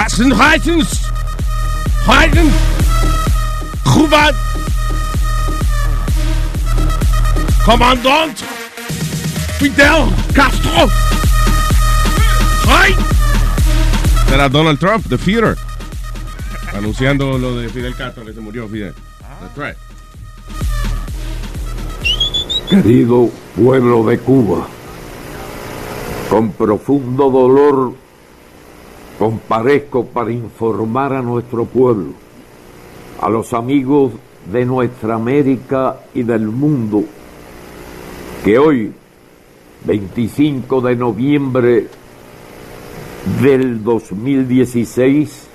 Rassen, Heitens! Heiten! Kuban! Commandant! Fidel Castro! ¡Hi! Era Donald Trump, the Führer. Anunciando lo de Fidel Castro, que se murió Fidel. That's right. Querido pueblo de Cuba, con profundo dolor comparezco para informar a nuestro pueblo, a los amigos de nuestra América y del mundo, que hoy, 25 de noviembre del 2016,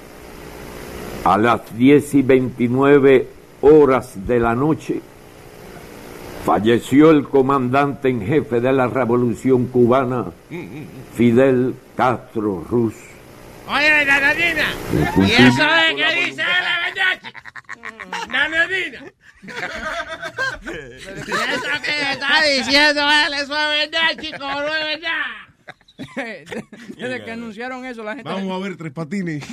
a las 10 y 29 horas de la noche, falleció el comandante en jefe de la revolución cubana, Fidel Castro Ruz. Oye, Nanadina. ¿Y eso es que dice la verdad? Nanadina. ¿Y eso que está diciendo él? Eso es verdad, chico, no es verdad. Desde que anunciaron eso, la gente. Vamos a ver tres patines.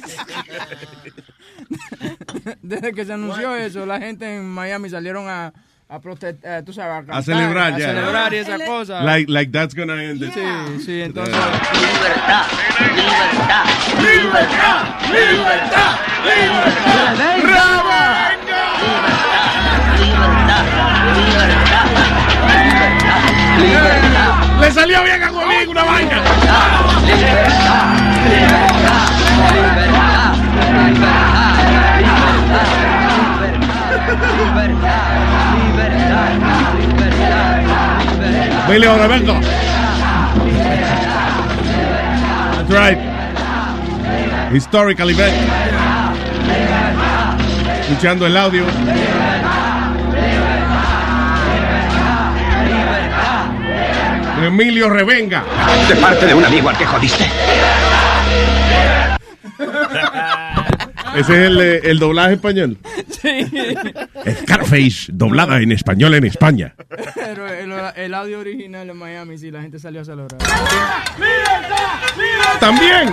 Desde que se anunció eso, la gente en Miami salieron a, a protestar, eh, tú sabes, a, A cantar, celebrar a ya. celebrar y esa cosa. Like, like that's gonna end it. Sí, sí, entonces. Libertad, libertad, libertad, libertad, libertad. Le salió bien a Juanín una vaina. Emilio Rebeca. That's right. Historical event. Escuchando el audio. Emilio Revenga. De parte de un amigo al que jodiste. Ese es el, el doblaje español. Sí. Scarface, doblada en español en España. Pero el, el audio original en Miami, sí, la gente salió a celebrar. También.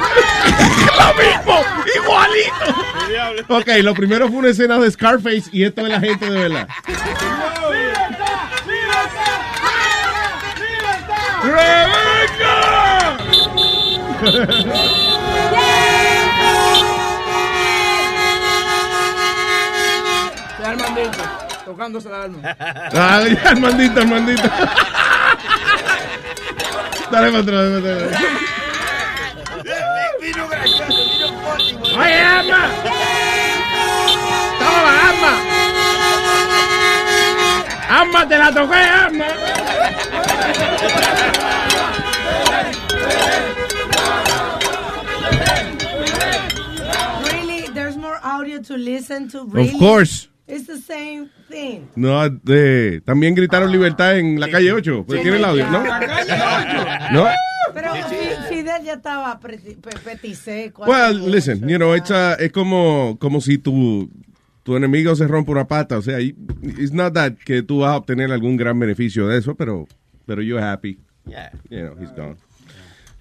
Lo mismo, igualito. Ok, lo primero fue una escena de Scarface y esto es la gente de verdad. Sí, tocándose la alma. Ay, Armandito, Armandito. Dale para atrás, dale para atrás. Oye, Ama. Toma, Ama. Ama, te la toqué, Ama. Really, there's more audio to listen to. Really? course. It's the same thing. No, de- también gritaron libertad en la calle 8. Pues Sí, tiene el audio, ¿no? La calle ¿No? Pero Fi- Fidel ya estaba petiseco. Well, listen, you know, it's, uh, es como, como si tu, tu enemigo se rompe una pata. O sea, y- it's not that que tú vas a obtener algún gran beneficio de eso, pero, pero you're happy. Yeah. You know, he's gone.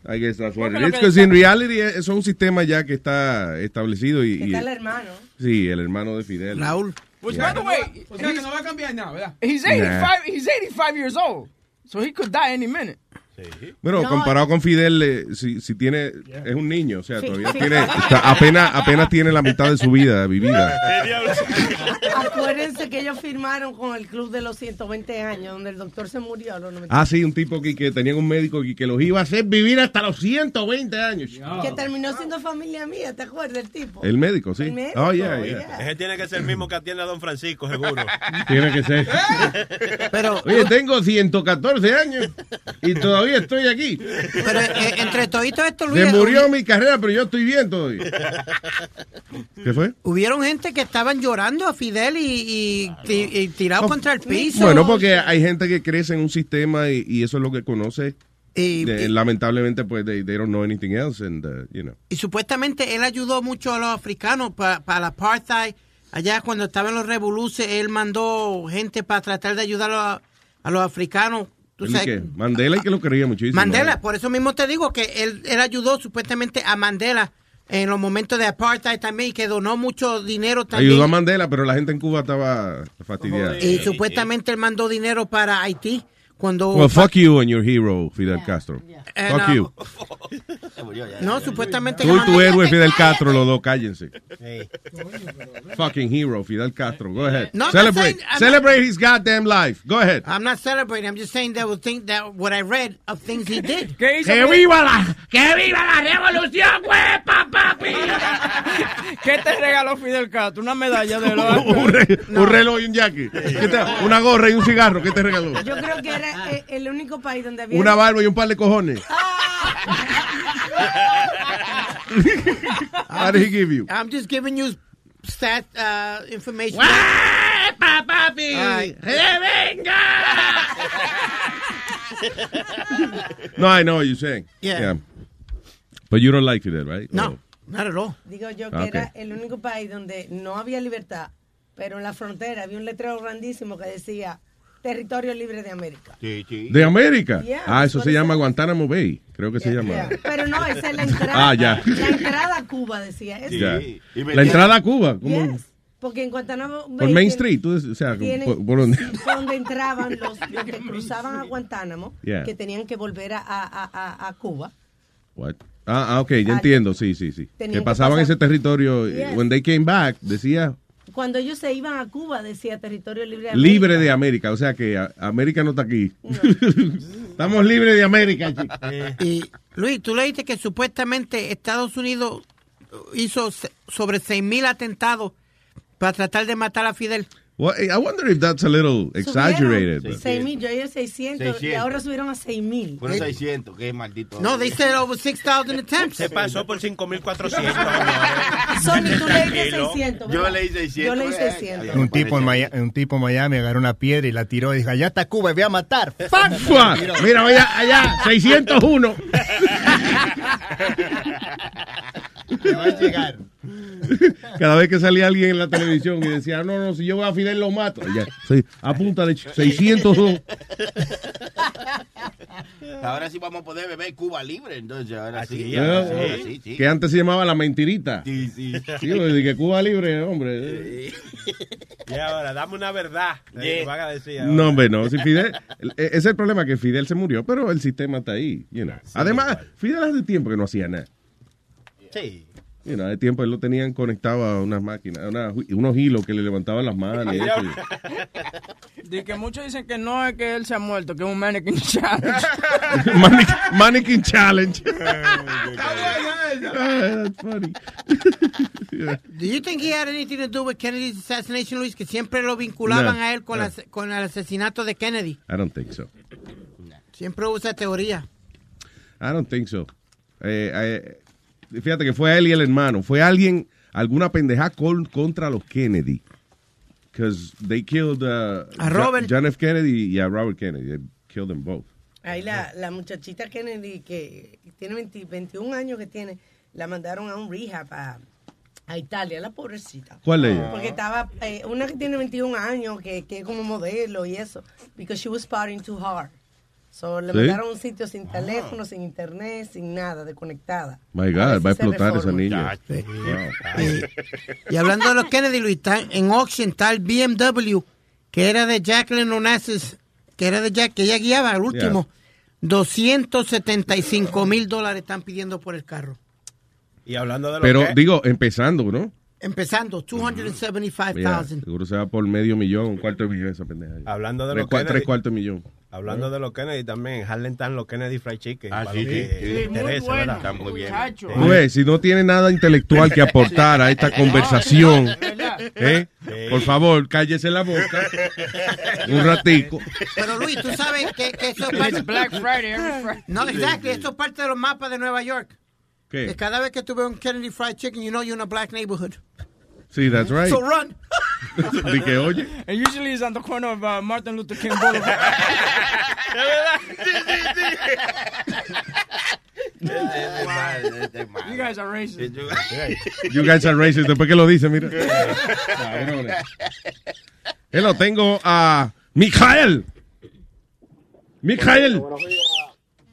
I guess that's what it is. Because in reality, eso es un sistema ya que está establecido y, y- está el hermano. sí, el hermano de Fidel. Raúl. Which, Yeah. by the way, O sea que no va a cambiar nada, ¿verdad? he's 85, he's 85 years old. So he could die any minute. Bueno, No, comparado con Fidel, eh, si, si tiene, es un niño, o sea, Sí. todavía tiene, está- apenas, apenas tiene la mitad de su vida vivida. Acuérdense que ellos firmaron con el club de los 120 años, donde el doctor se murió a los 90. Ah, sí, un tipo que, que tenían un médico que, que los iba a hacer vivir hasta los 120 años. Que terminó siendo familia mía, ¿te acuerdas el tipo? El médico, sí. El médico, Oh, yeah, yeah. yeah. Ese tiene que ser el mismo que atiende a Don Francisco, seguro. Tiene que ser. Pero, Oye, tengo 114 años y todavía estoy aquí. pero eh, entre toditos esto, Luis, Se murió hubi- mi carrera, pero yo estoy bien todavía. ¿Qué fue? hubieron gente que estaban llorando a Fidel y, y, y- y tirado contra el piso. Bueno, porque hay gente que crece en un sistema y, eso es lo que conoce. Y, De- y- lamentablemente, pues, they, they don't know anything else, and, uh, you know. y supuestamente él ayudó mucho a los africanos para el apartheid. Allá cuando estaban los revoluces, él mandó gente para tratar de ayudar a, a los africanos. Tú Él y sabes- que Mandela y que lo quería muchísimo. Mandela, por eso mismo te digo que él, él ayudó supuestamente a Mandela en los momentos de apartheid también y que donó mucho dinero también. Ayudó a Mandela, pero la gente en Cuba estaba fastidiada. y supuestamente él mandó dinero para Haití cuando Well, fuck you and your hero, Fidel Castro. Eh, Fuck no. you. no supuestamente Tú y tu héroe Fidel Castro, los dos, cállense. Fucking hero, Fidel Castro. Go ahead. No, not Celebrate. saying- Celebrate his goddamn life. Go ahead. I'm not celebrating. I'm just saying that was thing that what I read of things he did. ¿Qué hizo? ¡Que viva la! ¡Que viva la revolución, huepa, papi! ¿Qué te regaló Fidel Castro? Una medalla de oro. un, re- un reloj y un jacket. ¿Qué te- una gorra y un cigarro. ¿Qué te regaló? Yo creo que era eh, el único país donde había... Una barba y un par de cojones. How did he give you? I'm just giving you stat uh, information. ¡Huepa, papi! Ay. ¡Revenga! No, I know what you're saying. Yeah. But you don't like Fidel, right? No, Oh. not at all. Digo yo que Ah, era el único país donde no había libertad, pero en la frontera había un letrero grandísimo que decía territorio libre de América. Sí, sí. ¿De América? Yeah, ah, eso what se llama? Guantánamo Bay. Creo que se llama. Yeah. Pero no, esa es la entrada. Ah, ya. La entrada a Cuba decía eso. Sí, La entrada a Cuba. ¿cómo? Yes. Porque en Guantánamo Por Bay Main tiene- Street. Tú, o sea, tienen- por, por donde. por donde entraban los, los que cruzaban a Guantánamo, Yeah. que tenían que volver a, a, a, a Cuba. What? Ah, ah, ok, ya Ah, entiendo. Sí, sí, sí. Que que pasaban pasar- ese territorio. Yes. When they came back, decía Cuando ellos se iban a Cuba decía territorio libre de América. libre de América. O sea que América no está aquí. Estamos libres de América. Y Luis, tú leíste que supuestamente Estados Unidos hizo sobre 6.000 atentados para tratar de matar a Fidel. Well, I wonder if that's a little exaggerated. Subieron but- 6 mil, yo oí 600, y 600. ahora subieron a 6 mil. Fueron 600, qué maldito. No, they said over 6,000 attempts. Se pasó por 5.400, señores. Sony, tú leíste Tranquilo. 600. Yo leí 600. Yo leí eh. 600. Un tipo, en Maya- un tipo en Miami agarró una piedra y la tiró y dijo, allá está Cuba, voy a matar. ¡Fuck! Fua, Mira, allá, allá, 601. Va a llegar. Cada vez que salía alguien en la televisión y decía, no, no, si yo voy a Fidel lo mato. Ya, sí, apúntale 602. Ahora sí vamos a poder beber Cuba libre, entonces ahora sí. Sí, sí, sí. Que antes se llamaba la mentirita. Sí, sí. Sí, que Cuba libre, hombre. Y ahora, dame una verdad. Yeah. que van a decir ahora. No, hombre, no. Si Fidel, e- ese es el problema, que Fidel se murió, pero el sistema está ahí. you know. Además, Fidel hace tiempo que no hacía nada. Sí. You know, hace tiempo él lo tenían conectado a unas máquinas, a una- unos hilos que le levantaban las manos. y eso. De que muchos dicen que no es que él se ha muerto, que es un mannequin challenge. Mannequin- Mannequin Challenge. That's funny. Yeah. Do you think he had anything to do with Kennedy's assassination, Luis? Que siempre lo vinculaban No, a él con, no. las- con el asesinato de Kennedy. I don't think so. Siempre esa teoría. I don't think so. Eh, eh, fíjate que fue a él y el hermano. Fue alguien, alguna pendeja con- contra los Kennedy. Because they killed uh, A Robert. John F. Kennedy y a Robert Kennedy. They killed them both. Ahí la, la muchachita Kennedy, que tiene 20 21 años que tiene, la mandaron a un rehab a, a Italia, la pobrecita. ¿Cuál de ellas? Porque estaba, eh, una que tiene 21 años, que, que es como modelo y eso, because she was partying too hard. So le ¿Sí? mandaron a un sitio sin teléfono, sin internet, sin nada, desconectada. My God, A va a explotar esa niña. Sí. Wow. Y, y hablando de los Kennedy, Luis, está en auction está el BMW, que era de Jacqueline Onassis, que era de Jack, que ella guiaba al último. 275 mil dólares están pidiendo por el carro. Y hablando de lo Pero que... digo, empezando, ¿no? Empezando, 275,000. Seguro se va por medio millón, un cuarto de millón esa pendeja. Hablando de tres, los Kennedy. tres cuartos de millón. Hablando de los Kennedy también, Harlem están los Kennedy Fried Chicken. Ah, para sí, sí, sí, muy bueno. muy bien. Si no tiene nada intelectual que aportar a esta conversación, ¿eh? por favor, cállese la boca un ratico. Pero Luis, tú sabes que, que eso es It's parte... Black Friday every Friday. No, exacto, esto es parte de los mapas de Nueva York. Que ¿Qué? cada vez que tú ves un Kennedy Fried Chicken, you know you're in a black neighborhood. Sí, that's right. So run. De que, oye, And usually it's on the corner of uh, Martin Luther King Boulevard. You guys are racist. you guys are racist. Después que lo dice, mira. Hello, tengo a Mijael. Mijael. Buenos días,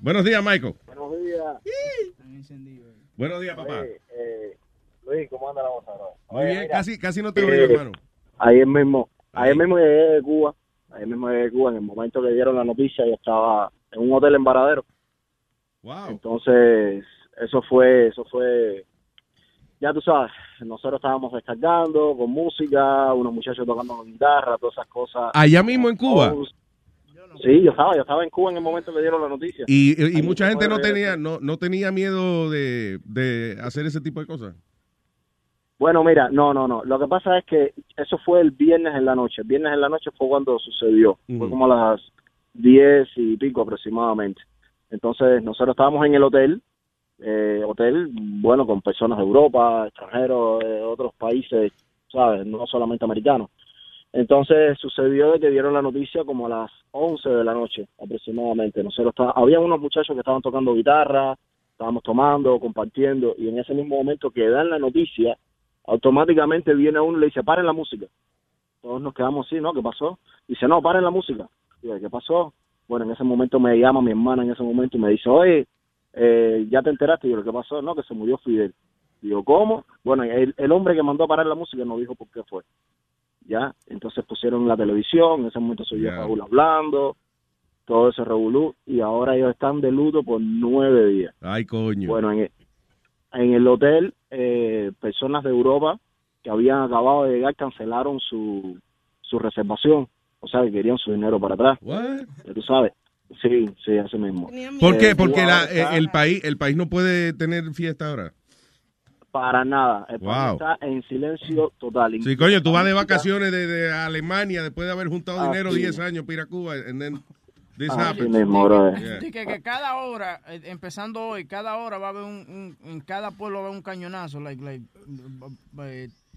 Buenos días, Michael. buenos días. Buenos días, papá. Eh, Luis, ¿cómo anda la cosa, bro? Muy bien, casi, casi no te eh, oigo, hermano. Ayer mismo, ayer mismo llegué de Cuba, ayer mismo llegué de Cuba, en el momento que dieron la noticia, yo estaba en un hotel en Varadero. Wow. Entonces, eso fue, eso fue, ya tú sabes, nosotros estábamos descargando con música, unos muchachos tocando guitarra, todas esas cosas. Allá mismo en Cuba. Sí, yo estaba, yo estaba en Cuba en el momento que dieron la noticia. Y, y Ahí mucha gente no tenía, no, no tenía miedo de, de hacer ese tipo de cosas. Bueno, mira, no, no, no. Lo que pasa es que eso fue el viernes en la noche. El viernes en la noche fue cuando sucedió. Fue como a las diez y pico aproximadamente. Entonces, nosotros estábamos en el hotel, eh, hotel, bueno, con personas de Europa, extranjeros, de otros países, ¿sabes? No solamente americanos. Entonces, sucedió de que dieron la noticia como a las 11 de la noche aproximadamente. Nosotros está, había unos muchachos que estaban tocando guitarra, estábamos tomando, compartiendo, y en ese mismo momento que dan la noticia, automáticamente viene uno y le dice, paren la música. Todos nos quedamos así, ¿no? ¿Qué pasó? Dice, no, paren la música. Digo, ¿qué pasó? Bueno, en ese momento me llama mi hermana en ese momento y me dice, oye, eh, ¿ya te enteraste? Digo, ¿qué pasó? No, que se murió Fidel. Digo, ¿cómo? Bueno, el, el hombre que mandó a parar la música no dijo por qué fue. ¿Ya? Entonces pusieron la televisión, en ese momento se oyó Ya. Raúl hablando, todo ese revolú, y ahora ellos están de luto por nueve días. Ay, coño. Bueno, en el, en el hotel, eh, personas de Europa que habían acabado de llegar cancelaron su, su reservación. O sea, que querían su dinero para atrás. Ya tú sabes. Sí, sí, así mismo. ¿Por qué? Eh, Porque la- eh, el, país, el país no puede tener fiesta ahora. Para nada. El Wow. país está en silencio total. Sí, coño, tú vas de vacaciones de, de Alemania después de haber juntado Ah, dinero sí. 10 años para ir a Cuba. And then this Así happens. mismo, brother. Yeah. Así que, que cada hora, eh, empezando hoy, cada hora va a haber un, un- en cada pueblo va a haber un cañonazo, like, like, uh, uh,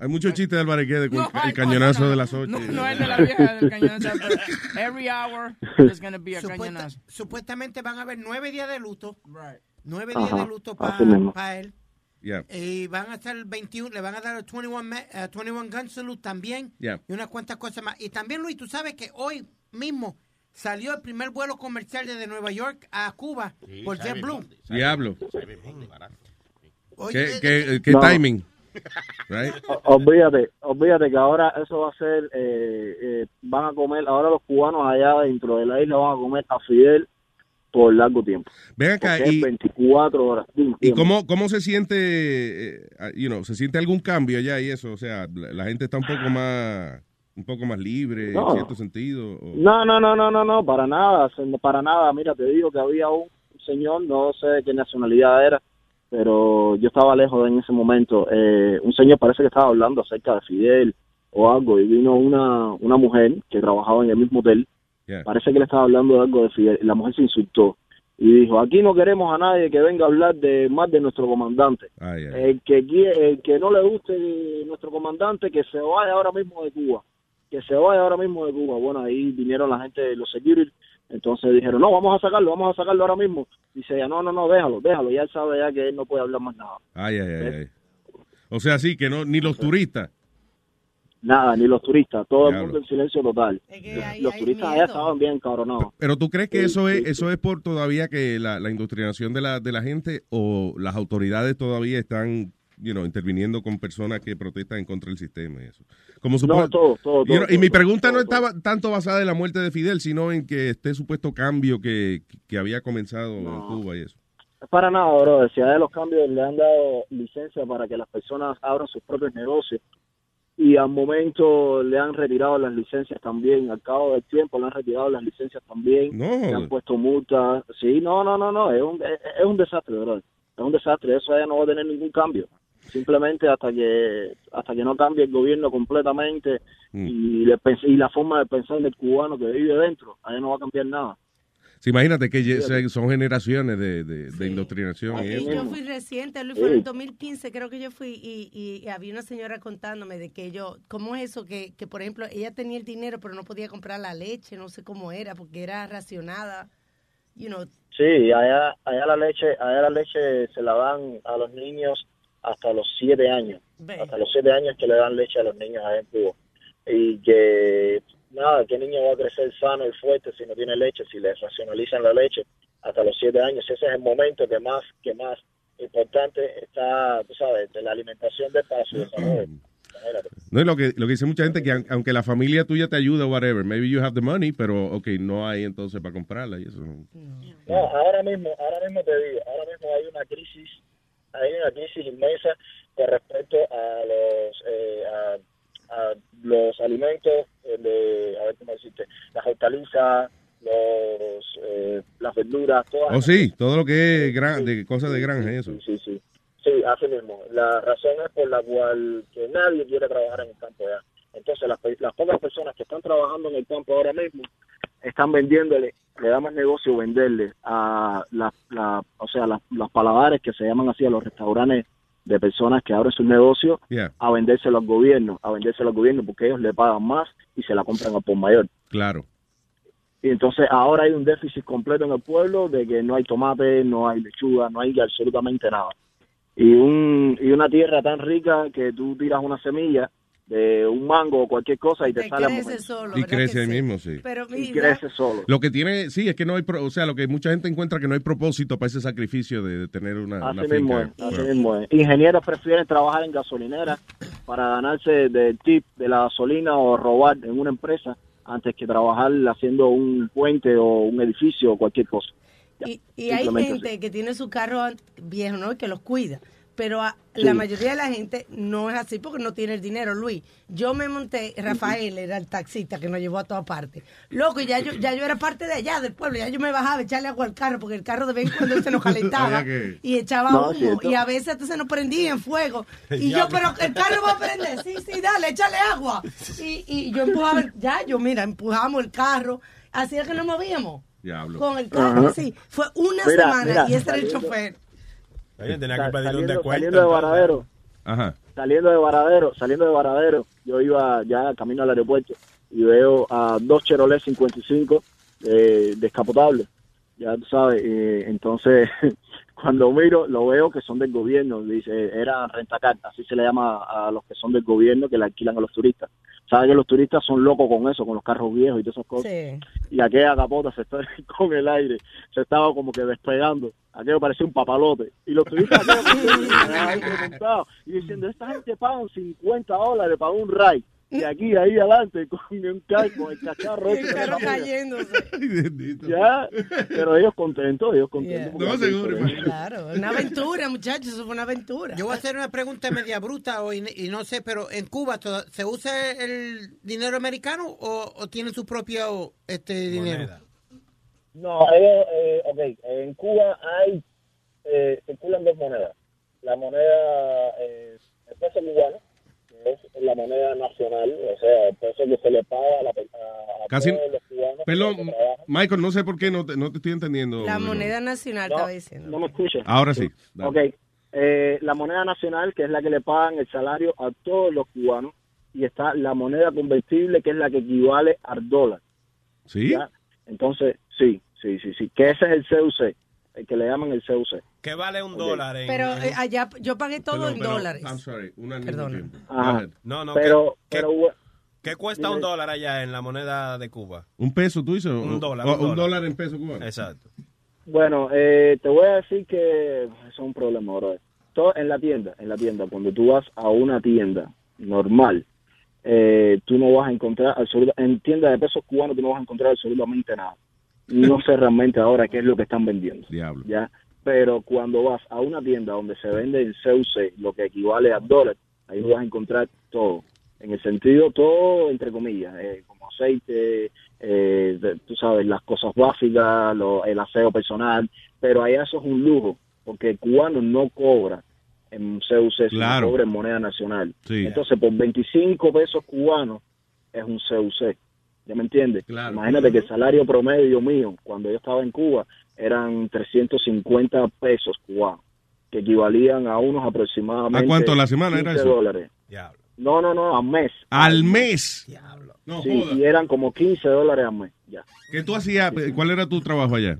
Hay muchos chistes de Álvarez Guedes con No, el cañonazo de las 8. no, no es de la vieja del cañonazo, every hour there's gonna be a Supuesta- cañonazo. supuestamente van a haber nueve días de luto. Nueve Ajá, días de luto mismo. para él. Yeah. Y van a estar el 21, le van a dar el 21, me- eh, 21 Gun Salute también. Yeah. Y unas cuantas cosas más. Y también, Luis, tú sabes que hoy mismo salió el primer vuelo comercial desde Nueva York a Cuba por JetBlue. Diablo. ¿Qué, eh, qué, qué No. timing? Right? Olvídate, olvídate que ahora eso va a ser, eh, eh, van a comer, ahora los cubanos allá dentro de la isla van a comer a Fidel por largo tiempo. Ven acá, y, 24 horas. ¿y cómo, cómo se siente, eh, you know, se siente algún cambio allá y eso? O sea, la, la gente está un poco más, un poco más libre No. en cierto sentido. o- No, no, no, no, no, no, para nada, para nada. Mira, te digo que había un señor, no sé de qué nacionalidad era, pero yo estaba lejos en ese momento. Eh, un señor parece que estaba hablando acerca de Fidel o algo y vino una, una mujer que trabajaba en el mismo hotel. Yeah. Parece que le estaba hablando de algo de Fidel. La mujer se insultó y dijo, aquí no queremos a nadie que venga a hablar de más de nuestro comandante. Ay. El que, el que no le guste nuestro comandante, que se vaya ahora mismo de Cuba. Que se vaya ahora mismo de Cuba. Bueno, ahí vinieron la gente de los security. Entonces dijeron, no, vamos a sacarlo, vamos a sacarlo ahora mismo. Dice ella, no, no, no, déjalo, déjalo. Ya él sabe ya que él no puede hablar más nada. Ay, ay, ay, ay. O sea, sí, que no, ni los turistas. Nada, ni los turistas. Todo el mundo en silencio total. los turistas allá estaban bien cabronados. Pero tú crees que Sí, eso es sí, eso es por todavía que la, la indoctrinación de la, de la gente o las autoridades todavía están you know, interviniendo con personas que protestan en contra del sistema y eso. Como supo- No, todo, todo, You know, todo, y mi pregunta no estaba tanto basada en la muerte de Fidel, sino en que este supuesto cambio que, que había comenzado en Cuba y eso. Para nada, bro. Si a ellos los cambios le han dado licencia para que las personas abran sus propios negocios y al momento le han retirado las licencias también. Al cabo del tiempo le han retirado las licencias también. No, Le han puesto multas. Sí, no, no, no, no. Es un, es, es un desastre, bro. Es un desastre. Eso ya no va a tener ningún cambio. Simplemente hasta que hasta que no cambie el gobierno completamente Mm. y, le y la forma de pensar del cubano que vive dentro, allá no va a cambiar nada. Sí, imagínate que son generaciones de, de, de indoctrinación y Y eso. yo fui reciente, Luis, Sí. fue en el 2015, creo que yo fui y, y- y había una señora contándome de que yo, ¿cómo es eso? Que, que, por ejemplo, ella tenía el dinero, pero no podía comprar la leche, no sé cómo era, porque era racionada, you know. Sí, allá, allá la leche, allá la leche se la dan a los niños hasta los siete años. Hasta los siete años que le dan leche a los niños allá en Cuba. Y que, nada, ¿qué niño va a crecer sano y fuerte si no tiene leche? Si le racionalizan la leche hasta los siete años. Ese es el momento que más, que más importante está, tú sabes, de la alimentación de desarrollo. Imagínate. No, y lo que, lo que dice mucha gente que aun- aunque la familia tuya te ayuda, whatever, maybe you have the money, pero ok, no hay entonces para comprarla y eso. No, ahora mismo, ahora mismo te digo, ahora mismo hay una crisis, hay una crisis inmensa con respecto a los eh, a, a los alimentos eh, de, a ver cómo decirte, las hortalizas, los eh, las verduras, todas. Oh, sí, todo lo que es gran, de cosas de granja y eso. Sí, sí. Sí, así mismo. La razón es por la cual que nadie quiere trabajar en el campo ya. Entonces, las, las pocas personas que están trabajando en el campo ahora mismo están vendiéndole, le da más negocio venderle a las, la, o sea, las, las paladares que se llaman así a los restaurantes de personas que abren sus negocios Yeah, a vendérselo al gobierno, a vendérselo al gobierno porque ellos le pagan más y se la compran al por mayor. claro. Y entonces ahora hay un déficit completo en el pueblo de que no hay tomate, no hay lechuga, no hay absolutamente nada. Y, un, y una tierra tan rica que tú tiras una semilla de un mango o cualquier cosa y te, Te sale al crece solo, Y ¿verdad crece sí? mismo, sí. Pero Y crece solo. Lo que tiene, sí, es que no hay, pro- o sea, lo que mucha gente encuentra que no hay propósito para ese sacrificio de, de tener una, una Así mismo, finca. es, así Bueno. mismo es. Ingenieros prefieren trabajar en gasolinera para ganarse del tip de la gasolina o robar en una empresa antes que trabajar haciendo un puente o un edificio o cualquier cosa. y, y hay gente que tiene su carro viejo, ¿no? Y que los cuida. Pero a- la mayoría de la gente no es así porque no tiene el dinero, Luis. Yo me monté, Rafael era el taxista que nos llevó a todas partes. Loco, ya yo, ya yo era parte de allá, del pueblo. Ya yo me bajaba a echarle agua al carro porque el carro de vez en cuando se nos calentaba que- y echaba No, humo. Y a veces se nos prendía en fuego. Y yo, pero el carro va a prender. Sí, sí, dale, échale agua. Y, y yo empujaba, ya, yo mira, empujamos el carro. Así es que nos movíamos. Diablo. Con el carro, Ajá. sí. Fue una Mira, semana mira, y ese era el chofer. Oye, tenía que pedirle un saliendo, descuento. saliendo de. Varadero, Ajá. saliendo de Varadero, saliendo de Varadero, yo iba ya camino al aeropuerto y veo a dos Chevrolet 55 eh, descapotables. Ya tú sabes, eh, entonces cuando miro lo veo que son del gobierno, dice, era rentacar, así se le llama a los que son del gobierno que le alquilan a los turistas. Sabes que los turistas son locos con eso, con los carros viejos y todas esas cosas. Sí. Y aquella capota se está con el aire, se estaba como que despegando. Aquello parecía un papalote. Y los turistas montados, y diciendo, esta gente pagan 50 dólares para un ride. De aquí a ahí adelante con un carro, con el cacharro. El que carro cayéndose. Ya, pero ellos contentos, ellos contentos. Yeah. No, seguro. Claro, una aventura, muchachos, eso fue una aventura. Yo voy a hacer una pregunta media bruta hoy y no sé, pero en Cuba se usa el dinero americano o, o tienen su propio este dinero. Moneda. No, ellos, eh, ok, en Cuba hay, eh, circulan dos monedas. La moneda, eh, el peso cubano, que es la moneda nacional, o sea, el peso que se le paga a, la, a, Casi- todos los cubanos. Perdón. Michael, no sé por qué no te, no te estoy entendiendo. La moneda nacional No, estaba diciendo. no me escuchas. Ahora sí. dale. Ok, eh, la moneda nacional, que es la que le pagan el salario a todos los cubanos, y está la moneda convertible, que es la que equivale al dólar. ¿Sí? ¿ya? Entonces, sí, sí, sí, sí, que ese es el CUC, el que le llaman el CUC. ¿Qué vale un dólar en, Pero eh, allá yo pagué todo Perdón, en pero- dólares. I'm sorry, una ahead. No, no, pero, ¿qué, pero, qué, qué cuesta un dólar allá en la moneda de Cuba? ¿Un peso tú dices? Un dólar, o- un un dólar. dólar en peso cubano. Exacto. Bueno, eh, te voy a decir que eso es un problema, bro. Todo en la tienda, en la tienda, cuando tú vas a una tienda normal, eh, tú no vas a encontrar absoluta, en tienda de pesos cubanos tú no vas a encontrar absolutamente nada. No sé realmente ahora qué es lo que están vendiendo. Diablo. ya pero cuando vas a una tienda donde se vende en CUC, lo que equivale a dólar, ahí vas a encontrar todo. En el sentido, todo entre comillas, eh, como aceite, eh, de- tú sabes, las cosas básicas, lo- el aseo personal, pero allá eso es un lujo, porque el cubano no cobra en CUC, sino Claro. cobra en moneda nacional. Sí. Entonces, por 25 pesos cubanos es un CUC. ¿Ya me entiendes? Claro. Imagínate que el salario promedio mío, cuando yo estaba en Cuba, eran 350 pesos cubanos, que equivalían a unos aproximadamente... ¿A cuánto a la semana era 15 eso? dólares. No, no, no, al mes. Al mes. No sí, y eran como 15 dólares al mes, ya. ¿Qué tú hacías? ¿Cuál era tu trabajo allá?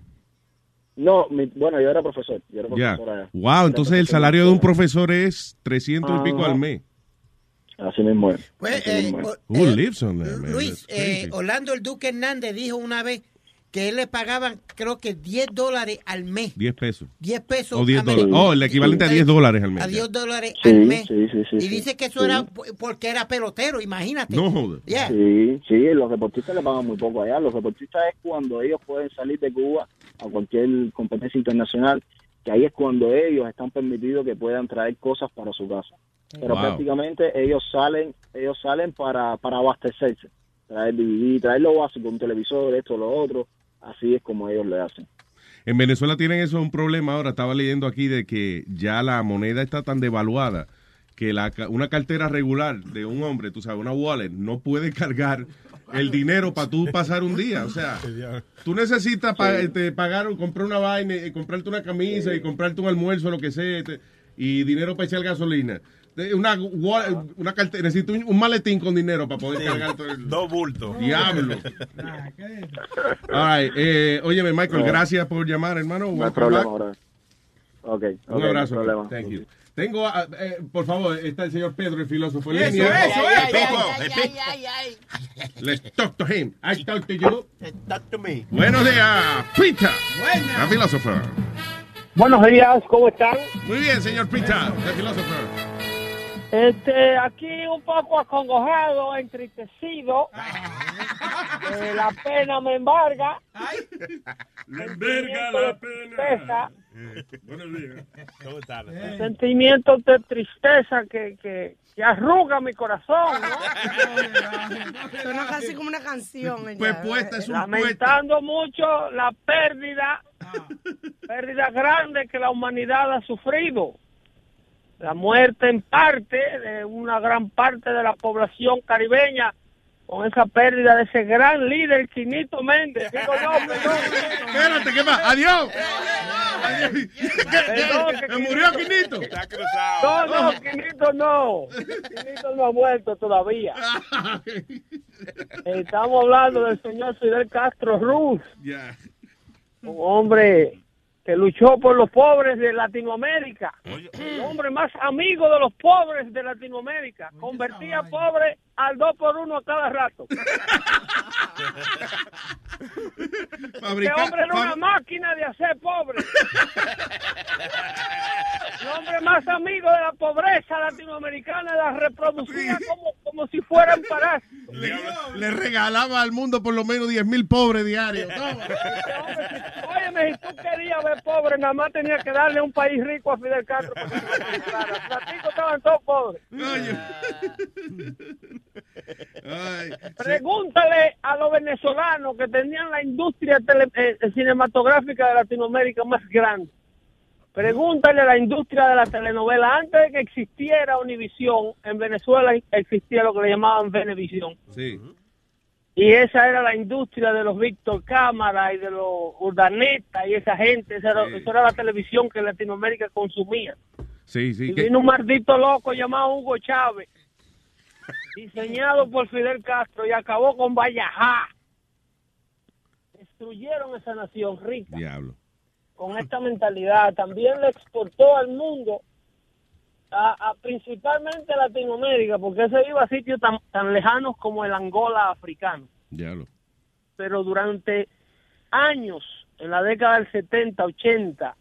No, mi- bueno, yo era profesor. Yo era Ya. profesor allá. Wow, Era entonces el salario de un profesor es 300 y pico al mes. Así mismo es. Pues, Así mismo es. o- Who lives on that, man? Luis, eh, Orlando el Duque Hernández dijo una vez que él le pagaban creo que 10 dólares al mes. 10 pesos. 10 pesos. O 10 americanos. dólares. Oh, el equivalente a 10 dólares al mes. A 10 dólares Sí, al mes. sí, sí, sí, y sí. dice que eso Sí. era porque era pelotero, imagínate. No. Yeah. Sí, sí, los deportistas le pagan muy poco allá. Los deportistas es cuando ellos pueden salir de Cuba a cualquier competencia internacional, que ahí es cuando ellos están permitidos que puedan traer cosas para su casa. Pero Wow. prácticamente ellos salen, ellos salen para, para abastecerse, traer DVD, traer lo básico, un televisor, esto, lo otro. Así es como ellos le hacen. En Venezuela tienen eso un problema ahora. Estaba leyendo aquí de que ya la moneda está tan devaluada que la, una cartera regular de un hombre, tú sabes, una wallet, no puede cargar el dinero para tú pasar un día. O sea, tú necesitas pa- este, pagar o comprar una vaina, y comprarte una camisa y comprarte un almuerzo, lo que sea, este, y dinero para echar gasolina. Una, una cartera, necesito un, un maletín con dinero para poder cargar todo el... Dos bultos. Diablo. All right, eh, óyeme, Michael, gracias por llamar, hermano. No hay problema, back. brother. Ok, Un abrazo. problema. Thank you. Tengo, ah, eh, por favor, está el señor Pedro, el filósofo. Eso, eso, eso. Let's talk to him. I talk to you. Talk to me. Buenos días, Pita. La filósofa. Buenos días, ¿cómo están? Muy bien, señor Pita, la filósofa. Este, aquí un poco acongojado, entristecido. Eh, la pena me embarga. Le enverga la pena. Buenos días. ¿Cómo estás? Sentimientos de tristeza que, que, que arruga mi corazón, ¿no? Suena casi como una canción. Pues puesta es un Lamentando mucho la pérdida, pérdida grande que la humanidad ha sufrido. La muerte en parte de una gran parte de la población caribeña con esa pérdida de ese gran líder, Quinito Méndez. Digo yo, perdón. Espérate, ¿qué más? Adiós. ¿Me murió Quinito? No, no, Quinito no. Quinito no ha muerto todavía. Estamos hablando del señor Fidel Castro Ruz, Ya. un hombre que luchó por los pobres de Latinoamérica, el hombre más amigo de los pobres de Latinoamérica, convertía pobre al dos por uno a cada rato. Este hombre era una máquina de hacer pobre. El hombre más amigo de la pobreza latinoamericana la reproducía como, como si fueran parásitos. Le, le regalaba al mundo por lo menos 10 mil pobres diarios. Toma. Óyeme, si tú querías ver pobre, nada más tenía que darle un país rico a Fidel Castro. Los platicos estaban todos pobres. Pregúntale a los venezolanos que tenían la industria tele- eh, cinematográfica de Latinoamérica más grande. Pregúntale a la industria de la telenovela. Antes de que existiera Univisión, en Venezuela existía lo que le llamaban Venevisión. Sí. Y esa era la industria de los Víctor Cámara y de los Urdaneta y esa gente. Esa era, esa era la televisión que Latinoamérica consumía. Sí, sí. Y que- vino un maldito loco llamado Hugo Chávez, diseñado por Fidel Castro y acabó con Vallajá. Destruyeron esa nación rica Diablo. con esta mentalidad. También le exportó al mundo, a, a- principalmente a Latinoamérica, porque se iba a sitios tan, tan lejanos como el Angola africano. Diablo. Pero durante años, en la década del 70, 80,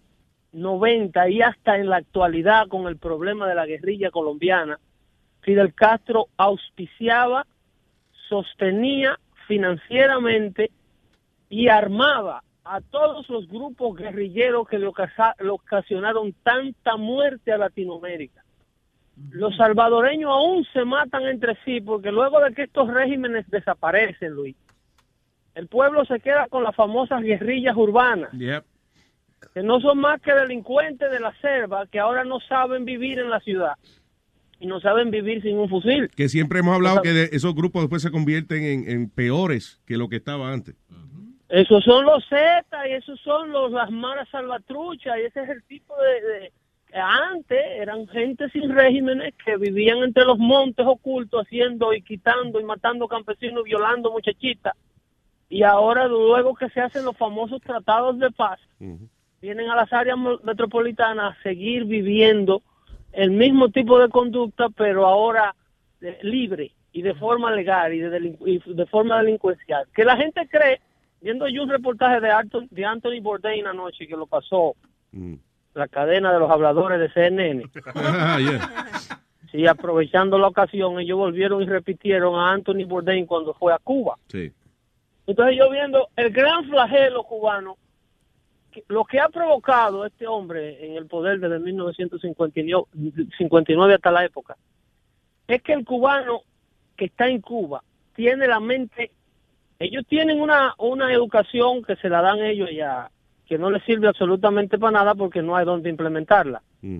90 y hasta en la actualidad con el problema de la guerrilla colombiana, Fidel Castro auspiciaba, sostenía financieramente y armaba a todos los grupos guerrilleros que le, ocasionaron tanta muerte a Latinoamérica. Los salvadoreños aún se matan entre sí porque luego de que estos regímenes desaparecen, Luis, el pueblo se queda con las famosas guerrillas urbanas, Yep. que no son más que delincuentes de la selva que ahora no saben vivir en la ciudad y no saben vivir sin un fusil. Que siempre hemos hablado que de- esos grupos después se convierten en, en peores que lo que estaba antes. Esos son los Zetas y esos son los las maras salvatruchas y ese es el tipo de, de- antes eran gente sin regímenes que vivían entre los montes ocultos haciendo y quitando y matando campesinos, violando muchachitas y ahora luego que se hacen los famosos tratados de paz vienen a las áreas metropolitanas a seguir viviendo el mismo tipo de conducta pero ahora libre y de forma legal y de, y de forma delincuencial que la gente cree viendo yo un reportaje de, Anthony, de Anthony Bourdain anoche que lo pasó la cadena de los habladores de CNN. Ah, yeah. Sí, aprovechando la ocasión, ellos volvieron y repitieron a Anthony Bourdain cuando fue a Cuba. Sí. Entonces yo viendo el gran flagelo cubano, que- lo que ha provocado este hombre en el poder desde 1959 hasta la época, es que el cubano que está en Cuba tiene la mente, ellos tienen una, una educación que se la dan ellos ya, que no les sirve absolutamente para nada porque no hay donde implementarla. Mm.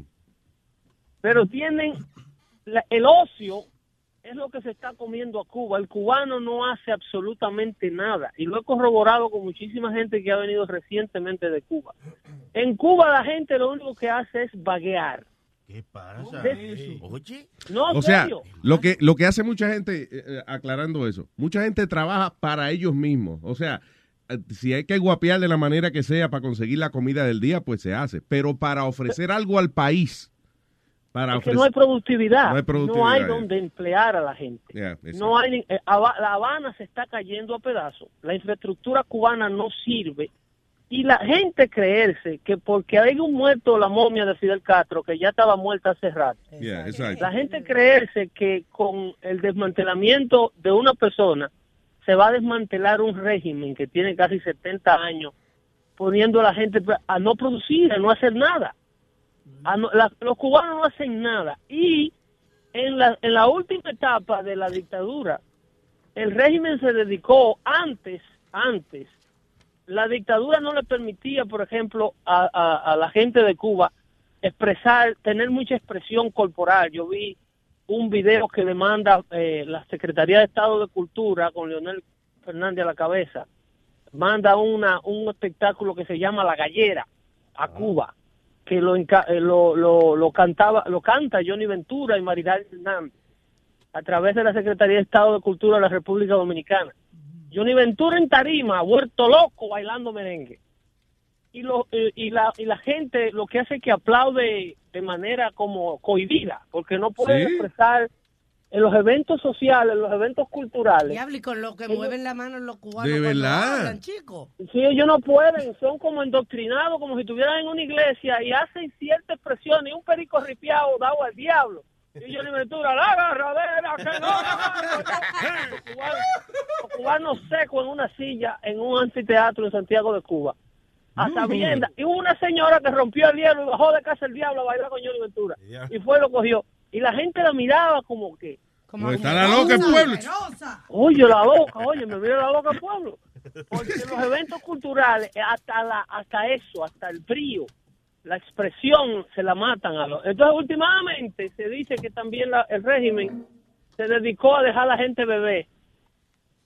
Pero tienen la- el ocio es lo que se está comiendo a Cuba. El cubano no hace absolutamente nada. Y lo he corroborado con muchísima gente que ha venido recientemente de Cuba. En Cuba la gente lo único que hace es vaguear. ¿Qué pasa? Oye. No, O sea, serio. lo que, lo que hace mucha gente, eh, eh, aclarando eso, mucha gente trabaja para ellos mismos. O sea, eh, si hay que guapear de la manera que sea para conseguir la comida del día, pues se hace. Pero para ofrecer algo al país, para Es que no hay productividad. No hay productividad, No hay ya. donde emplear a la gente. Yeah. No hay, eh, la Habana se está cayendo a pedazos. La infraestructura cubana no sirve. Y la gente creerse que porque hay un muerto la momia de Fidel Castro, que ya estaba muerta hace rato. Yeah. La gente creerse que con el desmantelamiento de una persona se va a desmantelar un régimen que tiene casi 70 años, poniendo a la gente a no producir, a no hacer nada. A no- la- los cubanos no hacen nada. Y en la, en la última etapa de la dictadura, el régimen se dedicó antes, antes, la dictadura no le permitía, por ejemplo, a, a- a la gente de Cuba expresar, tener mucha expresión corporal. Yo vi un video que le manda eh, la Secretaría de Estado de Cultura con Leonel Fernández a la cabeza. Manda una, un espectáculo que se llama La Gallera a Cuba, que lo, eh, lo, lo, lo cantaba, lo canta Johnny Ventura y Maridal Hernández a través de la Secretaría de Estado de Cultura de la República Dominicana. Johnny Ventura en tarima, vuelto loco bailando merengue. Y, lo, eh, y, la, y la gente lo que hace es que aplaude de manera como cohibida, porque no puede Sí. expresar en los eventos sociales, en los eventos culturales. Diablo, y con lo que Ellos- mueven la mano los cubanos. De verdad. hablan, chicos. Sí, ellos no pueden, son como endoctrinados, como si estuvieran en una iglesia y hacen cierta expresión y un perico ripiado dado al diablo. Y yo le Ventura, la agarradera, que no, Los cubanos, los cubanos secos en una silla en un anfiteatro en Santiago de Cuba. A sabiendas. Y hubo una señora que rompió el hielo y bajó de casa el diablo a bailar con Johnny Ventura. Y fue y lo cogió. Y la gente la miraba como que... Como está la loca el pueblo. Oye, la loca, oye, me mira la loca el pueblo. Porque los eventos culturales, eh, hasta la, hasta eso, hasta el frío, la expresión se la matan a los. Entonces, últimamente se dice que también la- el régimen se dedicó a dejar a la gente beber.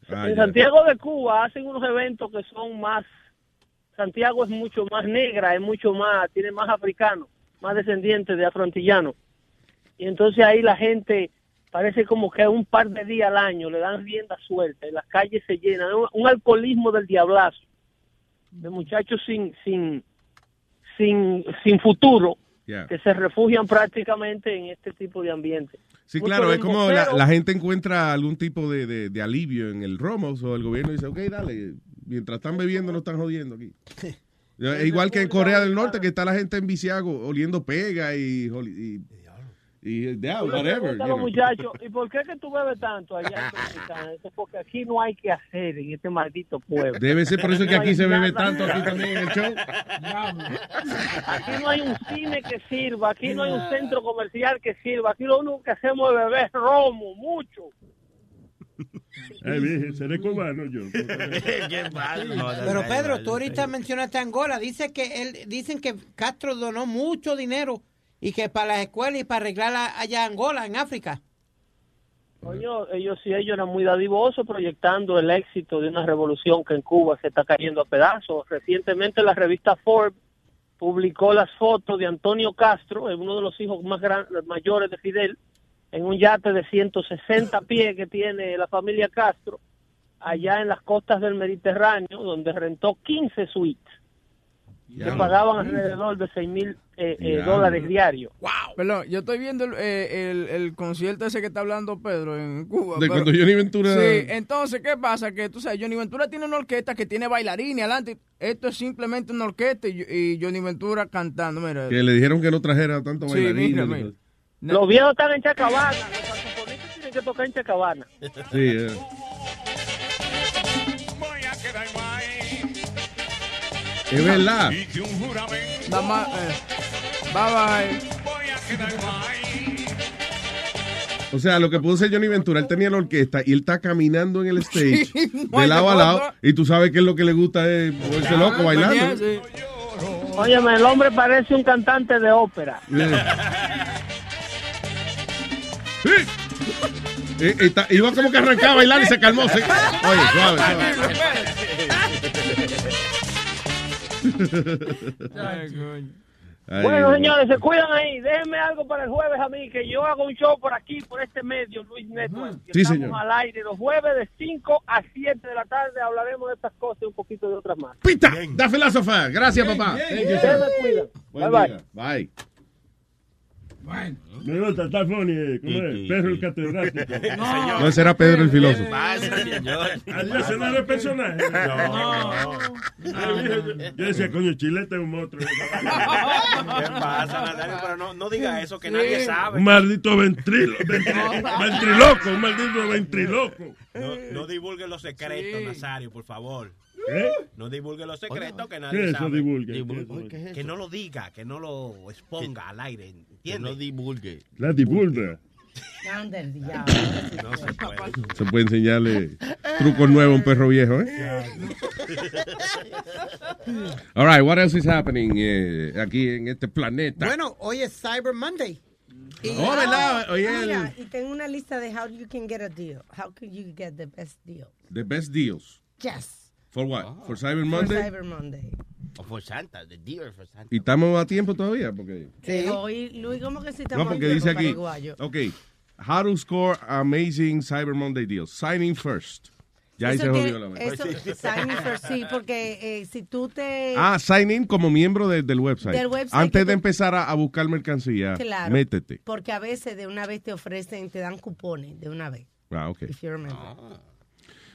Ah, en. Santiago de Cuba hacen unos eventos que son más. Santiago es mucho más negra, es mucho más, tiene más africanos, más descendientes de afroantillanos. Y entonces ahí la gente parece como que un par de días al año le dan rienda suelta y las calles se llenan. Un, un alcoholismo del diablazo, de muchachos sin, sin, sin, sin futuro, Yeah. que se refugian prácticamente en este tipo de ambiente. Sí, Mucho claro, es como la, gente encuentra algún tipo de, de- de alivio en el Romos o el gobierno dice, ok, dale, mientras están bebiendo no están jodiendo aquí. Es igual que en Corea del Norte, que está la gente en viciago oliendo pega y Y yeah, Tú le whatever. you know. muchachos, ¿y por qué que tú bebes tanto allá en Dominicana? Dice, Porque aquí no hay que hacer en este maldito pueblo. Debe ser por eso que No aquí se bebe tanto, aquí también en el show. Aquí no hay un cine que sirva, aquí no hay un centro comercial que sirva, aquí lo único que hacemos es beber romo, mucho. Ay, viejo, seré cubano yo. Pero Pedro, tú ahorita mencionaste Angola. Dice que él, dicen que Castro donó mucho dinero y que para las escuelas y para arreglar allá Angola, en África. Coño, ellos sí, ellos eran muy dadivosos proyectando el éxito de una revolución que en Cuba se está cayendo a pedazos. Recientemente la revista Forbes publicó las fotos de Antonio Castro, uno de los hijos más grandes, mayores de Fidel, en un yate de 160 pies que tiene la familia Castro, allá en las costas del Mediterráneo, donde rentó 15 suites, que Ya. pagaban alrededor de 6 mil eh, eh, dólares diarios. Perdón, yo estoy viendo el, eh, el- el concierto ese que está hablando Pedro en Cuba. De pero- cuando Johnny Ventura- Sí, entonces, ¿qué pasa? Que tú sabes, Johnny Ventura tiene una orquesta que tiene bailarines adelante. Esto es simplemente una orquesta y, y Johnny Ventura cantando. Mira. Que le dijeron que no trajera tanto Sí, bailarines. mira, mira. Los viejos están en Chacabana, los saxofonistas tienen que tocar en Chacabana. Sí, Es verdad. Más, eh, bye bye. O sea, lo que pudo ser Johnny Ventura, él tenía la orquesta y él está caminando en el stage no de lado a lado y tú sabes que es lo que le gusta es volverse loco bailando. Óyeme, el hombre parece un cantante de ópera. Eh, está- iba como que arrancaba a bailar y se calmó. se- Oye, suave, suave. Ay, bueno, Dios. señores, se cuidan ahí. Déjenme algo para el jueves a mí, que yo hago un show por aquí, por este medio, Luis Network. Sí, estamos señor. al aire los jueves de 5 a 7 de la tarde. Hablaremos de estas cosas y un poquito de otras más. Pita, da filósofa. Gracias, papá. Me cuidan. Buen Bye, día. Bye. Me gusta, está funny, eh, ¿cómo es? Perro el catedrático. No, ese era Pedro el filósofo. Adiós, ese no era el personaje. No. Yo- decía, coño, Chilete es un monstruo. ¿Qué pasa, Nazario? Pero no, no diga eso, que nadie sabe. Un maldito ventrilo, ventri- ventriloco, un maldito ventriloco. No, no divulgue los secretos, Nazario, por favor. ¿Eh? No divulgue los secretos que ¿Qué nadie eso, sabe. divulgue? Divulgue. ¿Qué es eso? Que no lo diga, que no lo exponga al aire. ¿Entiendes? no divulgue. La divulga. Anda el diablo. No se puede. Se puede enseñarle trucos nuevos a un perro viejo, ¿eh? All right, what else is happening eh, aquí en este planeta? Bueno, hoy es Cyber Monday. Oh, ¿verdad? Oye, Mira, y tengo una lista de how you can get a deal. How can you get the best deal? The best deals. Yes. For what? For Cyber For Monday? Cyber Monday. O for Santa, the deer for Santa. ¿Y estamos a tiempo todavía? Porque... Sí. Hoy, Luis, ¿cómo que si estamos No, porque en dice aquí, paraguayo? ok, how to score amazing Cyber Monday deals. Sign in first. Ya ahí se jodió la vaina. Eso, sign in first, sí, porque eh, si tú te... Ah, sign in como miembro de- del website. Del website Antes de empezar a, a buscar mercancía, Claro. métete. Porque a veces de una vez te ofrecen, te dan cupones de una vez. Ah, ok. If you remember.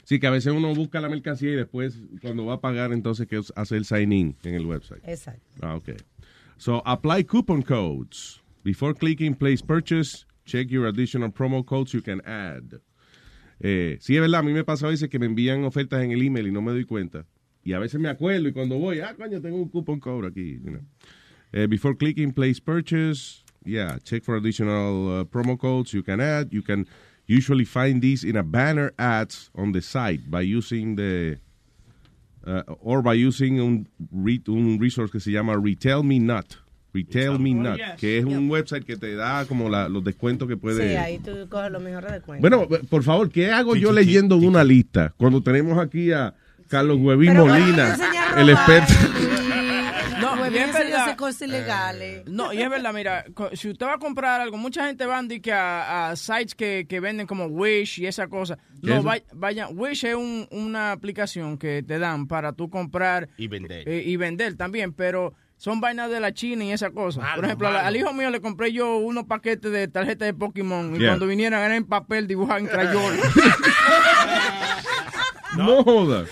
Sí, que a veces uno busca la mercancía y después, cuando va a pagar, entonces que hace el sign in en el website. Exacto. Ah, ok. So, apply coupon codes. Before clicking place purchase, check your additional promo codes you can add. Eh, sí, es verdad, a mí me pasa a veces que me envían ofertas en el email y no me doy cuenta. Y a veces me acuerdo y cuando voy, ah, coño, tengo un coupon code aquí. you know. Eh, before clicking place purchase, yeah, check for additional uh, promo codes you can add. You can usually find these in a banner ads on the site by using the uh, or by using un, re- un resource que se llama Retail Me Not. Retail Me Not, yes. que es un website que te da como la- los descuentos que puede. Sí, ahí tú coges los mejores de cuenta. Bueno, por favor, ¿qué hago yo leyendo una lista cuando tenemos aquí a Carlos Huevín Pero Molina, el experto? No, bien, hace cosas ilegales. No, y es verdad, mira, si usted va a comprar algo, mucha gente va a, que a, a sites que, que venden como Wish y esa cosa. ¿Qué No, es? vaya, vaya, Wish es un- una aplicación que te dan para tú comprar Y vender. eh, y vender también, pero son vainas de la China y esa cosa. Malo, Por ejemplo, malo. al hijo mío le compré yo unos paquetes de tarjetas de Pokémon y Yeah. cuando vinieran eran en papel dibujado en crayola. No jodas.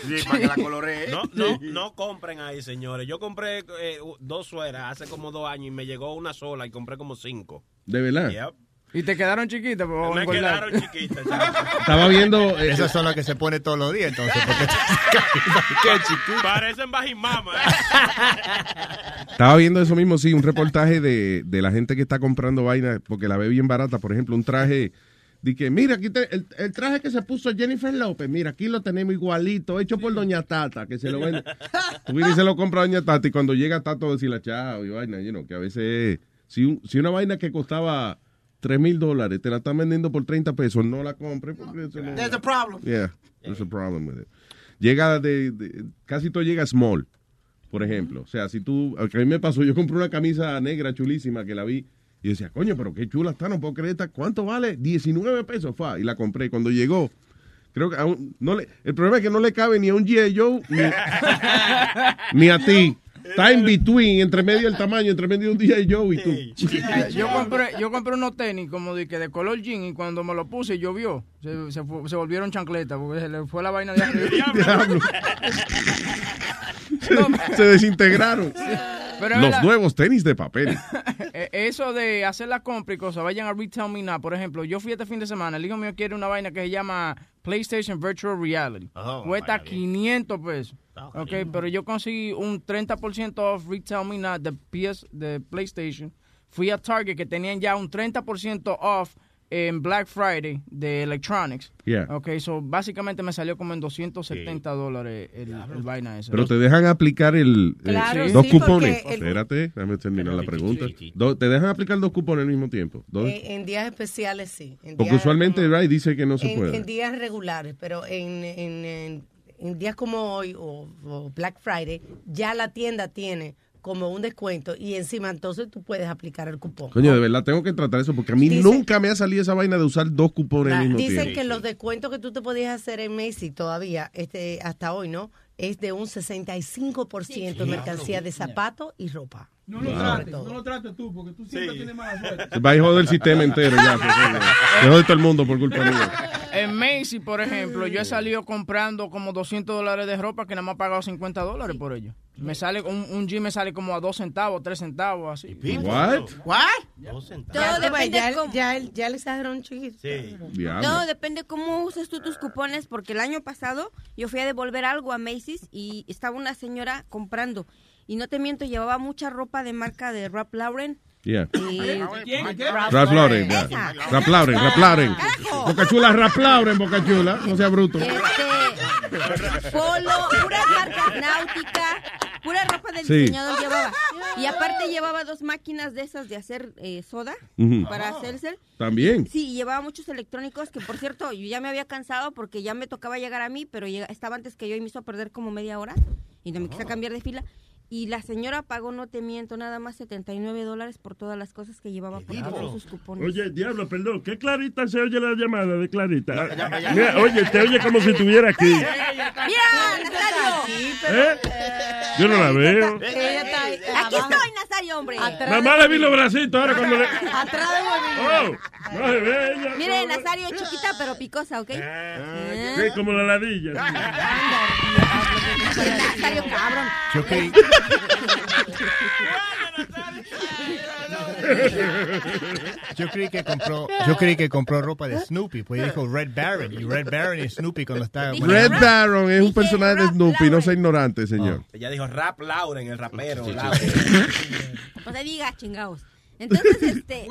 No, no, no compren ahí, señores. Yo compré eh, dos sueras hace como dos años y me llegó una sola y compré como cinco. ¿De verdad? Yep. Y te quedaron chiquitas. o Me quedaron chiquitas. Estaba viendo. eh, Esas son las que se pone todos los días, entonces. Porque qué. Parecen bajimama. Estaba viendo eso mismo, sí, un reportaje de, de la gente que está comprando vaina porque la ve bien barata. Por ejemplo, un traje. De que, mira, aquí te- el, el traje que se puso Jennifer López, mira, aquí lo tenemos igualito, hecho por Doña Tata, que se lo vende. Tú y se lo compra Doña Tata y cuando llega Tato decirle chao y vaina, you know, que a veces, si, un- si una vaina que costaba 3 mil dólares te la están vendiendo por 30 pesos, no la compre porque eso no- There's a problem. Yeah, there's a problem with it. Llega de, de- casi todo llega small, por ejemplo. O sea, si tú, a mí me pasó, yo compré una camisa negra chulísima que la vi y decía, coño, pero qué chula está, no puedo creer esta. ¿Cuánto vale? 19 pesos, fa. Y la compré. Cuando llegó, creo que aún no le, el problema es que no le cabe ni a un G.I. Joe ni, ni a ti. Está in between, entre medio el tamaño, entre medio un G.I. Joe y tú. Yo compré, yo compré unos tenis como de que de color jean y cuando me lo puse llovió. Se, se, fu- se volvieron chancletas porque se le fue la vaina de arriba. Diablo. Se desintegraron. Pero Los verdad. nuevos tenis de papel. Eh, Eso de hacer la compra y cosas, vayan a Retail Me Now. Por ejemplo, yo fui este fin de semana, el hijo mío quiere una vaina que se llama PlayStation Virtual Reality. Cuesta 500 pesos. Ok, pero yo conseguí un 30% off Retail Me Now de PS, de PlayStation. Fui a Target que tenían ya un 30% off en Black Friday de Electronics. Yeah. Ok, so básicamente me salió como en 270 dólares el, el vaina ese. Pero te dejan aplicar el eh, Claro, dos sí, cupones. el- Espérate, déjame terminar la pregunta. Do- te dejan aplicar dos cupones al mismo tiempo. Dos- En, en días especiales sí. En porque días usualmente como- Ray dice que no se en, puede. en días regulares, pero en, en- en- en días como hoy o, o Black Friday, ya la tienda tiene como un descuento y encima entonces tú puedes aplicar el cupón. Coño, de verdad tengo que tratar eso porque a mí nunca me ha salido esa vaina de usar dos cupones al mismo Dicen tiempo. que los descuentos que tú te podías hacer en Macy todavía, este, hasta hoy, ¿no? Es de un 65% en mercancía de zapatos y ropa. No lo Wow. trates, no lo trates tú, porque tú siempre tienes mala suerte. Va a joder el sistema entero ya. Se jode todo el mundo por culpa mía. En Macy, por ejemplo, yo he salido comprando como 200 dólares de ropa que nada más he pagado 50 dólares por ello. Me sale un, un jean me sale como a 2 centavos, 3 centavos, así. What? What? Todo ves, depende ya, cómo- ya, ya exagerón chiquito. Diablo. Todo depende cómo uses tú tus cupones, porque el año pasado yo fui a devolver algo a Macy's y estaba una señora comprando. Y no te miento, llevaba mucha ropa de marca de Ralph Lauren. Yeah. Ralph Lauren, yeah. Ralph Lauren, Ralph Lauren. Carajo. Boca chula, Ralph Lauren, boca chula. No sea bruto. Este, polo, puras marcas náuticas, pura ropa del Sí. diseñador llevaba. Y aparte llevaba dos máquinas de esas de hacer eh, soda Ujú. para hacerse. También. Sí, y llevaba muchos electrónicos que, por cierto, yo ya me había cansado porque ya me tocaba llegar a mí, pero estaba antes que yo y me hizo perder como media hora y no me quise cambiar de fila. Y la señora pagó, no te miento, nada más 79 dólares por todas las cosas que llevaba por todos sus cupones. Oye, diablo, perdón, ¿qué Clarita se oye la llamada de Clarita? Mira, oye, te oye como si estuviera aquí. ¡Mira, Nazario! ¿Eh? Yo no la veo. Aquí estoy, Nazario, hombre. Nada más le vi los bracitos ahora cuando le... Atrás de Oh, no se ve ella. Mire, Nazario es chiquita pero picosa, ¿ok? Sí, como la ladilla. Nazario, cabrón. Yo creí, yo creí que compró, yo creí que compró ropa de Snoopy, pues dijo Red Baron y Red Baron y Snoopy cuando estaba Red Baron es un personaje de Snoopy, no sea ignorante, señor. Ella dijo rap Lauren, el rapero. Lauren. No te digas, chingados. Entonces, este.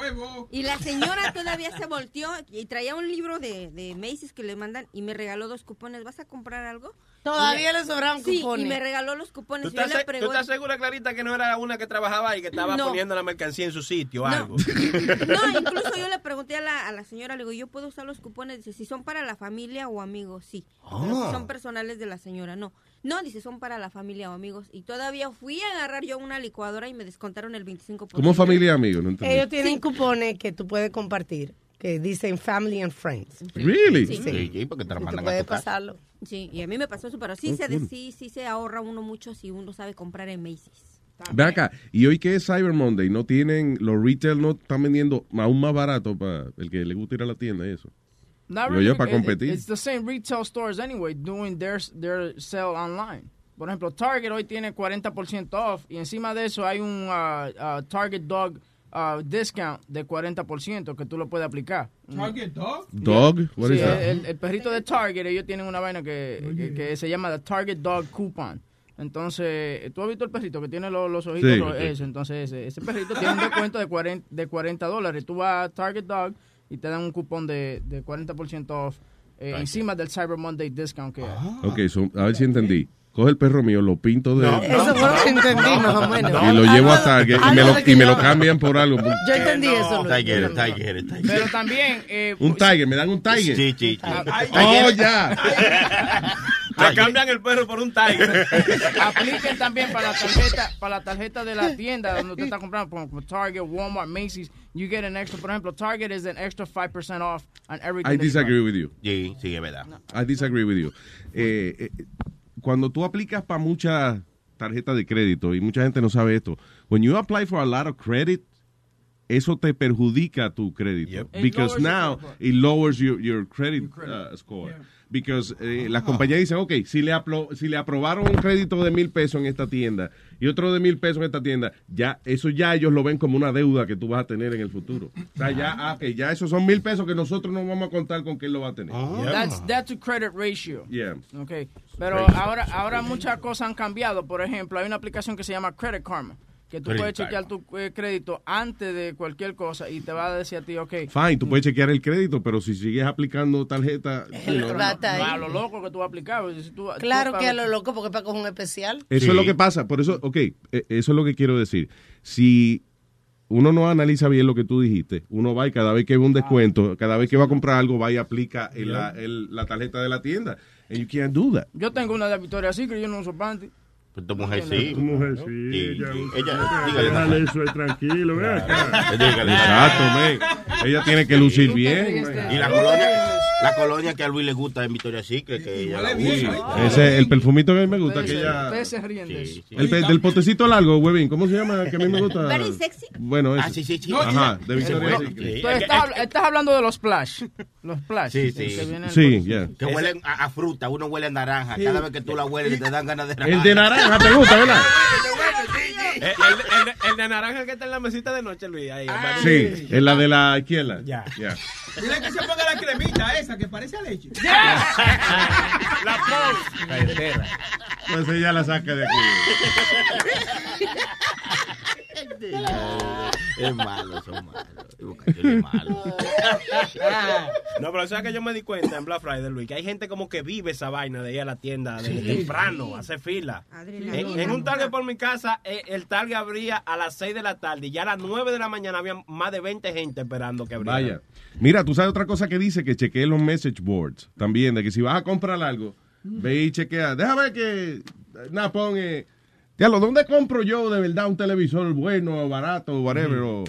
Y la señora todavía se volteó y traía un libro de, de Macy's que le mandan y me regaló dos cupones. ¿Vas a comprar algo? Todavía Y- le sobraron sí, cupones. y me regaló los ¿Tú cupones. Estás, ¿Tú pregunto. estás segura, Clarita, que no era una que trabajaba ahí, que estaba No. poniendo la mercancía en su sitio o No. algo? No, incluso yo le pregunté a la, a la señora, le digo, ¿yo puedo usar los cupones? Dice, si son para la familia o amigos, sí. Pero si Ah. son personales de la señora, no. No, dice, son para la familia o amigos. Y todavía fui a agarrar yo una licuadora y me descontaron el 25%. Como familia y amigos, no. Ellos tienen cupones que tú puedes compartir, que dicen Family and Friends. Really? Sí. Sí. Sí, porque te lo mandan puedes pasarlo. Sí, y a mí me pasó eso, pero sí, Oh, se, cool. sí, sí se ahorra uno mucho si uno sabe comprar en Macy's. Ven acá, y hoy que es Cyber Monday, no tienen, los retail no están vendiendo aún más barato para el que le gusta ir a la tienda y eso. Not really, yo, para it- competir. It's the same retail stores anyway doing their, their sale online. Por ejemplo, Target hoy tiene 40% off y encima de eso hay un uh, uh, Target Dog uh, discount de 40% que tú lo puedes aplicar. Target Dog? Dog? What Sí, is that? el, el perrito de Target, ellos tienen una vaina que, que, que se llama the Target Dog Coupon. Entonces, ¿tú has visto el perrito que tiene los, los ojitos? Sí. Los- Eso, entonces ese, ese perrito tiene un descuento de 40, de 40 dólares. Tú vas a Target Dog y te dan un cupón de, de 40% off eh, encima del Cyber Monday discount que hay. Ok, so, a ver si entendí. Coge el perro mío, lo pinto de... Eso fue lo que entendí, más o menos. y lo llevo a Target y me lo, y me lo cambian por algo. Yo entendí eso. Tiger, Tiger, Tiger. Pero también... eh, Un Tiger, me dan un Tiger. Sí, sí, sí. Oh, ya. Te cambian el perro por un tiger. Apliquen también para la tarjeta, para la tarjeta de la tienda donde usted está comprando, como como Target, Walmart, Macy's. You get an extra, por ejemplo, Target is an extra 5% off on everything. I disagree with you. Sí, sí, es verdad. I disagree with you. Eh, eh, cuando tú aplicas para muchas tarjetas de crédito, y mucha gente no sabe esto, when you apply for a lot of credit, eso te perjudica tu crédito. It Because now it lowers your, your credit, uh, score. Because eh, las compañías dicen, ok, si le, apro- si le aprobaron un crédito de mil pesos en esta tienda y otro de mil pesos en esta tienda, ya eso ya ellos lo ven como una deuda que tú vas a tener en el futuro. O sea, ya, ah, ok, ya esos son mil pesos que nosotros no vamos a contar con que él lo va a tener. That's, that's a credit ratio. Yeah. Okay. Pero ahora, ahora muchas cosas han cambiado. Por ejemplo, hay una aplicación que se llama Credit Karma, que tú Credit puedes chequear tu eh, crédito antes de cualquier cosa y te va a decir a ti, ok. Fine, tú puedes chequear el crédito, pero si sigues aplicando tarjeta... you know, Va a estar No, ahí. a lo loco que tú vas a aplicar. si tú- Claro tú- que a lo loco, porque para coger un especial. Eso es lo que pasa. Por eso, ok, eh, eso es lo que quiero decir. Si uno no analiza bien lo que tú dijiste, uno va y cada vez que ve un descuento, cada vez que va a comprar algo, va y aplica el- la, el- la tarjeta de la tienda. And you can't do that. Yo tengo una de Victoria Secret, yo no uso panty. Pues tu mujer sí. Tu mujer sí. Sí, ella, sí. Ella, dígale. Déjale eso tranquilo. Dígale. Exacto, man. Ella tiene que lucir bien. Y la colonia, la colonia que a Luis le gusta en Victoria Secret, que ella la usa. Ese el perfumito que a mí me gusta, que ella... ustedes se ríen de eso. El pe- del potecito largo, huevín, ¿cómo se llama? Que a mí me gusta. Very sexy. Bueno, ese. Ah, sí, sí, sí. Ajá, de Victoria No, estás, habl- estás hablando de los splash. Los splash. Sí, que sí. vienen- Sí, ya. Que huelen a, a fruta, uno huele a naranja. Cada vez que tú la hueles te dan ganas de El de naranja te gusta, ¿verdad? El, el- el- el de naranja que está en la mesita de noche, Luis. Ahí, Sí, es la de la izquierda. Ya. Ya. Dile que se ponga la cremita esa que parece a leche. La pose. Pues ella la saca de aquí. Es malo, son malos. Malo. No, pero ¿sabes que yo me di cuenta en Black Friday, Luis? Que hay gente como que vive esa vaina de ir a la tienda desde temprano, hace fila. En, en un Target por mi casa, eh, el Target abría a las 6 de la tarde y ya a las 9 de la mañana había más de 20 gente esperando que abriera. Vaya. Mira, tú sabes otra cosa que dice que chequee los message boards también, de que si vas a comprar algo, ve y chequea. Déjame ver que. Nada, pon. Eh, ¿dónde compro yo de verdad un televisor bueno, barato, whatever? o,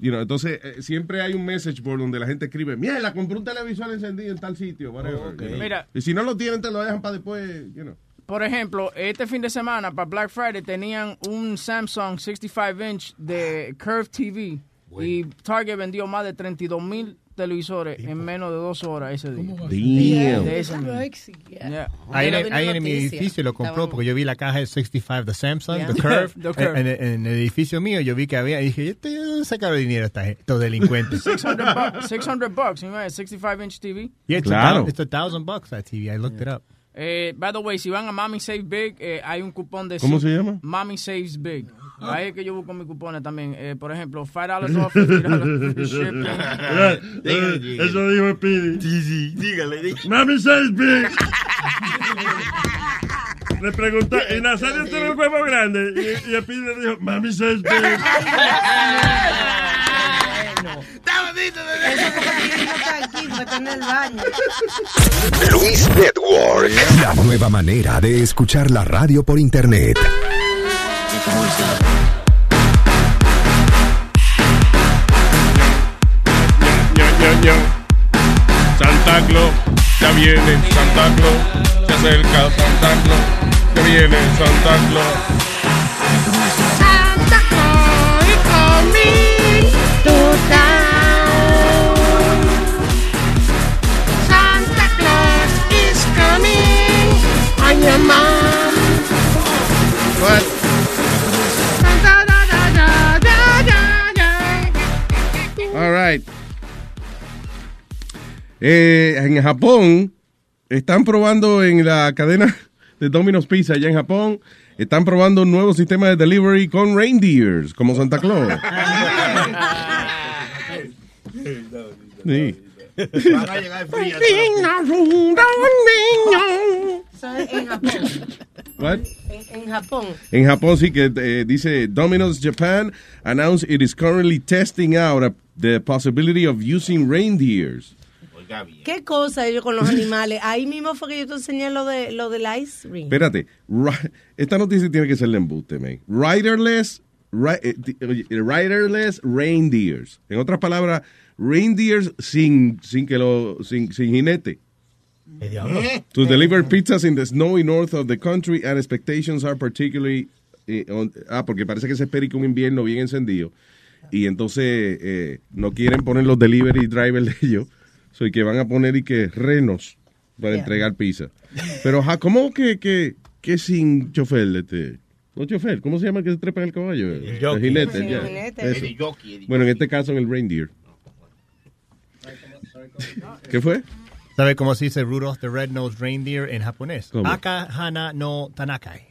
you know, entonces, eh, siempre hay un message board donde la gente escribe: Mierda, compré un televisor encendido en tal sitio, whatever. you know. Mira. Y si no lo tienen, te lo dejan para después, you know. Por ejemplo, este fin de semana, para Black Friday, tenían un Samsung 65 inch de Curve TV. Y Target vendió más de 32 mil televisores en menos de dos horas ese día. Damn. De ese. Yeah. En, mi edificio lo compró porque yo vi la caja de 65 de Samsung, Yeah. The Curve. The Curve. En, el edificio mío yo vi que había y dije, este sacaron dinero esta estos delincuentes. 600 bucks, 600 bucks, you know, 65 inch TV. yeah, it's, Claro. a, it's a thousand bucks that TV. I looked it up. Eh, by the way, si van a Mommy Save Big, eh, hay un cupón de... ¿Cómo se llama? Mommy Saves Big. Ahí es que yo busco mis cupones también. Eh, por ejemplo, $5 off, $50 free shipping. Eh, eh, Eso dijo Speedy. Sí, sí, dígale. dígale. Mami says big. Le preguntó, y Nazario tiene un huevo grande. Y, y Speedy le dijo, Mami says big. Luis Network. La nueva manera de escuchar la radio por internet. Santa Claus, ya viene Santa Claus, se acerca Santa Claus, ya viene Santa Claus. Santa Claus is coming to town. Santa Claus is coming on your mom. What? All right. Eh, en Japón, están probando en la cadena de Domino's Pizza allá en Japón, están probando un nuevo sistema de delivery con reindeers, como Santa Claus. Sí. Eso es en Japón. What? En, en Japón. En Japón sí que eh, dice Domino's Japan announced it is currently testing out a- the possibility of using reindeers. ¿Qué cosa ellos con los animales? Ahí mismo fue que yo te enseñé lo, de, lo del ice ring. Espérate, esta noticia tiene que ser de embuste, man. Riderless, ri- eh, riderless reindeers. En otras palabras, reindeers sin, sin que lo, sin, sin jinete. To deliver pizzas in the snowy north of the country and expectations are particularly eh, on- ah, porque parece que se espera que un invierno bien encendido y entonces eh, no quieren poner los delivery drivers de ellos, so, y que van a poner y que renos para Yeah. entregar pizza. Pero ajá, ¿cómo que, que, que sin chofer este? No chofer, ¿cómo se llama el que se trepa en el caballo? El, jinete, El ya. jinete. El jockey, Bueno, en este caso en el reindeer. ¿Qué fue? ¿Sabe cómo se dice Rudolph the Red-Nosed Reindeer en japonés? Akahana no Tanakai.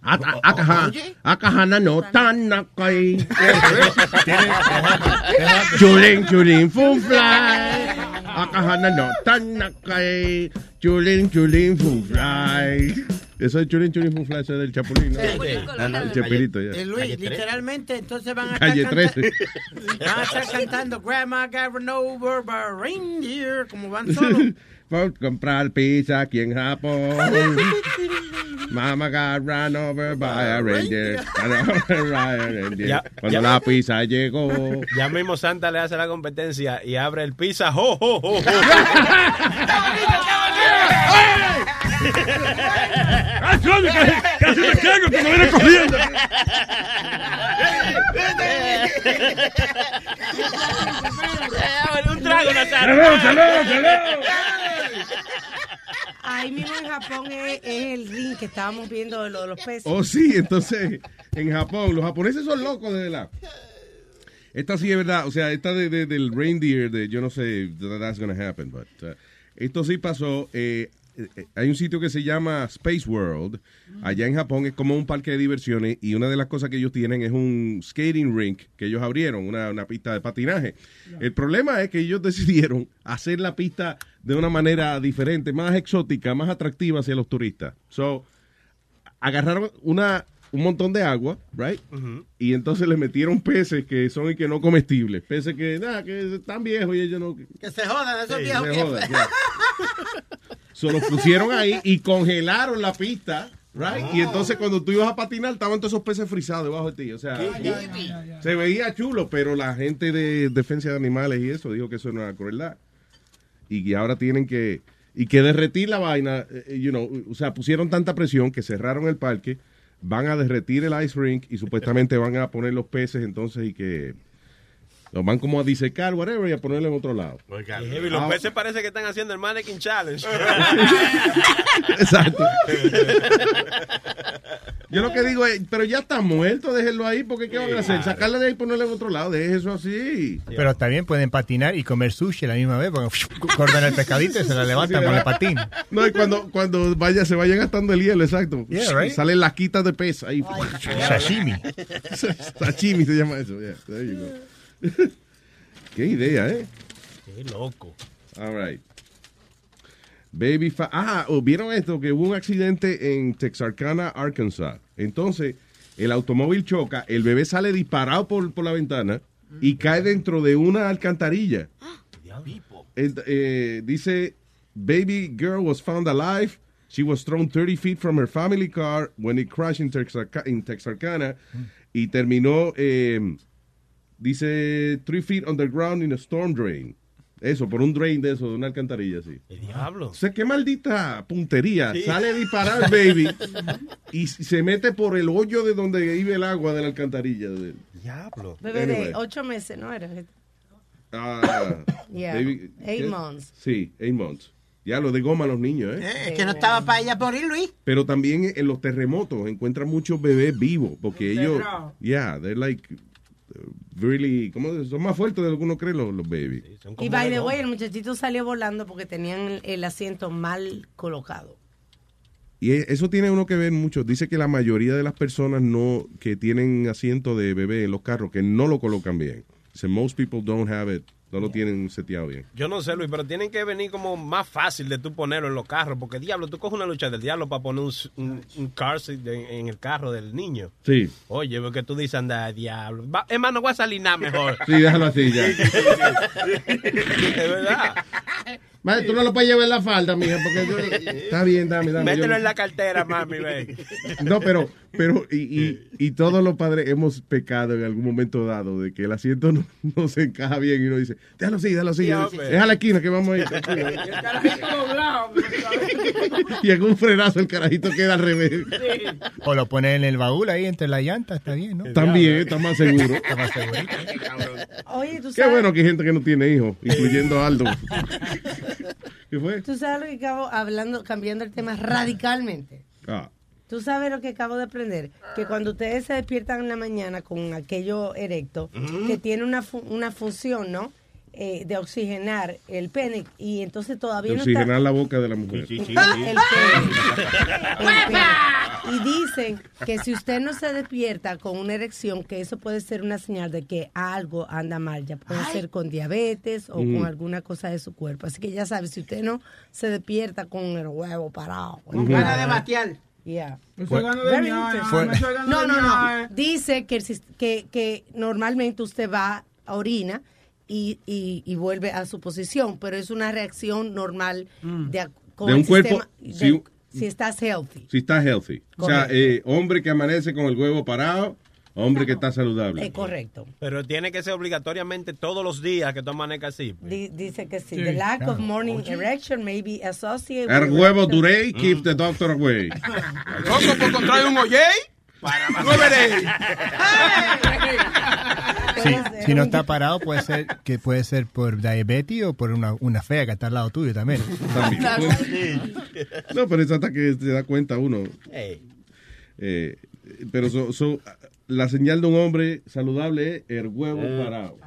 Akaha, akahana no tanakai. Chulin, chulin, fun fly. Akahana no tanakai. Chulin, chulin, fun fly. Eso es chulin, chulin, fun eso es del chapulín, ¿no? El chapirito, ya. Eh, Luis, literalmente, entonces van a estar Calle canta- 13. van a estar cantando Grandma run over by a reindeer, como van solos. Por comprar pizza aquí en Japón. Mama got run over by a reindeer. Run over by a reindeer. Ya- Cuando ya- la pizza llegó. Ya mismo Santa le hace la competencia y abre el pizza. ¡Jo, jo, jo, jo! ¡Ay, coño! Casi, casi me caigo cuando viene corriendo. Un trago, Nazario. Salud, salud, salud. Ahí mismo en Japón es, es el ring que estábamos viendo de lo de los peces. Oh, sí, entonces, en Japón, los japoneses son locos de verdad. Esta sí es verdad, o sea, esta de, de- del reindeer, de yo no sé, that that's gonna happen, but uh, esto sí pasó. eh, hay un sitio que se llama Space World, allá en Japón, es como un parque de diversiones y una de las cosas que ellos tienen es un skating rink que ellos abrieron, una, una pista de patinaje. El problema es que ellos decidieron hacer la pista de una manera diferente, más exótica, más atractiva hacia los turistas. So, agarraron una un montón de agua, right? Y entonces le metieron peces que son y que no comestibles, peces que nada, que están viejos y ellos no Que se jodan esos Sí, viejos se que... jodan. se los pusieron ahí y congelaron la pista, right? Y entonces cuando tú ibas a patinar estaban todos esos peces frisados debajo de ti, o sea, se veía chulo, pero la gente de defensa de animales y eso dijo que eso no era crueldad. Y ahora tienen que y que derretir la vaina, eh, you know, o sea, pusieron tanta presión que cerraron el parque, van a derretir el ice rink y supuestamente van a poner los peces entonces y que los van como a disecar, whatever, y a ponerlo en otro lado. Y los Ah, peces parece que están haciendo el Mannequin Challenge. Exacto. Yo lo que digo es, pero ya está muerto, déjenlo ahí, porque ¿qué van a hacer? Sacarle de ahí y ponerle en otro lado, deje eso así. Pero también pueden patinar y comer sushi a la misma vez, porque cortan el pescadito y se la levantan con el patín. No, y cuando, cuando vaya, se vaya gastando el hielo, exacto. Yeah, right. Salen las quitas de pez ahí. Sashimi. Sashimi se llama eso. yeah, there you go. Qué idea, ¿eh? Qué loco. All right. Baby fa ah, oh, ¿vieron esto? Que hubo un accidente en Texarkana, Arkansas. Entonces, el automóvil choca, el bebé sale disparado por, por la ventana y cae dentro de una alcantarilla. Ent- eh, dice, baby girl was found alive. She was thrown 30 feet from her family car when it crashed in, Texarka- in Texarkana y terminó, eh, dice, 3 feet underground in a storm drain. Eso, por un drain de eso, de una alcantarilla así. El diablo. O sea, qué maldita puntería. Sí. Sale a disparar baby y se mete por el hoyo de donde iba el agua de la alcantarilla. Diablo. Bebé Anyway. de ocho meses, ¿no era? Ah, Yeah, baby- eight ¿qué? months. Sí, eight months. Ya lo de goma a los niños, ¿eh? Eh, que no estaba para ella morir, Luis. Pero también en los terremotos encuentran muchos bebés vivos porque ellos, Enterrados. yeah, they're like really, ¿cómo? Son más fuertes de lo que uno cree los, los babies. Y by the way, el muchachito salió volando porque tenían el, el asiento mal colocado. Y e- eso tiene uno que ver mucho. Dice que la mayoría de las personas no que tienen asiento de bebé en los carros que no lo colocan bien. Dice most people don't have it, no lo tienen seteado bien. Yo no sé, Luis, pero tienen que venir como más fácil de tú ponerlo en los carros, porque diablo, tú coges una lucha del diablo para poner un, un- un car seat en el carro del niño. Sí. Oye, porque tú dices, anda, diablo. Va, es más, no voy a salir nada mejor. Sí, déjalo así ya. es verdad. Madre, tú no lo puedes llevar en la falda, mija, porque yo- Está bien, dame, dame. Mételo Yo- en la cartera, mami, ven. No, pero, pero, y, y, y todos los padres hemos pecado en algún momento dado de que el asiento no, no se encaja bien y uno dice, déjalo así, déjalo así. Sí, hombre. Es a la esquina que vamos a ir. tranquilo". y en un frenazo el carajito queda al revés. O lo pones en el baúl ahí entre las llantas, está bien, ¿no? También, está más seguro. Está más seguro. Oye, tú Qué bueno que hay gente que no tiene hijos, incluyendo a Aldo. ¿Qué fue? tú sabes lo que acabo hablando, cambiando el tema radicalmente. Ah, Tú sabes lo que acabo de aprender, que cuando ustedes se despiertan en la mañana con aquello erecto, que tiene una, fu- una función, ¿no? Eh, de oxigenar el pene y entonces todavía de no oxigenar está... la boca de la mujer. El pene. El pene. Y dicen que si usted no se despierta con una erección, que eso puede ser una señal de que algo anda mal, ya puede ser con diabetes o con alguna cosa de su cuerpo. Así que ya sabe, si usted no se despierta con el huevo parado, Con de batear. Yeah. No, no, no. Dice que, que, que normalmente usted va a orina y, y, y vuelve a su posición, pero es una reacción normal de, con De el un cuerpo, sistema- de- si estás healthy. Si está healthy. O sea, eh, hombre que amanece con el huevo parado, hombre que está saludable. Es correcto. Pero tiene que ser obligatoriamente todos los días que tú amanezcas así. Di- dice que sí. Sí, The lack of morning erection may be associated El with huevo duré, keep the doctor away. ¿Cómo por contraer un oye? Para no veréis. Sí, si no está parado, puede ser que puede ser por diabetes o por una, una fea que está al lado tuyo también. No, pero es hasta que se da cuenta uno. Eh, pero so- so, la señal de un hombre saludable es el huevo Eh. parado.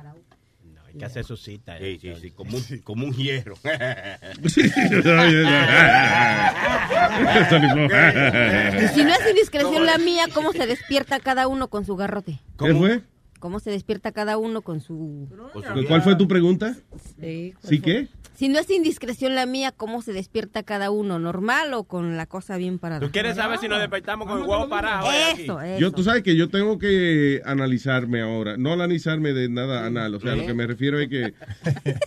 Hay que hacer su cita. Sí, sí, sí, como un, como un hierro. Y si no es indiscreción la mía, ¿cómo se despierta cada uno con su garrote? ¿Qué fue? ¿Cómo se despierta cada uno con su... ¿Cuál fue tu pregunta? Sí, ¿Sí qué? Si no es indiscreción la mía, ¿cómo se despierta cada uno? ¿Normal o con la cosa bien parada? ¿Tú quieres saber si nos despertamos con el huevo parado? Eso, eso. Yo, tú sabes que yo tengo que analizarme ahora, no analizarme de nada anal, o sea, lo que me refiero es que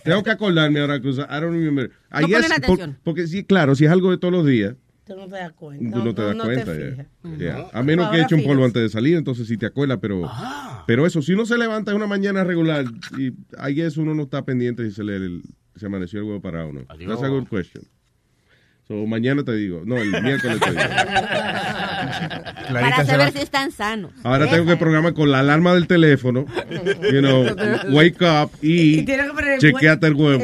tengo que acordarme ahora que I don't remember. I No guess poner por- atención. porque sí, claro, si es algo de todos los días, Tú no te das cuenta. tú no te das cuenta. te ya. fijas. Ya. A menos que eche un polvo antes de salir, entonces sí te acuerdas, pero pero eso, si uno se levanta en una mañana regular, y ahí es uno no está pendiente si se le el- se amaneció el huevo parado o no. Adiós. That's a good question. So, mañana te digo, no, el miércoles te digo. Para saber si están sanos. Ahora tengo que programar con la alarma del teléfono, you know, wake up y, chequeate el huevo.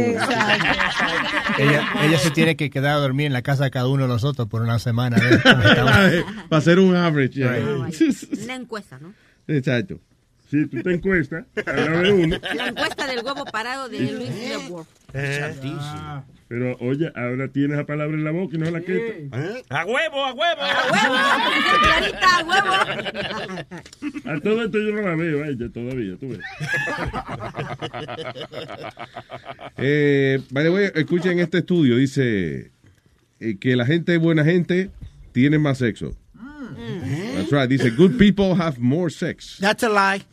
Ella, ella se tiene que quedar a dormir en la casa de cada uno de nosotros por una semana. Para hacer un average. ya. Una encuesta, ¿no? Exacto. Si tú te encuestas. La encuesta del huevo parado de Luis Network. Ah. Pero oye, ahora tienes la palabra en la boca y no la quita. ¡A huevo, a huevo! Clarita, a huevo. A todo esto yo no la veo a ella todavía, tú ves. Eh, by the way, escuchen este estudio, dice eh, que la gente buena gente tiene más sexo. That's right, dice good people have more sex. That's a lie.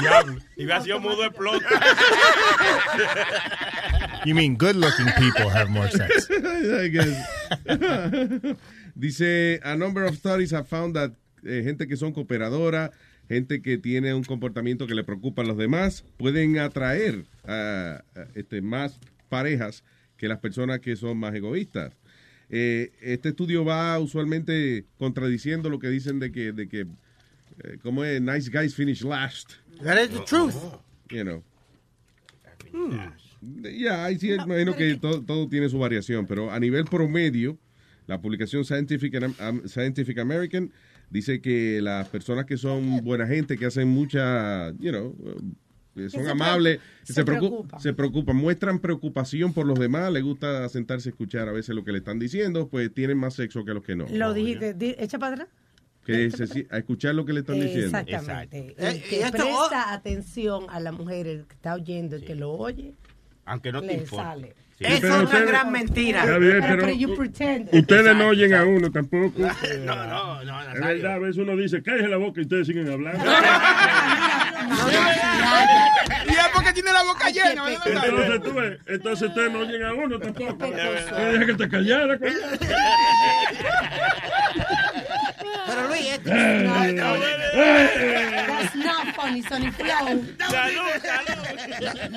Diablo. Y sido mudo explota. You mean good looking people have more sex. I guess. Dice, a number of studies have found that eh, gente que son cooperadoras, gente que tiene un comportamiento que le preocupa a los demás, pueden atraer a, a, este, más parejas que las personas que son más egoístas. Eh, este estudio va usualmente contradiciendo lo que dicen de que, de que eh, como es, nice guys finish last. That is the truth. You know. Ya, ahí sí, imagino que todo, todo tiene su variación, pero a nivel promedio, la publicación Scientific, Am- Am- Scientific American dice que las personas que son buena gente, que hacen mucha, you know, eh, son se amables, se, se preocupan, preocupan. se preocupan, muestran preocupación por los demás, les gusta sentarse a escuchar a veces lo que le están diciendo, pues tienen más sexo que los que no. Lo dijiste, di- echa para atrás. Que se a escuchar lo que le están diciendo. Exactamente. Eh, El que presta atención a la mujer, el que está oyendo, el que lo oye, Aunque no te le importa. sale. Sí. Eso pero es una ustedes- gran mentira. Está bien, Pero, pero pero you pretend. ustedes no oyen a uno tampoco. No, no, no, Es verdad, a veces uno dice, cállese la boca y ustedes siguen hablando. Y es porque tiene la boca llena. Entonces, tú ves, entonces ustedes no oyen a uno tampoco. Yo dije que te callara, Pero Luis, esto- That's not funny, Sonny Flow.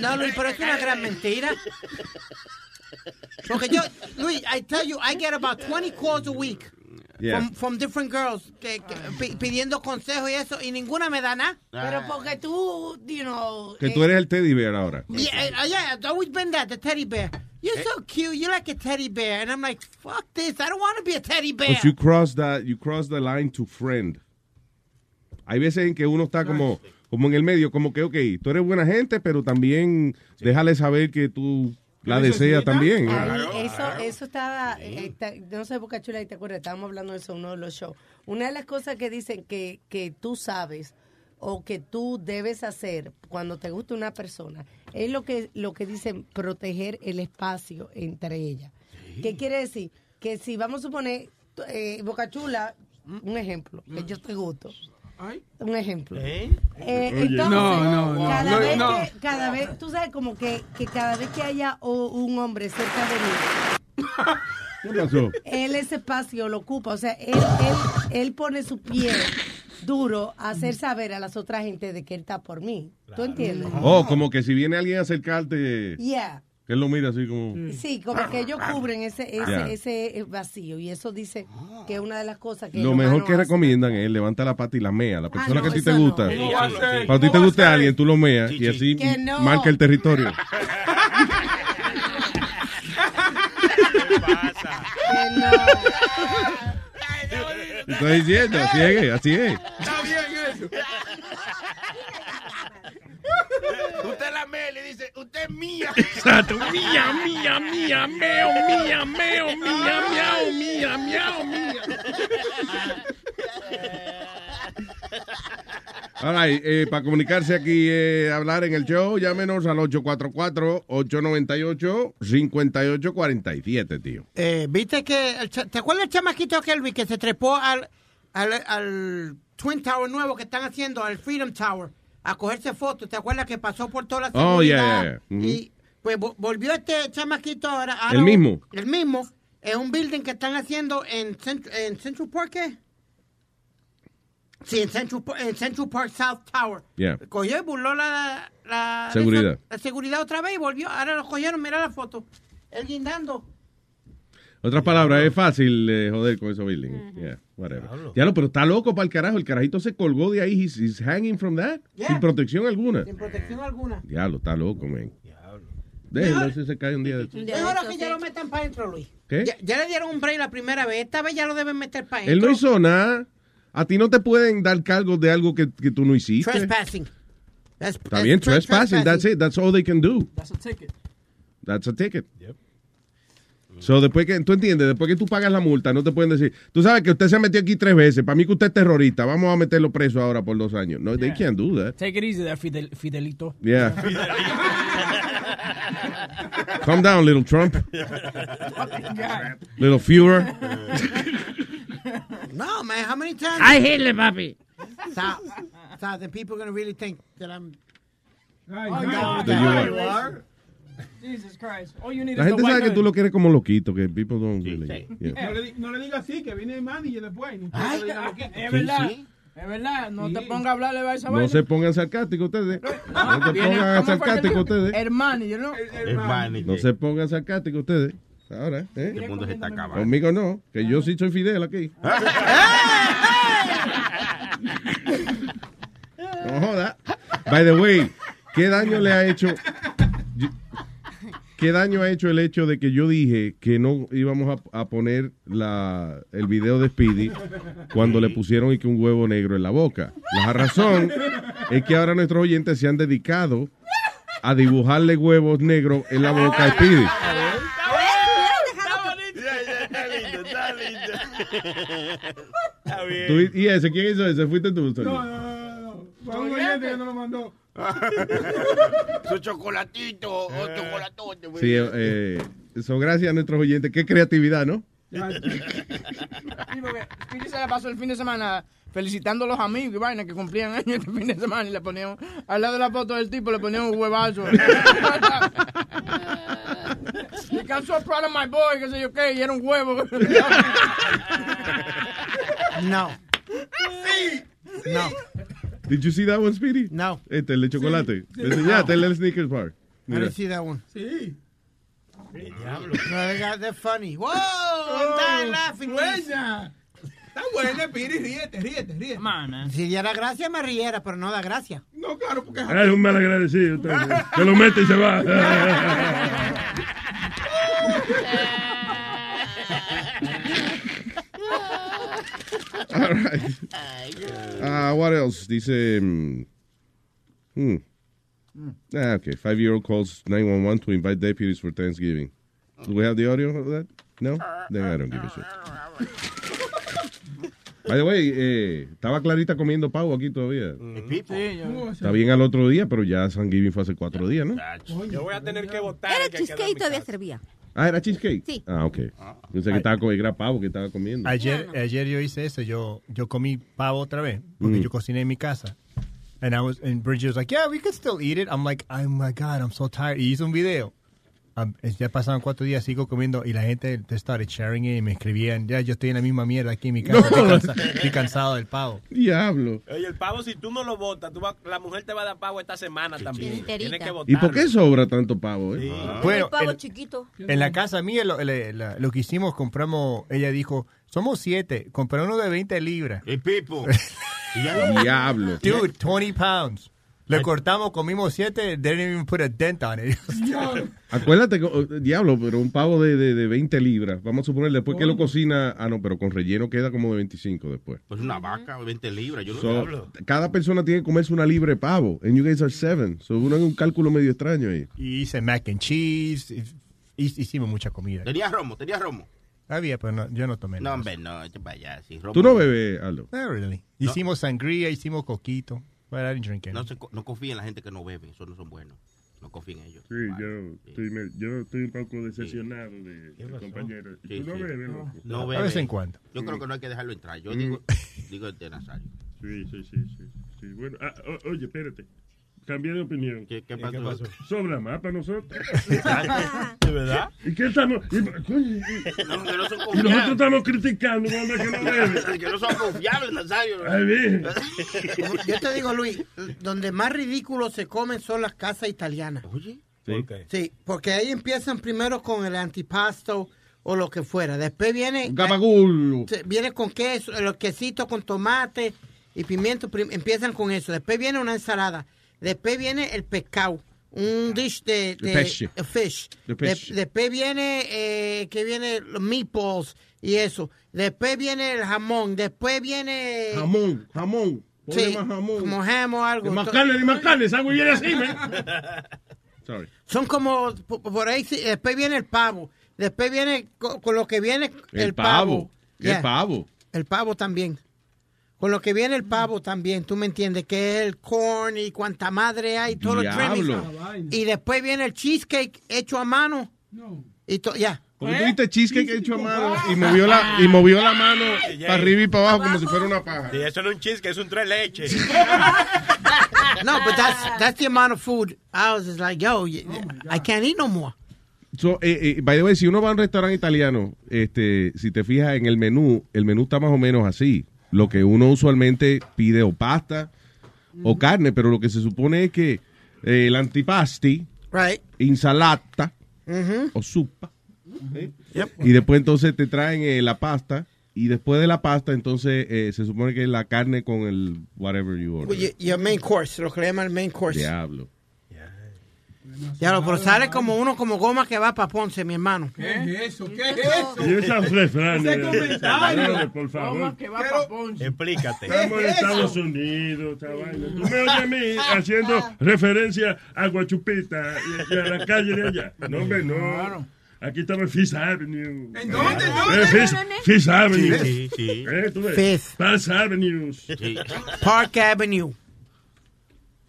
no, Luis, pero es una gran mentira. Porque yo, Luis, I tell you, I get about 20 calls a week Yeah. from, from different girls que, que- pi- pidiendo consejos y eso, y ninguna me da nada. Pero porque tú, you know. Que eh, tú eres el teddy bear ahora. Yeah, uh, yeah, I've always been that, the teddy bear. You're so cute, you're like a teddy bear. And I'm like, fuck this, I don't want to be a teddy bear. But you cross that, you cross the line to friend. Hay veces en que uno está como, como en el medio, como que, ok, tú eres buena gente, pero también déjale saber que tú la deseas también. Eso, eso estaba, eh, está- no sé, Boca Chula, y te acuerdas, estábamos hablando de eso en uno de los shows. Una de las cosas que dicen que, que tú sabes o que tú debes hacer cuando te gusta una persona es lo que, lo que dicen proteger el espacio entre ellas. ¿Qué quiere decir? Que si vamos a suponer, eh, Boca Chula, un ejemplo, que yo te gusto. Un ejemplo. Eh, Oye. entonces, No, no, no, cada, no, vez no. Que, cada vez, tú sabes, como que, que cada vez que haya o- un hombre cerca de mí, ¿Qué pasó? él ese espacio lo ocupa. O sea, él, él, él pone su pie duro a hacer saber a las otras gente de que él está por mí. ¿Tú entiendes? Oh, como que si viene alguien a acercarte, Yeah. Que él lo mira así como... Sí, como que ellos cubren ese, ese, ese vacío. Y eso dice que es una de las cosas que Lo mejor que hacen. recomiendan es levanta la pata y la mea. La persona no, que a ti te no. gusta. Cuando a ti te ¿Cómo va guste a alguien, tú lo meas y así Que no. marca el territorio. Que no. Estoy diciendo, así es, así es. Está bien eso. Usted la me le dice, usted es mía. Exacto. Mía, mía, mía, meo, mía, meo, mía, miau, mía, miau, mía. Right, eh, para comunicarse aquí, eh, hablar en el show, llámenos al 844-898-5847, tío. Eh, ¿Viste que, ¿te acuerdas el chamaquito Kelvin que se trepó al, al, al Twin Tower nuevo que están haciendo, al Freedom Tower, a cogerse fotos? ¿Te acuerdas que pasó por toda la seguridad? Oh, yeah, yeah, yeah. Y pues vo- volvió este chamaquito ahora. ahora ¿El mismo? El mismo. Es un building que están haciendo en, Cent- en Central Park, ¿qué? Sí, en Central, en Central Park South Tower. Yeah. Cogió y burló la, la, Seguridad. esa- la seguridad otra vez y volvió. Ahora lo cogieron, mira la foto. Él guindando. Otras palabras, es fácil eh, joder con esos buildings. Yeah, whatever. Ya lo, pero está loco para el carajo. El carajito se colgó de ahí. He's, he's hanging from that. Yeah. Sin protección alguna. Sin protección alguna. Diablo, está loco, man. Déjelo, si se cae un día de esto. Es hora que ya lo metan para adentro, Luis. ¿Qué? Ya, ya le dieron un break la primera vez. Esta vez ya lo deben meter para adentro. Él no hizo nada. A ti no te pueden dar cargos de algo que, que tú no hiciste. Trespassing. That's- Está bien, tre- trespassing. That's it. That's all they can do. That's a ticket. That's a ticket. So, después que, tú entiendes, después que tú pagas la multa, no te pueden decir, tú sabes que usted se metió aquí tres veces, para mí que usted es terrorista, vamos a meterlo preso ahora por dos años. No, they can't do that. Take it easy there, Fidel, Fidelito. Yeah. Calm down, little Trump. Little Führer. No, man, how many times? I Hitler, papi. Stop. Stop. Then people are going to really think that I'm. Oh, That you are. Jesus Christ. All you need La is gente the sabe que tú lo quieres como loquito, que people don't really. yeah. No le, no le diga así, que viene el manager después. No Ay, es verdad. Es verdad. No te pongas a hablarle a esa No vaina. se pongan sarcásticos ustedes. No se Viene- pongan ¿cómo fue que sarcásticos ustedes. El manager, ¿no? No se pongan sarcásticos ustedes. Ahora, ¿eh? El mundo se está acabando. Conmigo no, que yo sí soy fidel aquí. No joda. By the way, ¿qué daño le ha hecho? ¿Qué daño ha hecho el hecho de que yo dije que no íbamos a, a poner la, el video de Speedy cuando le pusieron y que un huevo negro en la boca? La razón es que ahora nuestros oyentes se han dedicado a dibujarle huevos negros en la boca a Speedy. Está bien. ¿Y ese? ¿Quién hizo ese? ¿Fuiste tú? Tony? No, no, no, no. Fue un oyente que no lo mandó. Su chocolatito o chocolatote. güey. Sí, eh, eso gracias a nuestros oyentes. Qué creatividad, ¿no? Sí, porque se la pasó el fin de semana felicitando a los amigos y vaina que cumplían años este fin de semana y le ponían al lado de la foto del tipo le ponían un huevazo. y I'm so proud of my boy, que sé yo qué, y era un huevo. No. Sí. No. Did you see that one, Speedy? No. Este, el de chocolate. Sí. Le enseñaste el Snickers Bar. I Mira. didn't see that one. Sí. No, they got, they're funny. Whoa, Oh, I'm dying laughing. buena. Está buena, Piri, ríete, ríete, ríete. Si diera gracia, me riera, pero no da gracia. No, claro, porque... Ah, es un mal agradecido. Se lo mete y se va. All right. Uh, what else? Dice. mm, hmm. Ah, okay. Five year old calls 911 to invite deputies for Thanksgiving. Do we have the audio of that? No? Then I don't give a shit. By the way, eh, estaba Clarita comiendo pavo aquí todavía. Está bien al otro día, pero ya Thanksgiving fue hace cuatro días, ¿no? Yo voy a tener que votar. Era cheesecake todavía servía. Ah, era cheesecake. Sí. Ah, ok. Pensé que estaba comiendo, era pavo que estaba comiendo. Ayer, ayer yo hice eso. Yo, yo comí pavo otra vez porque Mm. yo cociné en mi casa. And I was, and Bridget was like, yeah, we could still eat it. I'm like, oh my God, I'm so tired. Y hice un video. Um, ya pasaron cuatro días, sigo comiendo y la gente te started sharing it y me escribían, ya yo estoy en la misma mierda aquí en mi casa. Estoy, cansa- estoy cansado del pavo. Diablo. Oye, el pavo, si tú no lo botas, tú vas- la mujer te va a dar pavo esta semana también. Tienes que ¿Y por qué sobra tanto pavo? Eh? Bueno, el pavo el- chiquito. En la casa mía lo, le- la- lo que hicimos, compramos, ella dijo, somos siete, compré uno de 20 libras. El pipo. Diablo. Dude, 20 pounds. Le cortamos, comimos siete, they didn't even put a dent on it. Acuérdate, que, oh, diablo, pero un pavo de, de, de 20 libras. Vamos a suponer después que lo cocina. Ah, no, pero con relleno queda como de 25 después. Pues una vaca, 20 libras, yo no So, hablo. cada persona tiene que comerse una libra de pavo. And you guys are seven. So uno es un cálculo medio extraño ahí. y hice mac and cheese, y- hicimos mucha comida. Tenía romo, tenía romo. Había, pero no- yo no tomé No, nada. hombre, no, allá. sí, romo. ¿Tú no bebes, Aldo? Not really. No. Hicimos sangría, hicimos coquito. But I didn't drink any. No, se, no confía en la gente que no bebe, esos no son buenos. No confía en ellos. Sí, yo estoy, me- yo estoy un poco decepcionado de, de compañero. Sí, ¿Tú no sí. bebes? No A bebe. vez en cuando. Yo creo que no hay que dejarlo entrar. Yo Mm. digo, digo de Nazario. Sí, sí, sí, sí. sí. Bueno, ah, o- oye, espérate. Cambié de opinión. ¿Qué, qué pasó? Sobra más para nosotros. ¿De verdad? ¿Y qué estamos? y- coño, y- No, que no son y nosotros estamos criticando es que no que no son confiables, Nazario. Ay, bien. Yo te digo, Luis, donde más ridículos se comen son las casas italianas. Oye. Sí. Sí, porque ahí empiezan primero con el antipasto o lo que fuera. Después viene... Gabagulo. Viene con queso, los quesitos con tomate y pimiento. empiezan con eso. Después viene una ensalada. Después viene el pescado. Un dish de, De fish. De De- fish. después viene eh, que viene los meatballs y eso. Después viene el jamón. Después viene Jamón, jamón. Sí, más jamón. como ham o algo. Más carne, ni más carne. Esa viene así, man. Sorry. Son como, por, ahí, después viene el pavo. Después viene co- con, lo que viene el, El pavo. pavo. Yeah. Pavo. El pavo también. Con lo que viene el pavo también, tú me entiendes, que es el corn y cuanta madre hay, todos los Diablo. trimmings. Y después viene el cheesecake hecho a mano. Y to- ya. Como tú viste cheesecake hecho a mano y movió la, y movió la mano para arriba y para abajo como si fuera una paja. Y eso no es un cheese, que es un tres leches. No, but that's, that's the amount of food. I was just like, yo, y- I can't eat no more. So, eh, eh, by the way, si uno va a un restaurante italiano, este, si te fijas en el menú, el menú está más o menos así. Lo que uno usualmente pide o pasta o carne, pero lo que se supone es que eh, el antipasti, Right. ensalata Mhm. o sopa, y después entonces te traen eh, la pasta y después de la pasta entonces eh, se supone que es la carne con el whatever you order. Well, your, your main course, lo que le llaman el main course. Diablo. Ya lo, pero sale como uno como goma que va para Ponce, mi hermano. ¿Qué es eso? ¿Qué es eso? Y esos refranes. Ese comentario. por favor. Explícate. Estamos en Estados Unidos, vaina. Tú me oyes a mí haciendo referencia a Guachupita y, a la calle de allá. No, hombre, no. Aquí estaba en Fifth Avenue. ¿En dónde? ¿En Eh, dónde? Fifth, Fifth Avenue. Sí, sí. Eh, tú ves. Fifth. Park Avenue. Park Avenue.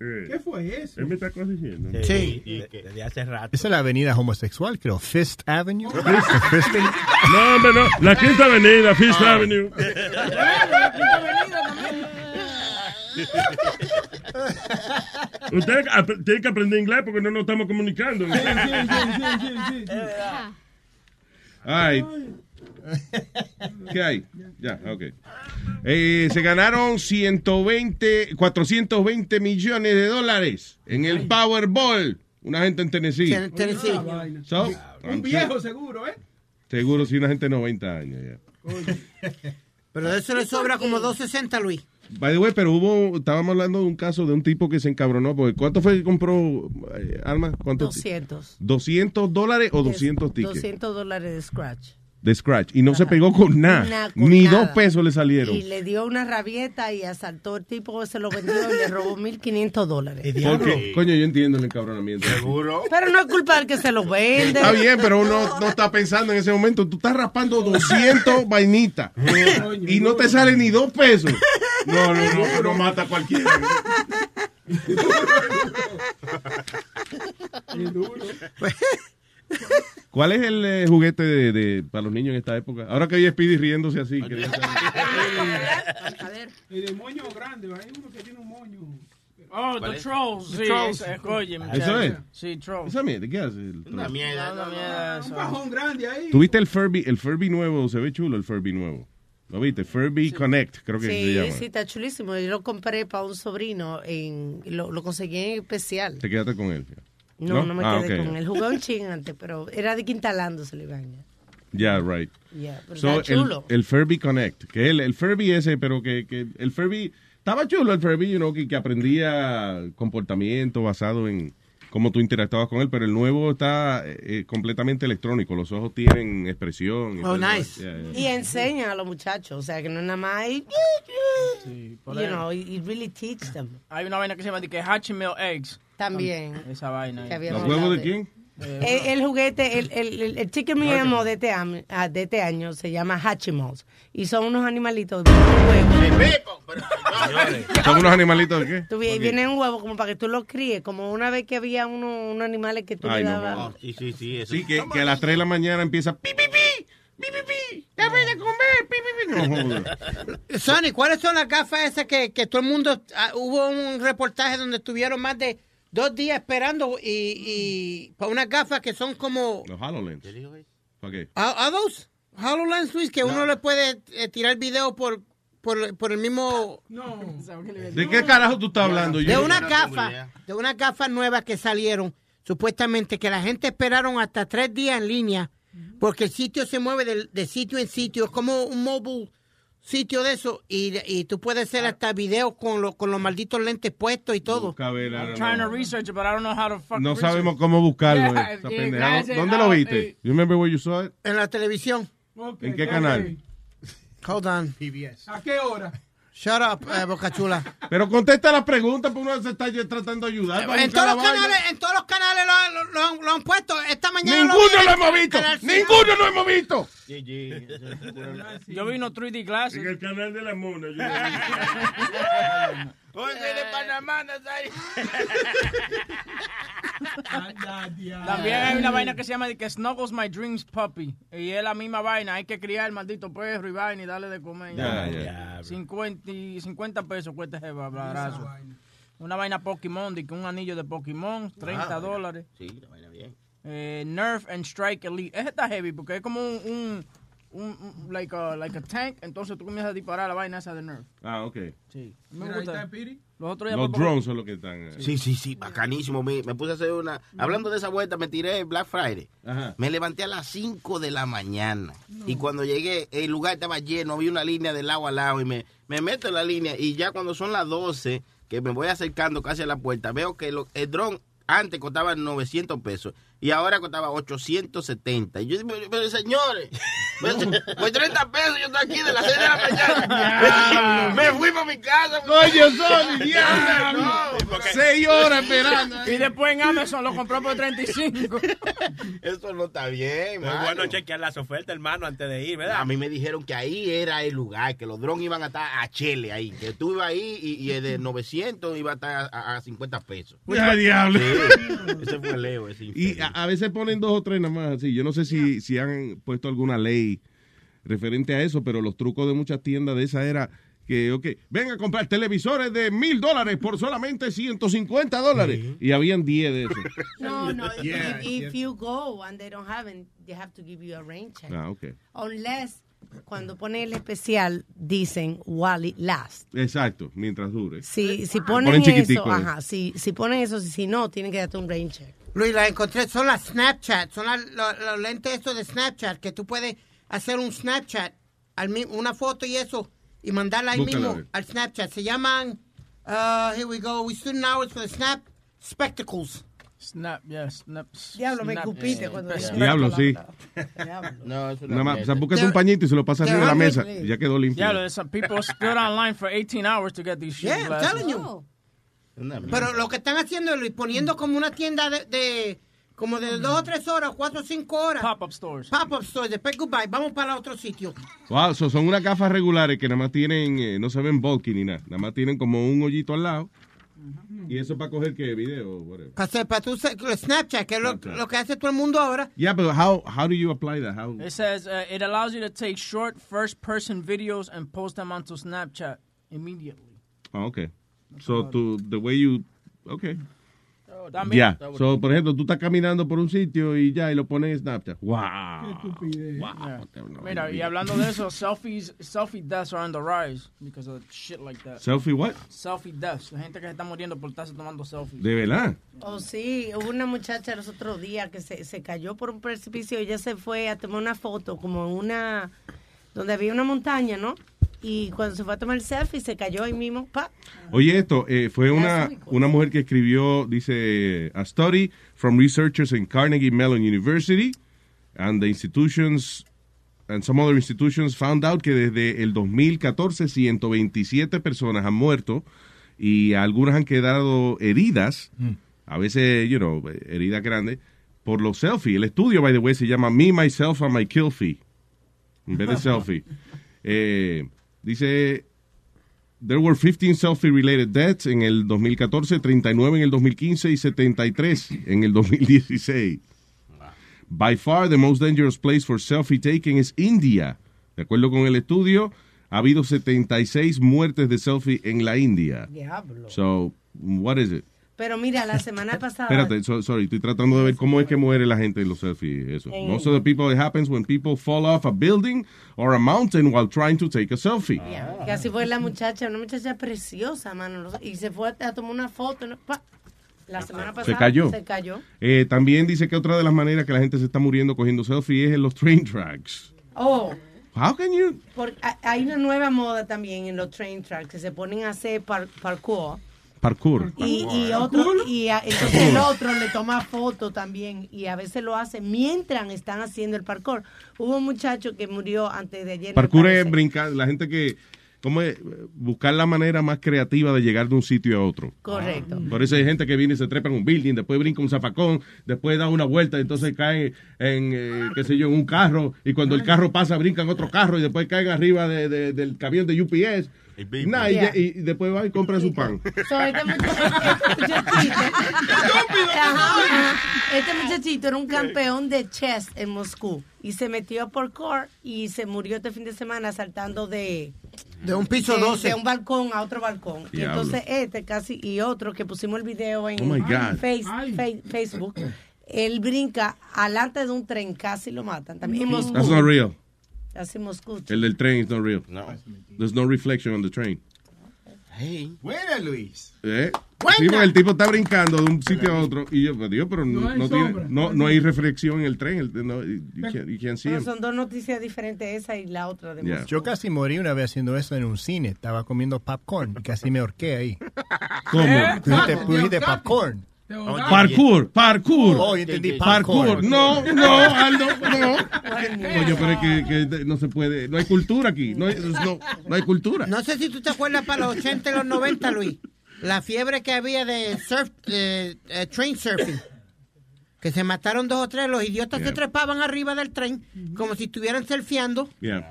Eh, ¿Qué fue eso? Él me está diciendo. Sí. de- Desde hace rato. Esa es la avenida homosexual, creo. Fifth Avenue. Fifth-. No, hombre, no. La Quinta Avenida, Fifth Avenue. Usted ap- tiene que aprender inglés porque no nos estamos comunicando. Ay. ¿Qué hay? Ya, ok. Eh, se ganaron 120, 420 millones de dólares en el Powerball. Una gente en Tennessee. En Tennessee. So, Un viejo seguro, ¿eh? Seguro, sí, una gente de 90 años. ya. Pero de eso le sobra como 260, Luis. By the way, pero hubo, estábamos hablando de un caso de un tipo que se encabronó. Porque ¿Cuánto fue que compró, eh, Alma? ¿Cuánto? 200. ¿200 dólares o 200 tickets? 200 dólares de scratch. De scratch. Y no se pegó con nada. Ni nada. dos pesos le salieron. Y le dio una rabieta y asaltó el tipo, se lo vendió y le robó 1.500 dólares. Porque, coño, yo entiendo el encabronamiento. Seguro. Pero no es culpa del que se lo vende. Está bien, pero uno no está pensando en ese momento. Tú estás raspando 200 vainitas y no te sale ni dos pesos. No, no, no, no mata a cualquiera. ¿Cuál es el eh, juguete de, de- para los niños en esta época? Ahora que hay Speedy riéndose así. que- A ver. Y de moño grande, hay uno que tiene un moño. Oh, ¿Cuál The es? Trolls. The Sí, Trolls. oye, ¿Eso muchacho. es? Sí, Trolls. Esa mierda, ¿qué hace? el- Una mierda. Una mierda Un eso. pajón grande ahí. ¿Tuviste el Furby? El Furby nuevo, se ve chulo el Furby nuevo. ¿Lo viste? Furby Connect, creo que se Sí, llama. sí, está chulísimo. Yo lo compré para un sobrino, en, lo, lo conseguí en especial. Te quedaste con él. No, no, me Ah, quedé ok. con él. Jugué un ching antes, pero era de quintalándose la vaina. Yeah, right. Yeah, pero So, está el, chulo. el Furby Connect, que el, el Furby ese, pero que, que el Furby, estaba chulo el Furby, you know, que, que aprendía comportamiento basado en cómo tú interactuabas con él, pero el nuevo está eh, eh, completamente electrónico, los ojos tienen expresión. y Oh, nice. Yeah, yeah. Y enseña a los muchachos, o sea, que no es nada más ahí, por you ahí. know, really teach them. Hay una vaina que se llama de que Hatchimil Eggs. También. Esa vaina. ¿Los huevos de quién? El, el juguete, el, el, el, el chicken de este, año, ah, de este año se llama Hatchimals. Y son unos animalitos de huevos. ¿Son unos animalitos de qué? Tú vi- viene un huevo como para que tú los críes, como una vez que había uno- unos animales que tú Ay, le no, dabas. no. Sí, sí, sí. Eso. Sí, que, que a las 3 de la mañana empieza pi, pi, pi, pi, pi, pi, dame de comer, pi, pi, pi. No. Sonny, ¿cuáles son las gafas esas que, que todo el mundo... ah, hubo un reportaje donde estuvieron más de dos días esperando y, y para unas gafas que son como... Los HoloLens. ¿Para qué? ¿A, a those? HoloLens, Luis, que uno le puede eh, tirar video por, por, por el mismo... No. ¿De qué carajo tú estás hablando? De Yo- una gafa, de unas gafas nuevas que salieron, supuestamente que la gente esperaron hasta tres días en línea, porque el sitio se mueve de, de sitio en sitio, es como un mobile sitio de eso, y, y tú puedes hacer hasta videos con, lo- con los malditos lentes puestos y todo. I'm no, trying to research it, but I don't know how to fuck No research. sabemos cómo buscarlo. Yeah, eh, esa yeah, pendejada. gracias. ¿Dónde lo Ah, viste? You remember where you saw it? En la televisión. ¿En qué canal? Hold on. ¿A qué hora? Shut up, eh, Boca Chula. Pero contesta la pregunta, porque uno se está tratando de ayudar. para En todos, los canales, en todos los canales lo, lo- lo han- lo han puesto. Esta mañana Ninguno vi lo en- hemos visto. Ninguno lo hemos visto. Yo vi unos 3D glasses. En el canal de la mona. yo Oye, de Panamá, Nazario. También hay una vaina que se llama de que Snuggles My Dreams Puppy. Y es la misma vaina. Hay que criar el maldito perro y vaina y darle de comer. Ya, ya. 50, y 50 pesos cuesta ese abrazo. Una vaina Pokémon, de que un anillo de Pokémon, 30 Ah, dólares. Sí, la vaina bien. Eh, Nerf and Strike Elite. Ese está heavy porque es como un, un, un- un- like, a, like a tank. Entonces tú comienzas a disparar la vaina esa de Nerf. Ah, ok. Sí. Mira, Me ahí gusta. está Piri. Los otros drones son los que están. eh. Sí, sí, sí, bacanísimo. Me, me puse a hacer una. Hablando de esa vuelta, me tiré Black Friday. Ajá. Me levanté a las 5 de la mañana. Y cuando llegué, el lugar estaba lleno. Vi una línea de lado a lado. Y me, me meto en la línea. Y ya cuando son las 12, que me voy acercando casi a la puerta, veo que lo- el dron antes costaba 900 pesos y ahora costaba 870. Y yo digo, pero, señores, pues, pues 30 pesos yo estoy aquí de las 6 de la mañana. Me fui para mi casa. Coño, Sony, diablo. No, Seis horas esperando. Y después en Amazon lo compró por 35. Eso no está bien, Es mano. bueno chequear las ofertas, hermano, antes de ir, ¿verdad? A mí me dijeron que ahí era el lugar, que los drones iban a estar a chele ahí. Que tú ibas ahí y, y el de 900 iba a estar a, a 50 pesos. Ya, diablo. Sí, ese fue Leo, ese Y a, a veces ponen dos o tres nada más así. Yo no sé si, si han puesto alguna ley referente a eso, pero los trucos de muchas tiendas de esa era que, ok, ven a comprar televisores de mil dólares por solamente 150 dólares. Y habían 10 de esos. No, no. if- Yeah, if, you go and they don't have it, they have to give you a rain check. Ah, ok. Unless cuando ponen el especial dicen while it lasts. Exacto, mientras dure. Si, si Ponen eso, ajá, si, si ponen eso, si no, tienen que darte un rain check. Luis, la encontré, son las Snapchat, son las- los, los lentes estos de Snapchat, que tú puedes hacer un Snapchat, al una foto y eso, y mandarla ahí Búscala, mismo al Snapchat. Se llaman, uh, here we go, we student hours for the Snap Spectacles. Snap, yes, snap. Diablo, me escupiste yeah. cuando Diablo, sí. No, eso Nada más, o sea, buscas un pañito y se lo pasas arriba de la mesa y ya quedó limpio. Yeah, there's some people stood online for 18 hours to get these shit Yeah, I'm telling you. Pero lo que están haciendo es poniendo como una tienda de, de como de dos o tres horas, cuatro o cinco horas. Pop-up stores. Pop-up stores. Después, goodbye, vamos para otro sitio. Wow, so son unas gafas regulares que nada más tienen, eh, no se ven bulky ni nada. Nada más tienen como un hoyito al lado. Y eso para coger qué video, whatever. Para, para hacer- Snapchat, que es lo, lo que hace todo el mundo ahora. Yeah, but how how do you apply that? How It says uh, it allows you to take short first-person videos and post them onto Snapchat immediately. Oh, okay. So to the way you okay. También- Ya. So, por ejemplo, tú estás caminando por un sitio y ya y lo pones en Snapchat. Wow. Yeah. Mira, y hablando de eso, selfies, selfie deaths are on the rise because of shit like that. Selfie what? Selfie deaths, la gente que se está muriendo por estarse tomando selfies. De verdad. Oh, sí, hubo una muchacha los otros días que se, se cayó por un precipicio y ella se fue a tomar una foto como en una, donde había una montaña, ¿no? Y cuando se fue a tomar el selfie se cayó ahí mismo, pa. Oye, esto eh, fue una, una mujer que escribió, dice, a study from researchers in Carnegie Mellon University and the institutions and some other institutions found out que desde el 2014 127 personas han muerto y algunas han quedado heridas, a veces, you know, heridas grandes, por los selfies. El estudio, by the way, se llama Me, Myself and My Kill Fee. En vez de selfie. Eh, dice, there were 15 selfie-related deaths en el 2014, 39 en el 2015 y 73 en el 2016. By far, the most dangerous place for selfie taking is India. De acuerdo con el estudio, ha habido 76 muertes de selfie en la India. Diablo. So, what is it? Pero mira, la semana pasada. Espérate, so- sorry, estoy tratando de ver cómo es que muere la gente en los selfies. Eso. En- Most of the people, it happens when people fall off a building or a mountain while trying to take a selfie. Que así fue la muchacha, una muchacha preciosa, mano. Y se fue a tomar una foto. ¿no? La semana pasada cayó. Se cayó. Eh, también dice que otra de las maneras que la gente se está muriendo cogiendo selfies es en los train tracks. Oh, How can you? por- ha- hay una nueva moda también en los train tracks que se ponen a hacer par- parkour. Parkour. Y, y otro y a- entonces el otro le toma foto también y a veces lo hace mientras están haciendo el parkour. Hubo un muchacho que murió antes de ayer. Parkour es brincar, la gente que, ¿cómo es? Buscar la manera más creativa de llegar de un sitio a otro. Correcto. Por eso hay gente que viene y se trepa en un building, después brinca un zafacón, después da una vuelta, entonces caen en, eh, qué sé yo, en un carro, y cuando el carro pasa brincan otro carro, y después caen arriba de- de- del camión de UPS. Nah, y, Yeah. y- y después van y compran su pan. So, este, muchacho- este muchachito, Ajá, este muchachito era un campeón de chess en Moscú y se metió por core y se murió este fin de semana saltando de De un piso de, 12. de un balcón a otro balcón. Y entonces este casi y otro que pusimos el video en Oh, my God. Face- Face- Facebook, él brinca alante de un tren, casi lo matan. También en Moscú. That's not real. Moscú. El del tren is not real. No. There's no reflection on the train. Hey. Buena, Luis. ¿Eh? Sí, porque el tipo está brincando de un sitio a otro y yo, pues, Dios, pero no, No hay no tiene- no, no hay reflexión en el tren. el- no, you, can't, you can't see son dos noticias diferentes, esa y la otra de Moscú. Yo casi morí una vez haciendo eso en un cine. Estaba comiendo popcorn y casi me ahorqué ahí. ¿Cómo? Pusiste, pusiste popcorn. Parkour, parkour. Oh, entendí parkour. parkour. No, no, Aldo, no. Coño, pero es que, que no se puede, no hay cultura aquí, no hay, no, no hay cultura. No sé si tú te acuerdas para los 80 y los 90, Luis. La fiebre que había de surf, de, eh, train surfing. Que se mataron dos o tres, los idiotas se Yeah. trepaban arriba del tren como si estuvieran surfeando Yeah.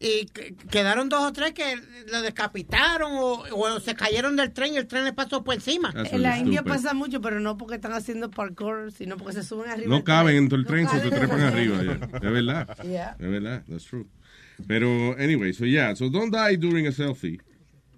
Y que- quedaron dos o tres que lo decapitaron o, o se cayeron del tren y el tren le pasó por encima. En la India pasa mucho, pero no porque están haciendo parkour, sino porque se suben arriba. No caben tren. dentro del tren, No se trepan en el arriba. Es verdad. Yeah. Es verdad. That's true. Pero, anyway, so yeah, so don't die during a selfie.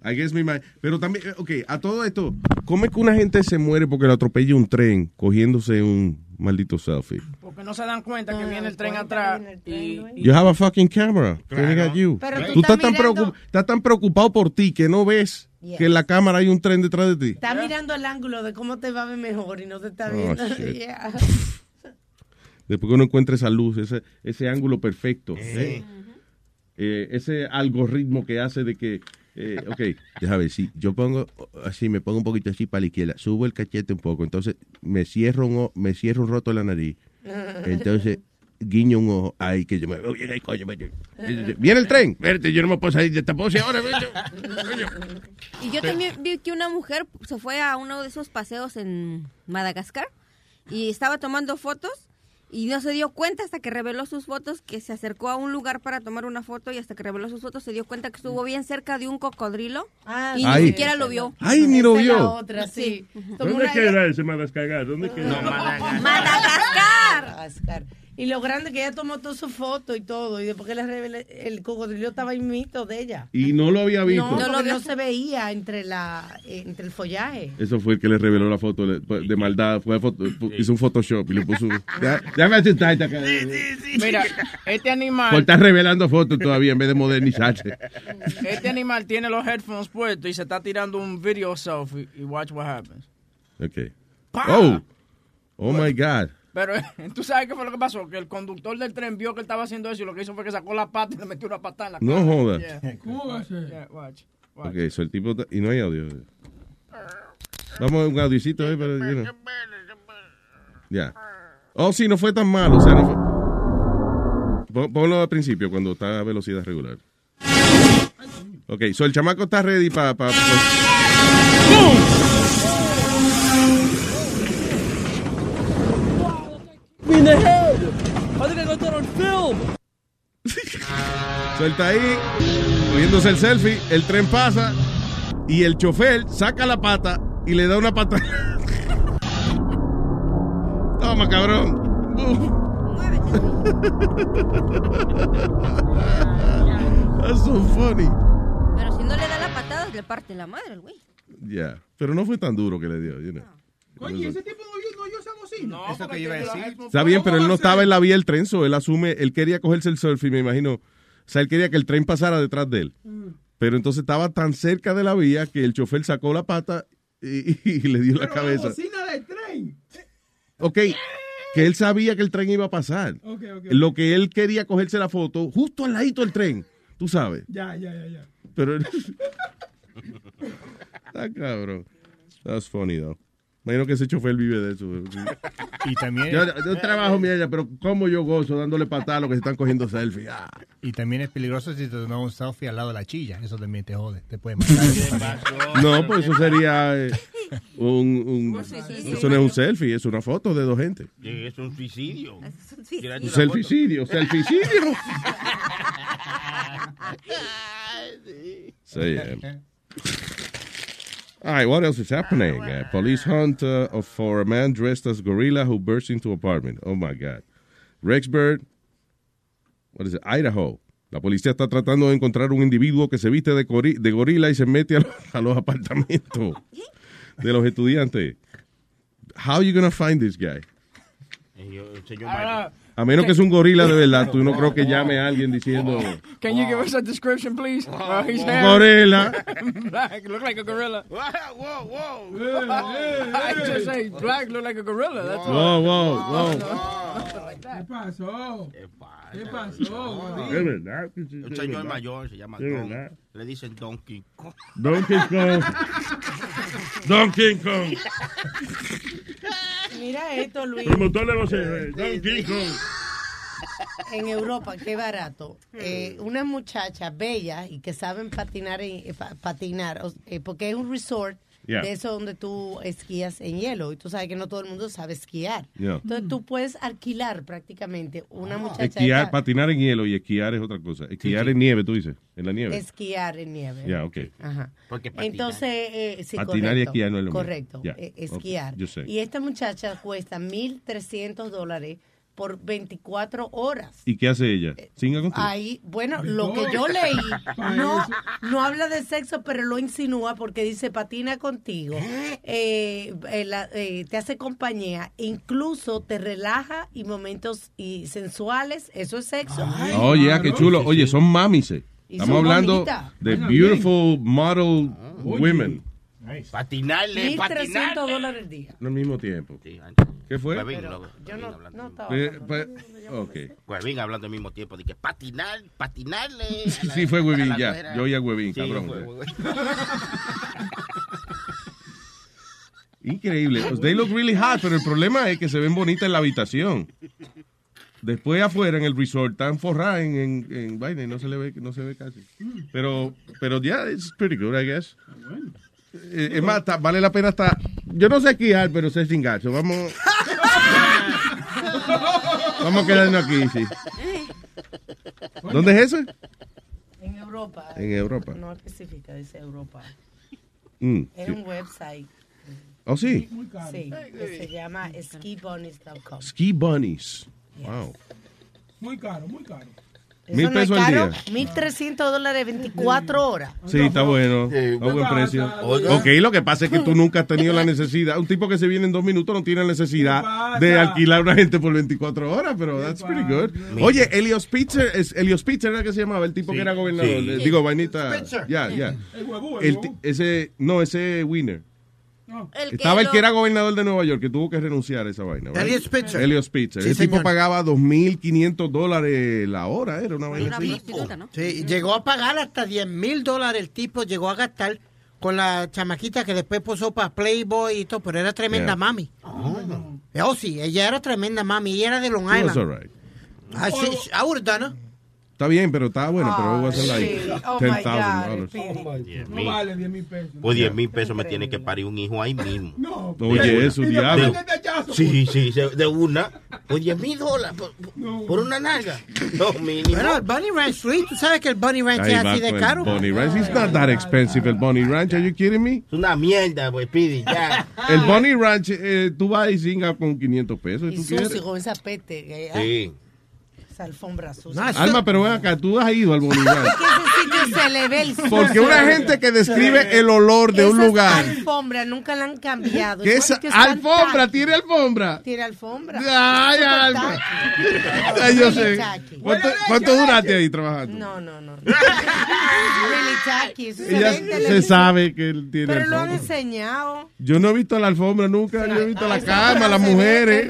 I guess Pero también, eh, ok, a todo esto, ¿cómo es que una gente se muere porque le atropella un tren cogiéndose un maldito selfie? Porque no se dan cuenta que viene el tren atrás y... You have a fucking camera. pointing at you. Pero tú tú estás estás tan, mirando- preocup- estás tan preocupado por ti que no ves Yes. que en la cámara hay un tren detrás de ti. Está mirando el ángulo de cómo te va a ver mejor y no te está Oh, viendo. shit. Yeah. Después que uno encuentre esa luz, ese, ese ángulo perfecto, ¿eh? Eh, ese algoritmo que hace de que, eh, ok, déjame ver, si yo pongo así, me pongo un poquito así para la izquierda, subo el cachete un poco, entonces me cierro un, me cierro un roto la nariz, entonces guiño un ojo, ay, que yo me veo bien, coño, viene el tren, Espérate, yo no me puedo salir de esta pose ahora, bicho. Y yo también vi que una mujer se fue a uno de esos paseos en Madagascar y estaba tomando fotos y no se dio cuenta hasta que reveló sus fotos que se acercó a un lugar para tomar una foto y hasta que reveló sus fotos se dio cuenta que estuvo bien cerca de un cocodrilo y Ay. ni siquiera lo vio. Ay, ni lo la vio. otra, sí. ¿Dónde queda ese Madagascar? ¿Dónde queda? Madagascar. Madagascar. Y lo grande que ella tomó toda su foto y todo. Y después que le revelé, el cocodrilo estaba ahí mito de ella. Y no lo había visto. No, porque no se veía entre la entre el follaje. Eso fue el que le reveló la foto de, maldad. Fue foto- hizo un Photoshop y le puso. un- Ya- Déjame aceptar esta cara. Mira, este Por animal, estar revelando fotos todavía en vez de modernizarse. este animal tiene los headphones puestos y se está tirando un video selfie y watch what happens. Ok. Oh. Oh my God. Pero tú sabes qué fue lo que pasó, que el conductor del tren vio que él estaba haciendo eso y lo que hizo fue que sacó la pata y le metió una patada en la No cara. joda. Yeah. ¿Cómo va a ser? Yeah, watch. watch. Ok, so el tipo. está- Y no hay audio. Vamos a un audiocito ahí, pero. you know. Ya. Oh, sí, no fue tan malo. O sea, no fue. Pon- Ponlo al principio cuando está a velocidad regular. Ok, so el chamaco está ready para. Pa, Me in the head. I think I got that on film. Está ahí, cogiéndose el selfie, el tren pasa y el chofer saca la pata y le da una pata. Toma, cabrón. That's so funny. Pero si no le da la patada, le parte la madre el güey. Ya, pero no fue tan duro que le dio. you know. Oye, ese tipo no oyó, no oyó esa bocina. Eso que iba a decir. Está bien, pero él no estaba en la vía del tren, so él asume, él quería cogerse el selfie, me imagino. O sea, él quería que el tren pasara detrás de él. Pero entonces estaba tan cerca de la vía que el chofer sacó la pata y, y le dio la Pero la cabeza. bocina del tren. Ok, que él sabía que el tren iba a pasar. Lo que él quería cogerse la foto justo al ladito del tren, tú sabes. Ya, ya, ya, ya. Pero está cabrón. That's funny though. Imagino que ese chofer vive de eso. Y también. Yo, yo trabajo, mierda, pero cómo yo gozo dándole patada a los que se están cogiendo selfie. Ah. Y también es peligroso si te tomas un selfie al lado de la chilla. Eso también te jode. Te puede matar. No, pues eso sería eh, un, suicidio. Eso no es un selfie, es una foto de dos gente. Es un suicidio. Un selficidio, selficidio. So, yeah. All right, what else is happening? Uh, police hunt uh, for a man dressed as gorilla who burst into apartment. Oh my God. Rexburg, what is it? Idaho. La policía está tratando de encontrar un individuo que se viste de, gori- de gorila y se mete a, los- a los apartamentos de los estudiantes. How are you going to find this guy? A menos que es un gorila de verdad, tú no creo que llame a alguien diciendo Can you give us a description, please? Uh, he's gorila. black, look like a gorilla. Whoa, whoa, I just say black, look like a gorilla. That's Whoa, all. whoa, whoa. no, nothing like that. ¿Qué pasó? ¿Qué pasó? Es verdad. Un señor mayor se llama Don. Le dicen Donkey Kong. Donkey Kong. Donkey Kong. Mira esto, Luis. Promotor de los eh, Donkey Kong. En Europa, qué barato. Eh, una muchacha bella y que saben patinar, eh, pa- patinar eh, porque es un resort Yeah. de eso donde tú esquías en hielo y tú sabes que no todo el mundo sabe esquiar. Yeah. Entonces tú puedes alquilar prácticamente una muchacha Esquiar, patinar en hielo y esquiar es otra cosa. Esquiar en nieve, tú dices, en la nieve. esquiar en nieve. Ya, ok. Ajá. Porque patinar. Entonces, eh, sí, Patinar y esquiar no es lo mismo. Correcto, eh, ok, esquiar. yo sé. Y esta muchacha cuesta 1.300 dólares por 24 horas. ¿Y qué hace ella? ¿Singa contigo? Ahí, bueno, lo que yo leí no, no habla de sexo, pero lo insinúa porque dice patina contigo, eh, eh, la- eh, te hace compañía, incluso te relaja y momentos y sensuales, eso es sexo. Oye, ah, qué chulo. Oye, son mamises. Y Estamos son hablando bonitas. de beautiful model women. Patinarle, 1.300 patinarle. dólares al día. No al mismo tiempo. ¿Qué fue? Huevín, Pero lo- yo no, Huevín no estaba. Eh, pues, ok. Huevín hablando al mismo tiempo. Dije, patinar, patinarle. a la- Sí, fue a Huevín, la ya. güera. Yo oía Huevín, Sí, cabrón. fue Huevín. Increíble. Pues, They look really hot, pero el problema es que se ven bonitas en la habitación. Después afuera en el resort están forradas en, en, en vaina y no se le ve, no se ve casi. Pero, pero ya, it's pretty good, I guess. Eh, Es más, está- vale la pena hasta. Yo no sé esquiar, pero sé sin gacho. Vamos. Vamos a quedarnos aquí, sí. ¿Dónde es eso? En Europa. En Europa. No especifica, dice Europa. Mm, Es sí. un website. Oh, sí. Sí, que se llama skibunnies.com. Ski bunnies. Wow. Muy caro, muy caro. Mil pesos al día. 1.300 dólares 24 horas. Sí, está bueno. a buen precio. Ok, lo que pasa es que tú nunca has tenido la necesidad. Un tipo que se viene en dos minutos no tiene necesidad de alquilar a una gente por 24 horas, pero that's pretty good. Oye, Elios Spitzer, es Elios Spitzer era que se llamaba, el tipo que era gobernador. Sí. Digo, vainita. Spitzer. Ya, ya. Huevo. ti- Ese, no, ese Winner. El que Estaba el que era gobernador de Nueva York, que tuvo que renunciar a esa vaina. right? Elliot Spitzer. Elliot Spitzer. Sí, el tipo señor. pagaba 2.500 dólares la hora, era una vaina así. prostituta, ¿no? Sí, llegó a pagar hasta 10 mil dólares el tipo, llegó a gastar con la chamaquita que después posó para Playboy y todo, pero era tremenda Yeah. mami. Oh, sí, ella era tremenda mami, ella era de Long It was Island. all right. Ah, I Está bien, pero está bueno, pero voy a hacer like sí. Oh, my $10,000. God, Diez No mil. vale 10 mil pesos. Por 10 mil pesos me tiene que parir un hijo ahí mismo. No. Oye, eso, diablo. Sí, sí, de una. Por 10 mil dólares. Por, una nalga. No, mínimo. Bueno, el Bunny Ranch, tú sabes que el Bunny Ranch es así de caro. Bunny Ranch. It's not that expensive, el Bunny Ranch. Are you kidding me? Es una mierda, pues, pidi, ya. El Bunny Ranch, eh, tú vas y singas con 500 pesos. Y ¿Tú quieres? sucio con que- ah, Sí. Esa alfombra sucia. Alma, pero ven acá, tú has ido al sitio se le ve el Porque una gente que describe el olor de un lugar. alfombras nunca la han cambiado. ¿Qué es alfombra? ¿Tiene alfombra? Tiene alfombra. Ay, Alma. Ay, yo sé. ¿Cuánto, cuánto duraste ahí trabajando? No, no, no. really se se sabe que él tiene Pero lo han alfombra. enseñado. Yo no he visto la alfombra nunca, yo he visto la cama, las mujeres.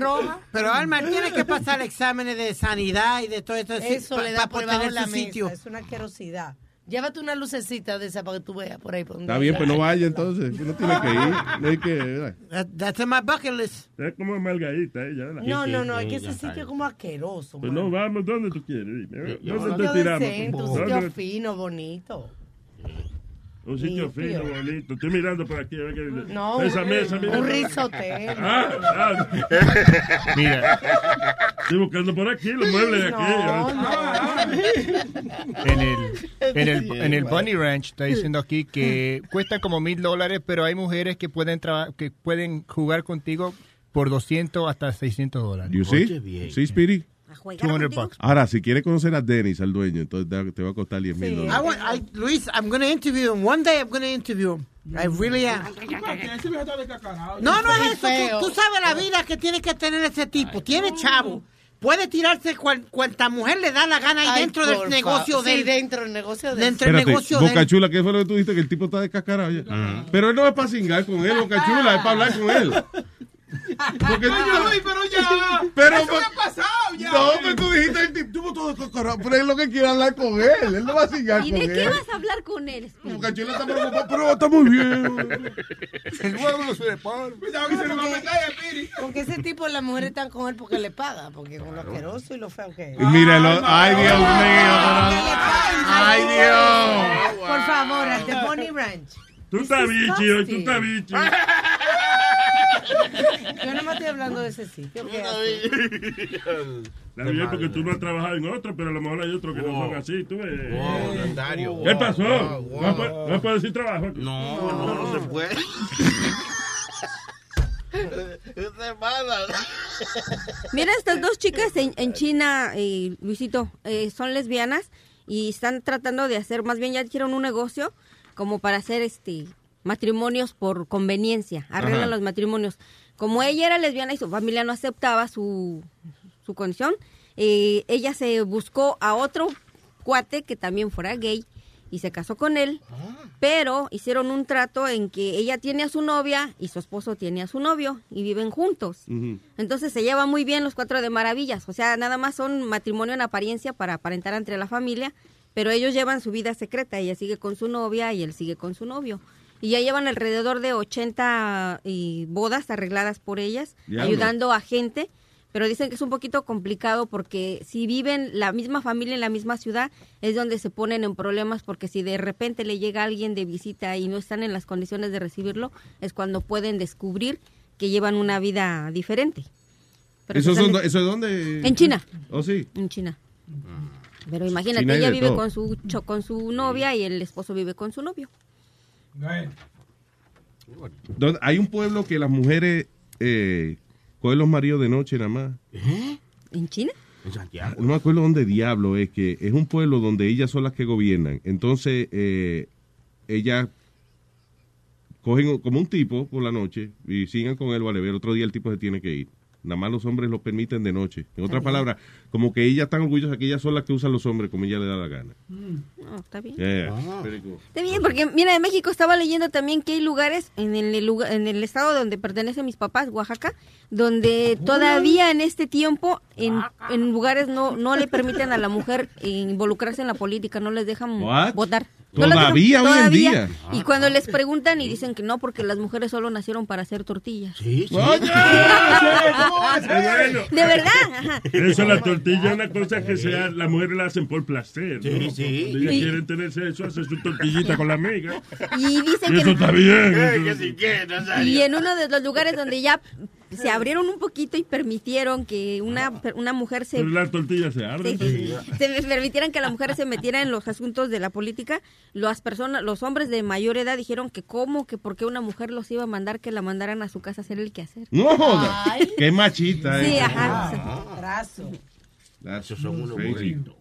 Pero Alma tiene que pasar exámenes de sanidad y de todo esto. Eso pa- le pa da por debajo la mesa. sitio. Es una asquerosidad. Llévate una lucecita de esa para que tú veas por ahí. Por donde Está bien, pues no vaya entonces. Uno tiene que ir. No hay que. that's in my bucket list. Es como malgadita ella, ¿verdad? No, no, no, es que ese sitio es como asqueroso. Pues mano. no, vamos, ¿dónde tú quieres? Dime, ¿Dónde sitio te tiramos? un ¿Dónde- sitio fino, bonito. Un sitio fino, bonito. Estoy mirando por aquí. a ver que- No, Esa un, mesa, mira. un risotero. Ah, ah. Mira, Estoy buscando por aquí los muebles de aquí. No, no. en el, en el, en el Bunny Ranch está diciendo aquí que cuesta como mil dólares, pero hay mujeres que pueden que pueden jugar contigo por 200 hasta 600 dólares. You Oye, see? bien. Sí, Speedy. A jugar 200 contigo. bucks. Ahora, si quieres conocer a Dennis, al dueño, entonces te- va a costar 10 mil Sí. I dólares. want, I, Luis, I'm going to interview him. One day I'm going to interview him. I really am. No, no es eso. Tú, tú sabes la vida que tiene que tener ese tipo. Tiene chavo. Puede tirarse cuan- cuanta mujer le da la gana ahí Ay, dentro del negocio de Sí, él. dentro del negocio de Dentro del negocio de Boca. Chula, ¿qué fue lo que tú dijiste? Que el tipo está descascarado. Pero él no es para cingar con él, Boca Chula, es para hablar con él. Porque tú Ay, Luis, pero ya. Pero- Eso me ha pasado ya. No, pero tú dijiste el tipo tuvo todo cocorón, pero es lo que quiere hablar con él. Él no va a cingar ¿Y con de qué él. vas a hablar con él? Porque Chilo está preocupado, pero está muy bien. El huevo no se le para. Cuidado que se le va a meter a Piri. Porque ese tipo las mujeres están con él porque le paga, porque con lo asqueroso y lo feo que es. Míralo. Ay, Dios mío. Ay, Dios. Por favor, al de Bonnie Ranch. Tú estás bichi, tú estás bichi. Yo no me estoy hablando de ese sitio. ¿qué hace? Está bien porque tú no has trabajado en otro, pero a lo mejor hay otros que no son así, tú ves. Wow, Nazario, ¿Qué wow, pasó? wow, wow. ¿No, puedo, no puedo decir trabajo? No, no, no se puede. Mira, estas dos chicas en, en China, eh, Luisito, eh, son lesbianas y están tratando de hacer, más bien ya hicieron un negocio como para hacer este matrimonios por conveniencia, arreglan Ajá. los matrimonios. Como ella era lesbiana y su familia no aceptaba su, su condición, eh, ella se buscó a otro cuate que también fuera gay y se casó con él, pero hicieron un trato en que ella tiene a su novia y su esposo tiene a su novio y viven juntos. Entonces se llevan muy bien los cuatro de maravillas. O sea, nada más son matrimonio en apariencia para aparentar entre la familia, pero ellos llevan su vida secreta. Ella sigue con su novia y él sigue con su novio. Y ya llevan alrededor de 80 y bodas arregladas por ellas, Diablo. ayudando a gente. Pero dicen que es un poquito complicado porque si viven la misma familia en la misma ciudad es donde se ponen en problemas porque si de repente le llega alguien de visita y no están en las condiciones de recibirlo es cuando pueden descubrir que llevan una vida diferente. Pero ¿Eso, se son, sale- ¿Eso es dónde? En China. ¿Oh, sí? En China. Pero imagínate, China ella vive todo. con su con su novia y el esposo vive con su novio. Donde- Hay un pueblo que las mujeres eh, cogen los maridos de noche nada más. ¿En China? En Santiago. No me acuerdo dónde diablo es, que es un pueblo donde ellas son las que gobiernan. Entonces, eh, ellas cogen como un tipo por la noche y sigan con él, vale, ver, otro día el tipo se tiene que ir. Nada más los hombres lo permiten de noche. En otras palabras, como que ellas están orgullosas que ellas son las que usan los hombres como ella le da la gana. No, está bien. Yeah, very cool. Está bien, porque mira, en México estaba leyendo también que hay lugares en el lugar, en el estado donde pertenecen mis papás, Oaxaca, donde todavía en este tiempo en, en lugares no no le permiten a la mujer eh, involucrarse en la política, no les dejan What? votar. No Todavía hoy en día. Y cuando les preguntan y dicen que no porque las mujeres solo nacieron para hacer tortillas. Sí, sí. Oye, bueno. De verdad. ajá. Eso, la tortilla es una cosa que sea, las mujeres la hacen por placer. ¿no? Sí, sí. Cuando ellas Sí. quieren tener sexo, hacen su tortillita con la amiga. Y dicen Y que eso está bien. Eh, eso-. Y en uno de los lugares donde ya se abrieron un poquito y permitieron que una, una mujer se, Pero las tortillas se. Sí. se permitieran que la mujer se metiera en los asuntos de la política, las personas, los hombres de mayor edad dijeron que cómo, que por qué una mujer los iba a mandar que la mandaran a su casa a hacer el quehacer. No joda. Qué machita. Sí, eh. ajá. Brazo. That's son unos crazy. burritos.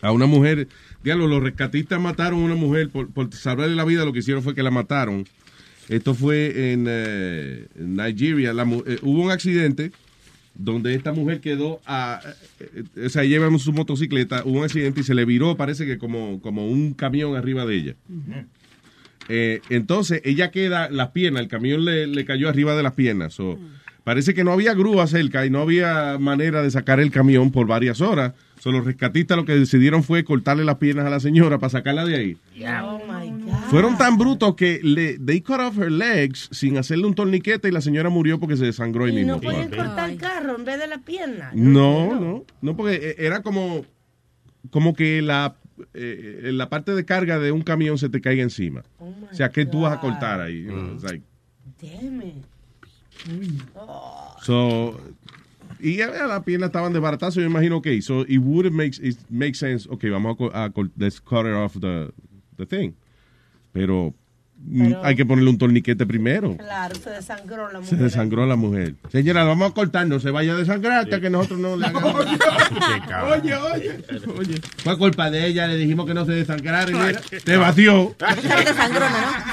A una mujer, diablo, los rescatistas mataron a una mujer por, por salvarle la vida, lo que hicieron fue que la mataron. Esto fue en, eh, en Nigeria. La eh, hubo un accidente donde esta mujer quedó a, eh, o sea, lleva en su motocicleta, hubo un accidente y se le viró, parece que como, como un camión arriba de ella. Eh, entonces ella queda, las piernas, el camión le, le cayó arriba de las piernas. So, Parece que no había grúa cerca y no había manera de sacar el camión por varias horas. So, los rescatistas lo que decidieron fue cortarle las piernas a la señora para sacarla de ahí. Oh my God. Fueron tan brutos que le, they cut off her legs sin hacerle un torniquete y la señora murió porque se desangró ahí Y mismo. no pueden cortar el carro en vez de la pierna. No, no, no, porque eh, era como, como que la, eh, la parte de carga de un camión se te caiga encima. Oh o sea, ¿qué tú vas a cortar ahí? You know, it's like- Damn it. So, y ya, ya las piernas estaban desbaratadas, yo me imagino, ok, so it would make, it make sense, ok, vamos a, a col- let's cut off the, the thing. Pero, mm, Pero- hay que ponerle un torniquete primero. Claro, se desangró la Se mujer. desangró la mujer. Señora, vamos a cortar, no se vaya a desangrar hasta que nosotros no le hagamos. Oye, oye, oye. Fue culpa de ella, le dijimos que no se desangrara y mira, te batió. Esa sangrona,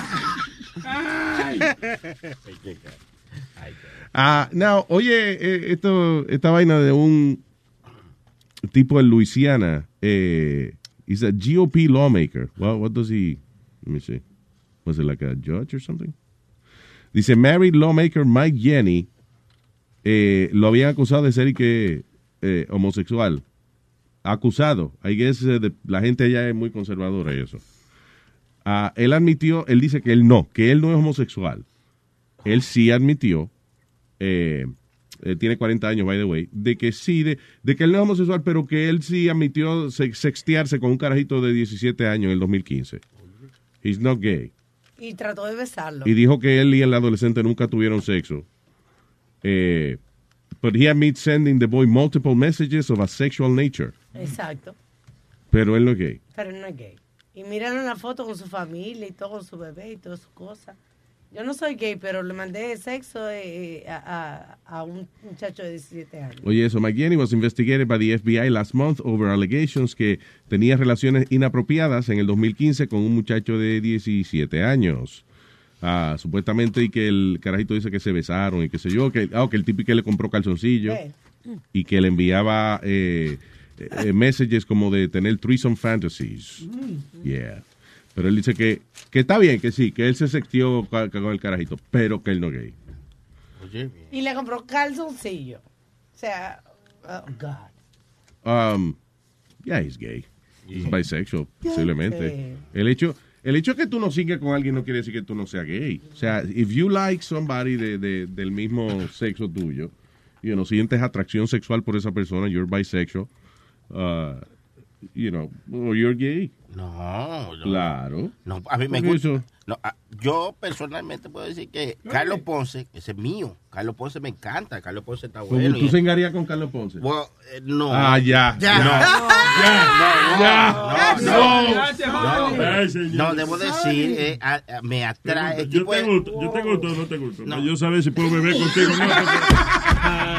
Ah, now, oye, eh, esto, esta vaina de un tipo en Luisiana, eh, a GOP lawmaker. What, what does he, let me see, was it like a judge or something? Dice, married lawmaker Mike Jenny, eh, lo habían acusado de ser que eh, homosexual, acusado, I guess, eh, de- la gente allá es muy conservadora y eso. Ah, él admitió, él dice que él no, que él no es homosexual. Él sí admitió, eh, eh, tiene 40 años, by the way, de que sí, de, de que él no es homosexual, pero que él sí admitió se- sextearse con un carajito de 17 años en el 2015. He's not gay. Y trató de besarlo. Y dijo que él y el adolescente nunca tuvieron sexo. Eh, but he admits sending the boy multiple messages of a sexual nature. Exacto. Pero él no es gay. Pero no es gay. Y miraron una foto con su familia y todo, con su bebé y todas sus cosas. Yo no soy gay, pero le mandé sexo eh, a, a- a un muchacho de 17 años. Oye, eso, McGinney was investigated by the FBI last month over allegations que tenía relaciones inapropiadas en el 2015 con un muchacho de 17 años. Ah, supuestamente y que el carajito dice que se besaron y qué sé yo, que, ah, que el tipo que le compró calzoncillo Eh. y que le enviaba eh, eh, messages como de tener threesome fantasies. Yeah. Pero él dice que, que está bien, que sí, que él se sextió con el carajito, pero que él no es gay. Y le compró calzoncillo. O sea, oh God. Um, yeah, he's gay. He's bisexual, posiblemente. El hecho, el hecho que tú no sigues con alguien no quiere decir que tú no seas gay. O sea, if you like somebody de, de- del mismo sexo tuyo, you know, sientes atracción sexual por esa persona, you're bisexual, uh, you know, or you're gay. No, yo- Claro. No, a mí me gusta. No, a- yo personalmente puedo decir que Carlos Ponce, ese es mío. Carlos Ponce me encanta. Carlos Ponce está bueno. tú se engarías con Carlos Ponce. Bueno, eh, no. Ah, ya. Ya. No. Ya. No. No, no, señor. no, debo decir, eh, a- a- me atrae. Yo tipo te de- gusto, yo te gusto o no te gusto. Yo saber si puedo beber contigo o no.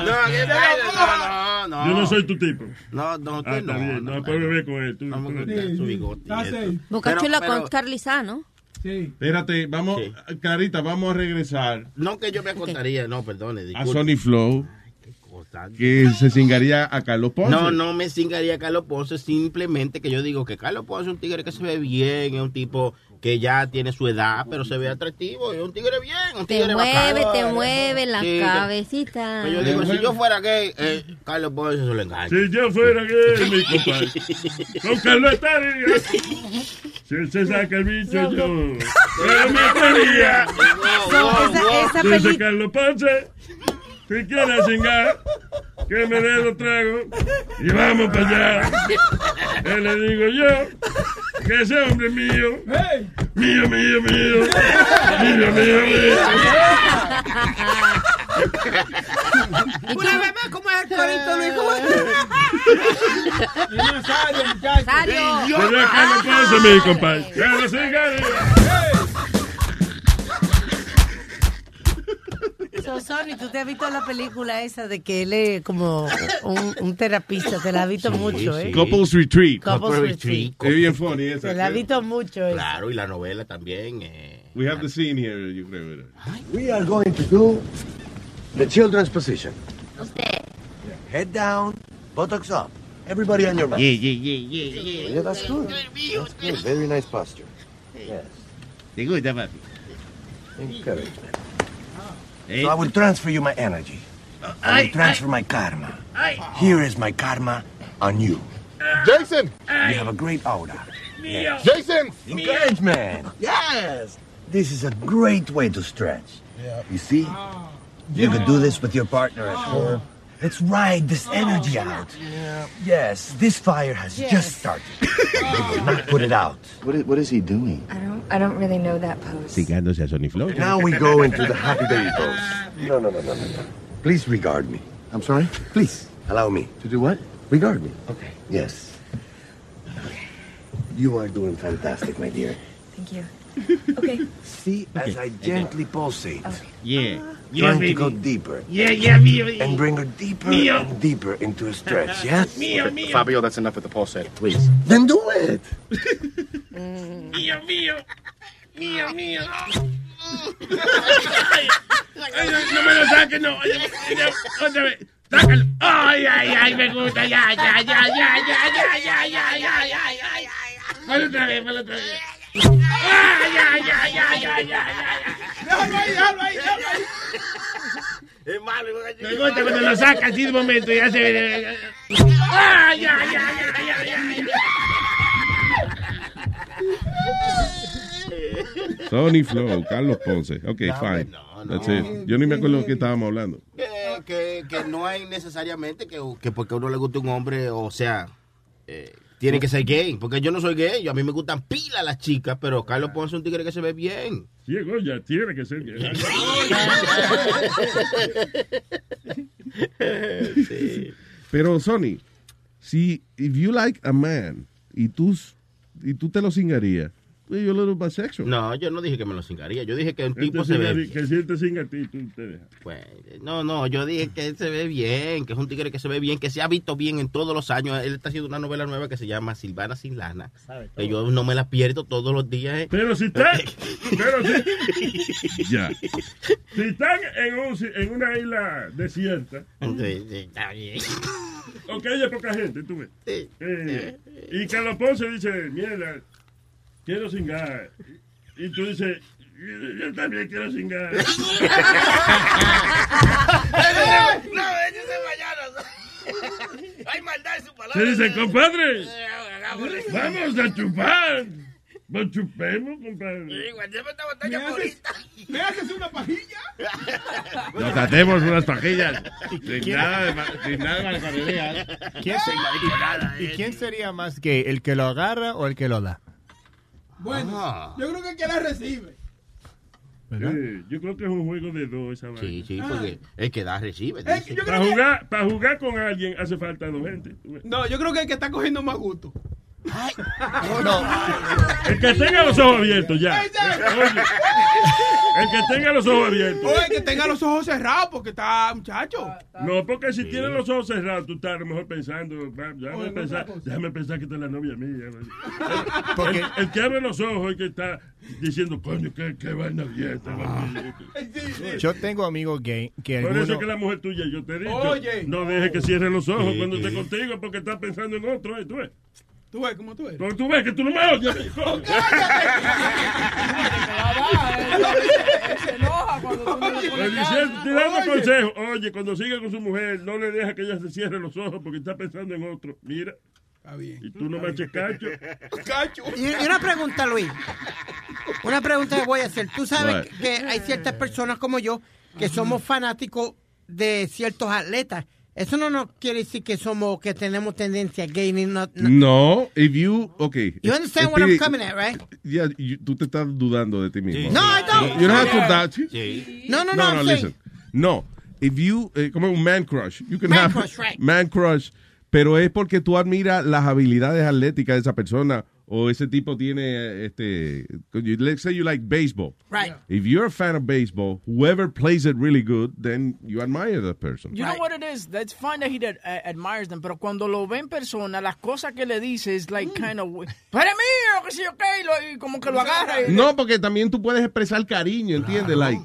No, ¿qué pasa? Yo no soy tu tipo. No, no, ah, tú ah, no. Bien, no, no, puedes beber con él. Tú, vamos con sí, su bigote. Bocachula con Carlizano. Sí. Espérate, vamos, sí. Vamos a regresar. No que yo me contaría, okay. no, perdone. A Sony Flow que se cingaría a Carlos Ponce. No, no me cingaría a Carlos Ponce, simplemente que yo digo que Carlos Ponce es un tigre que se ve bien, es un tipo que ya tiene su edad, pero se ve atractivo, es un tigre bien, un Te tigre mueve, bacano. te mueve la Sí, cabecita. Pues yo digo, si yo fuera gay, eh, Carlos Ponce se lo engaña. Si yo fuera gay, mi compadre. Con Carlos estaría. Si se saca el bicho, yo. Pero me estaría. So, esa- esa Carlos Ponce, si quiere cingar, que me dé los tragos y vamos para allá. Él le digo yo que ese hombre es mío. Mío, mío, mío. Mío, mío, mío. Una vez más, ¿cómo es el corito, Luis? ¿Cómo es? Sería Carlos Ponce, mi compadre. Que lo cingaría. So, Sony, tú te has visto la película esa de que él es como un, un terapista, te la has visto mucho, ¿eh? Couples Retreat. Couples Retreat. Es bien funny esa. Te la has visto mucho, ¿eh? Claro, y la novela también. eh. We have the scene here, yo creo. We are going to do the children's position. Head down, buttocks up. Everybody on your back. Yeah, yeah, yeah, yeah, yeah. Yeah, that's good. That's good. Very nice posture. Yes. ¿Te gusta, papi? Encouragement. So I will transfer you my energy. I will transfer my karma. Here is my karma on you. Jason! You have a great aura. Yes. Jason! Encouragement. Yes. This is a great way to stretch. You see? You could do this with your partner at home. Let's ride this oh, energy out. Yeah. Yes, this fire has just started. We will oh. not put it out. What is, what is he doing? I don't, I don't really know that pose. Cingándose a Sony Flow. Now we go into the happy baby pose. No, no, no, no, no, no. Please regard me. I'm sorry? Please, allow me. To do what? Regard me. Okay. Yes. Okay. You are doing fantastic, my dear. Thank you. Okay. See, as I gently pulsate. Yeah. Ah. Trying to go deeper. Yeah, yeah, mío, mío. And bring her deeper Mío. and deeper into a stretch, yes? Mío, mío. Fabio, that's enough with the pulsate. Please. Then do it! Mío, mío. Mío, mío. Ay, no, no me lo saques, no. Ay, ay, no, Otra vez. Sácalo. Ay, ay, ay, me gusta. Ya, ya, ya, ya, ya, ya, ya, ya, ya, ya, ya, ya. Ponlo otra vez, ponlo otra vez. Ay, ya, ya, ya, ya. Déjalo ahí, déjalo ahí, déjalo ahí. Es malo. Me gusta cuando lo saca así de momento y ya se ve. ¡Ah, ya, ya, ya, ya, ya, ya! Sony Flow, Carlos Ponce. Ok, fine. That's it. Yo ni me acuerdo de qué estábamos hablando. Que, que, que no hay necesariamente que, que porque a uno le guste un hombre, o sea, eh, tiene que ser gay. Porque yo no soy gay. Yo, a mí me gustan pila las chicas, pero Carlos Ponce es un tigre que se ve bien. Ciego ya tiene que ser gay. Pero Sony, si if you like a man y tú y tú te lo cingarías, you're a little bisexual. No, yo no dije que me lo cingaría. Yo dije que un tipo Este se ve Que si él te singa a ti, tú te dejas. Pues, no, no, yo dije que él se ve bien, que es un tigre que se ve bien, que se ha visto bien en todos los años. Él está haciendo una novela nueva que se llama Silvana sin lana. Que yo no me la pierdo todos los días. eh. Pero si está, pero si, Ya. si están en, un, en una isla desierta, Sí, sí, está bien. ok, hay poca gente, tú ves. Eh, y Carlos Ponce dice, mierda, quiero singar. Y tú dices, yo, yo también quiero singar. No, ellos se fallaron. Hay maldad en su palabra. Se dice, compadre, vamos a chupar. Nos chupemos, compadre. ¿Me haces una pajilla? Nos tratemos unas pajillas. Sin nada de, sin nada de. ¿Quién y, y quién sería más gay, el que lo agarra o el que lo da? Bueno, Ah. yo creo que el que la recibe. Eh, yo creo que es un juego de dos esa vaina. Sí, sí, porque el que da recibe. Para que- jugar, para jugar con alguien hace falta dos gente. No, yo creo que el que está cogiendo más gusto. El que tenga los ojos abiertos, ya. Oye, el que tenga los ojos abiertos. O el que tenga los ojos cerrados porque está, muchacho. No, porque si tienes los ojos cerrados, tú estás a lo mejor pensando, déjame, Oye, pensar, déjame pensar que esta es la novia mía. Porque- El, el que abre los ojos es que está diciendo, coño, qué, qué vaina abierta. Yo tengo amigos gay que Por eso es que la mujer tuya, yo te he dicho, Oye. no deje que cierre los ojos Sí, cuando sí. esté contigo porque está pensando en otro, ¿eh? ¿tú ves? Tú ves cómo tú eres. Pero tú ves que tú no me oyes. Él se enoja cuando tú no tirando Oye. consejo. Oye, cuando siga con su mujer, no le deja que ella se cierre los ojos porque está pensando en otro. Mira, Está bien. y tú no me eches cacho. Cacho. Y, y una pregunta, Luis. Una pregunta que voy a hacer. Tú sabes que hay ciertas personas como yo que somos fanáticos de ciertos atletas. Eso no nos quiere decir que somos, que tenemos tendencia gay ni no. no. No, if you, okay. You understand what I'm coming at, right? Yeah, you- tú te estás dudando de ti mismo. No, I don't. You don't have to doubt you. Sí. No, no, no. No, no, listen. No, if you, eh, como un man crush, you can Man have crush, right. man crush, pero es porque tú admiras las habilidades atléticas de esa persona o ese tipo tiene, eh, este, let's say you like baseball. Right. If you're a fan of baseball, whoever plays it really good, then you admire that person. You know what it is? That's fine that he that, uh, admires them, pero cuando lo ve en persona, las cosas que le dice es like kind of, ¡Tú eres mío! que sí, ok, y, como que lo agarra. y- No, porque también tú puedes expresar cariño, ¿entiendes? Like,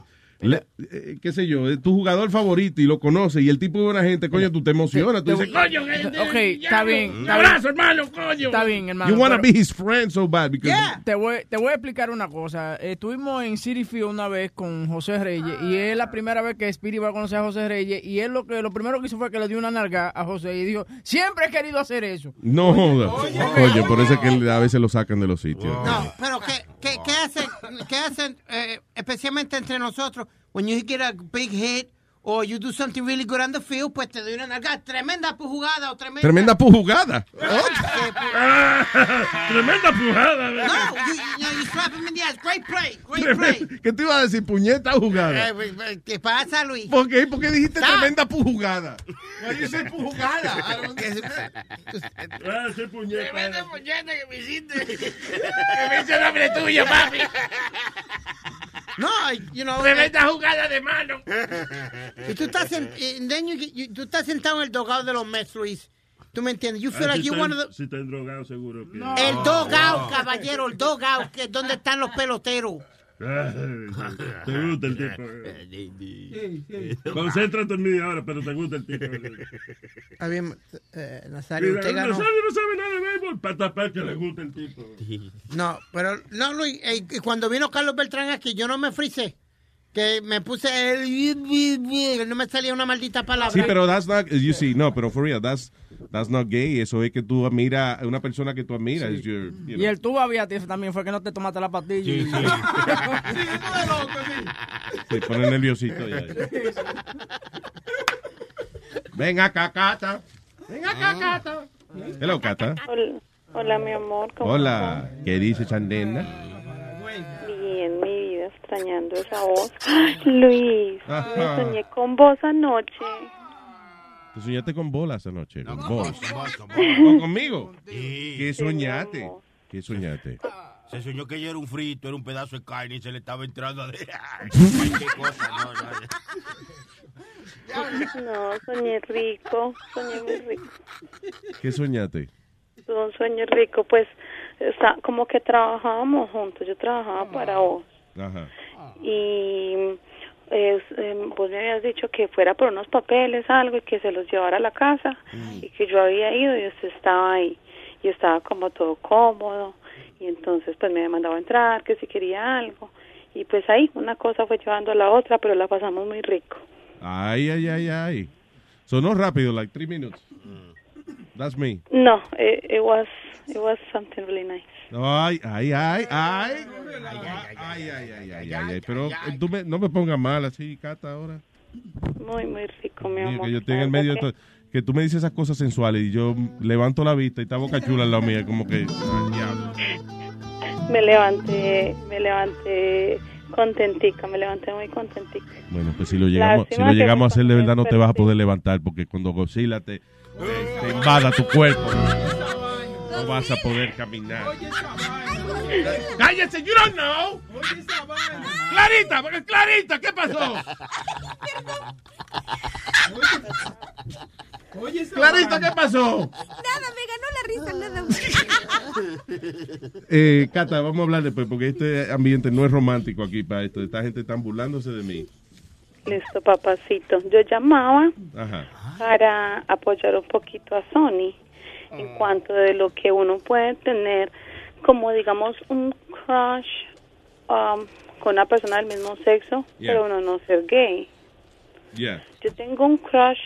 le- eh, qué sé yo, eh, tu jugador favorito y lo conoces y el tipo de buena gente, coño, tú te emocionas, tú dices, Coño, que- Ok, está bien. Un abrazo, bien. hermano, coño. Está bien, hermano. you wanna pero- be his friend so bad because Te voy, te voy a explicar una cosa. Estuvimos en City Field una vez con José Reyes y es la primera vez que Spirit va a conocer a José Reyes y él lo que lo primero que hizo fue que le dio una nalga a José y dijo, siempre he querido hacer eso. no joda. Oye, por eso es que a veces lo sacan de los sitios. No, pero ¿qué, qué, qué hacen, qué hacen eh, especialmente entre nosotros? When you get a big hit or you do something really good on the field, pues te doy una nalga. Tremenda jugada o tremenda... Tremenda pujugada. Tremenda pujada. No, you, you, know, you slap him in the ass. Great play, great play. ¿Qué te iba a decir? Puñeta jugada. Eh, eh, ¿Qué pasa, Luis? ¿Por qué? Porque dijiste Ah. tremenda pujugada. Ah, ese puñeta. Tremenda puñeta que me hiciste. Que me hizo el nombre tuyo, papi. No, you know... Tremenda jugada de mano. Y tú estás, en, and then you, you- tú estás sentado en el dogado de los Mets, Luis. ¿Tú me entiendes? You feel Ah, like si está- one of the... Si está drogado, seguro que. El dogado, caballero, el dogado, que es donde están los peloteros. Te gusta el tipo. Concéntrate en mí ahora, pero te gusta el tipo. Está bien, eh, Nazario, usted ganó. Nazario no sabe nada de béisbol para tapar que le gusta el tipo. No, pero no, Luis, eh, y cuando vino Carlos Beltrán aquí, yo no me frisé. que me puse el... No me salía una maldita palabra. Sí, pero that's not, you see, no, pero for real, that's, that's not gay. Eso es que tú admiras a una persona que tú admiras. your, you Y know. el tubo había también fue que no te tomaste la pastilla. y- Se pone nerviosito ya. Ven acá, Cata. Ven acá, Cata. Hello, Cata. Hola, hola, mi amor. ¿cómo Hola. ¿Qué dice Chandena? estás? Bien, mi vida, extrañando esa voz. Luis, Ajá. me soñé con vos anoche. ¿Te soñaste con bolas anoche? con vos. ¿O conmigo? ¿Qué soñaste? ¿Qué soñaste? Se soñó que ella era un frito, era un pedazo de carne y se le estaba entrando a... Ay, qué cosa, no, no. No, soñé rico, soñé muy rico. ¿Qué soñaste? Un sueño rico, pues, está, como que trabajábamos juntos, yo trabajaba para vos. Ajá. y eh, eh, vos me habías dicho que fuera por unos papeles, algo, y que se los llevara a la casa, y que yo había ido y usted estaba ahí, y estaba como todo cómodo, y entonces pues me había mandado a entrar, que si quería algo, y pues ahí una cosa fue llevando a la otra, pero la pasamos muy rico. Ay, ay, ay, ay. Sonó rápido, like three minutes. That's me. No, it, it was, it was something really nice. Ay, ay, ay, ay. Ay, ay, ay, ay, ay, ay. Pero tú me- no me pongas mal así, Cata, ahora. Muy, muy rico, mi amor. que yo estoy en el La medio de verdad todo. Que tú me dices esas cosas sensuales y yo levanto la vista y está boca chula en la mía, como que. Me levanté, me levanté contentica, me levanté muy contentica. Bueno, pues si lo llegamos, si Lástima lo que llegamos a hacer de verdad, no te vas a poder levantar porque cuando Godzilla te, te invada tu cuerpo, no vas a poder caminar. ¡Cállese! ¡You don't know! ¡Clarita! ¡Clarita! ¿Qué pasó? ¡Clarita! ¿Qué pasó? Nada, me ganó la risa, nada. Eh, Cata, vamos a hablar después porque este ambiente no es romántico aquí para esto. Esta gente está burlándose de mí. Listo, papacito. Yo llamaba Ajá. para apoyar un poquito a Sony en cuanto de lo que uno puede tener como digamos un crush um, con una persona del mismo sexo, Yeah. pero uno no ser gay. Yeah. Yo tengo un crush,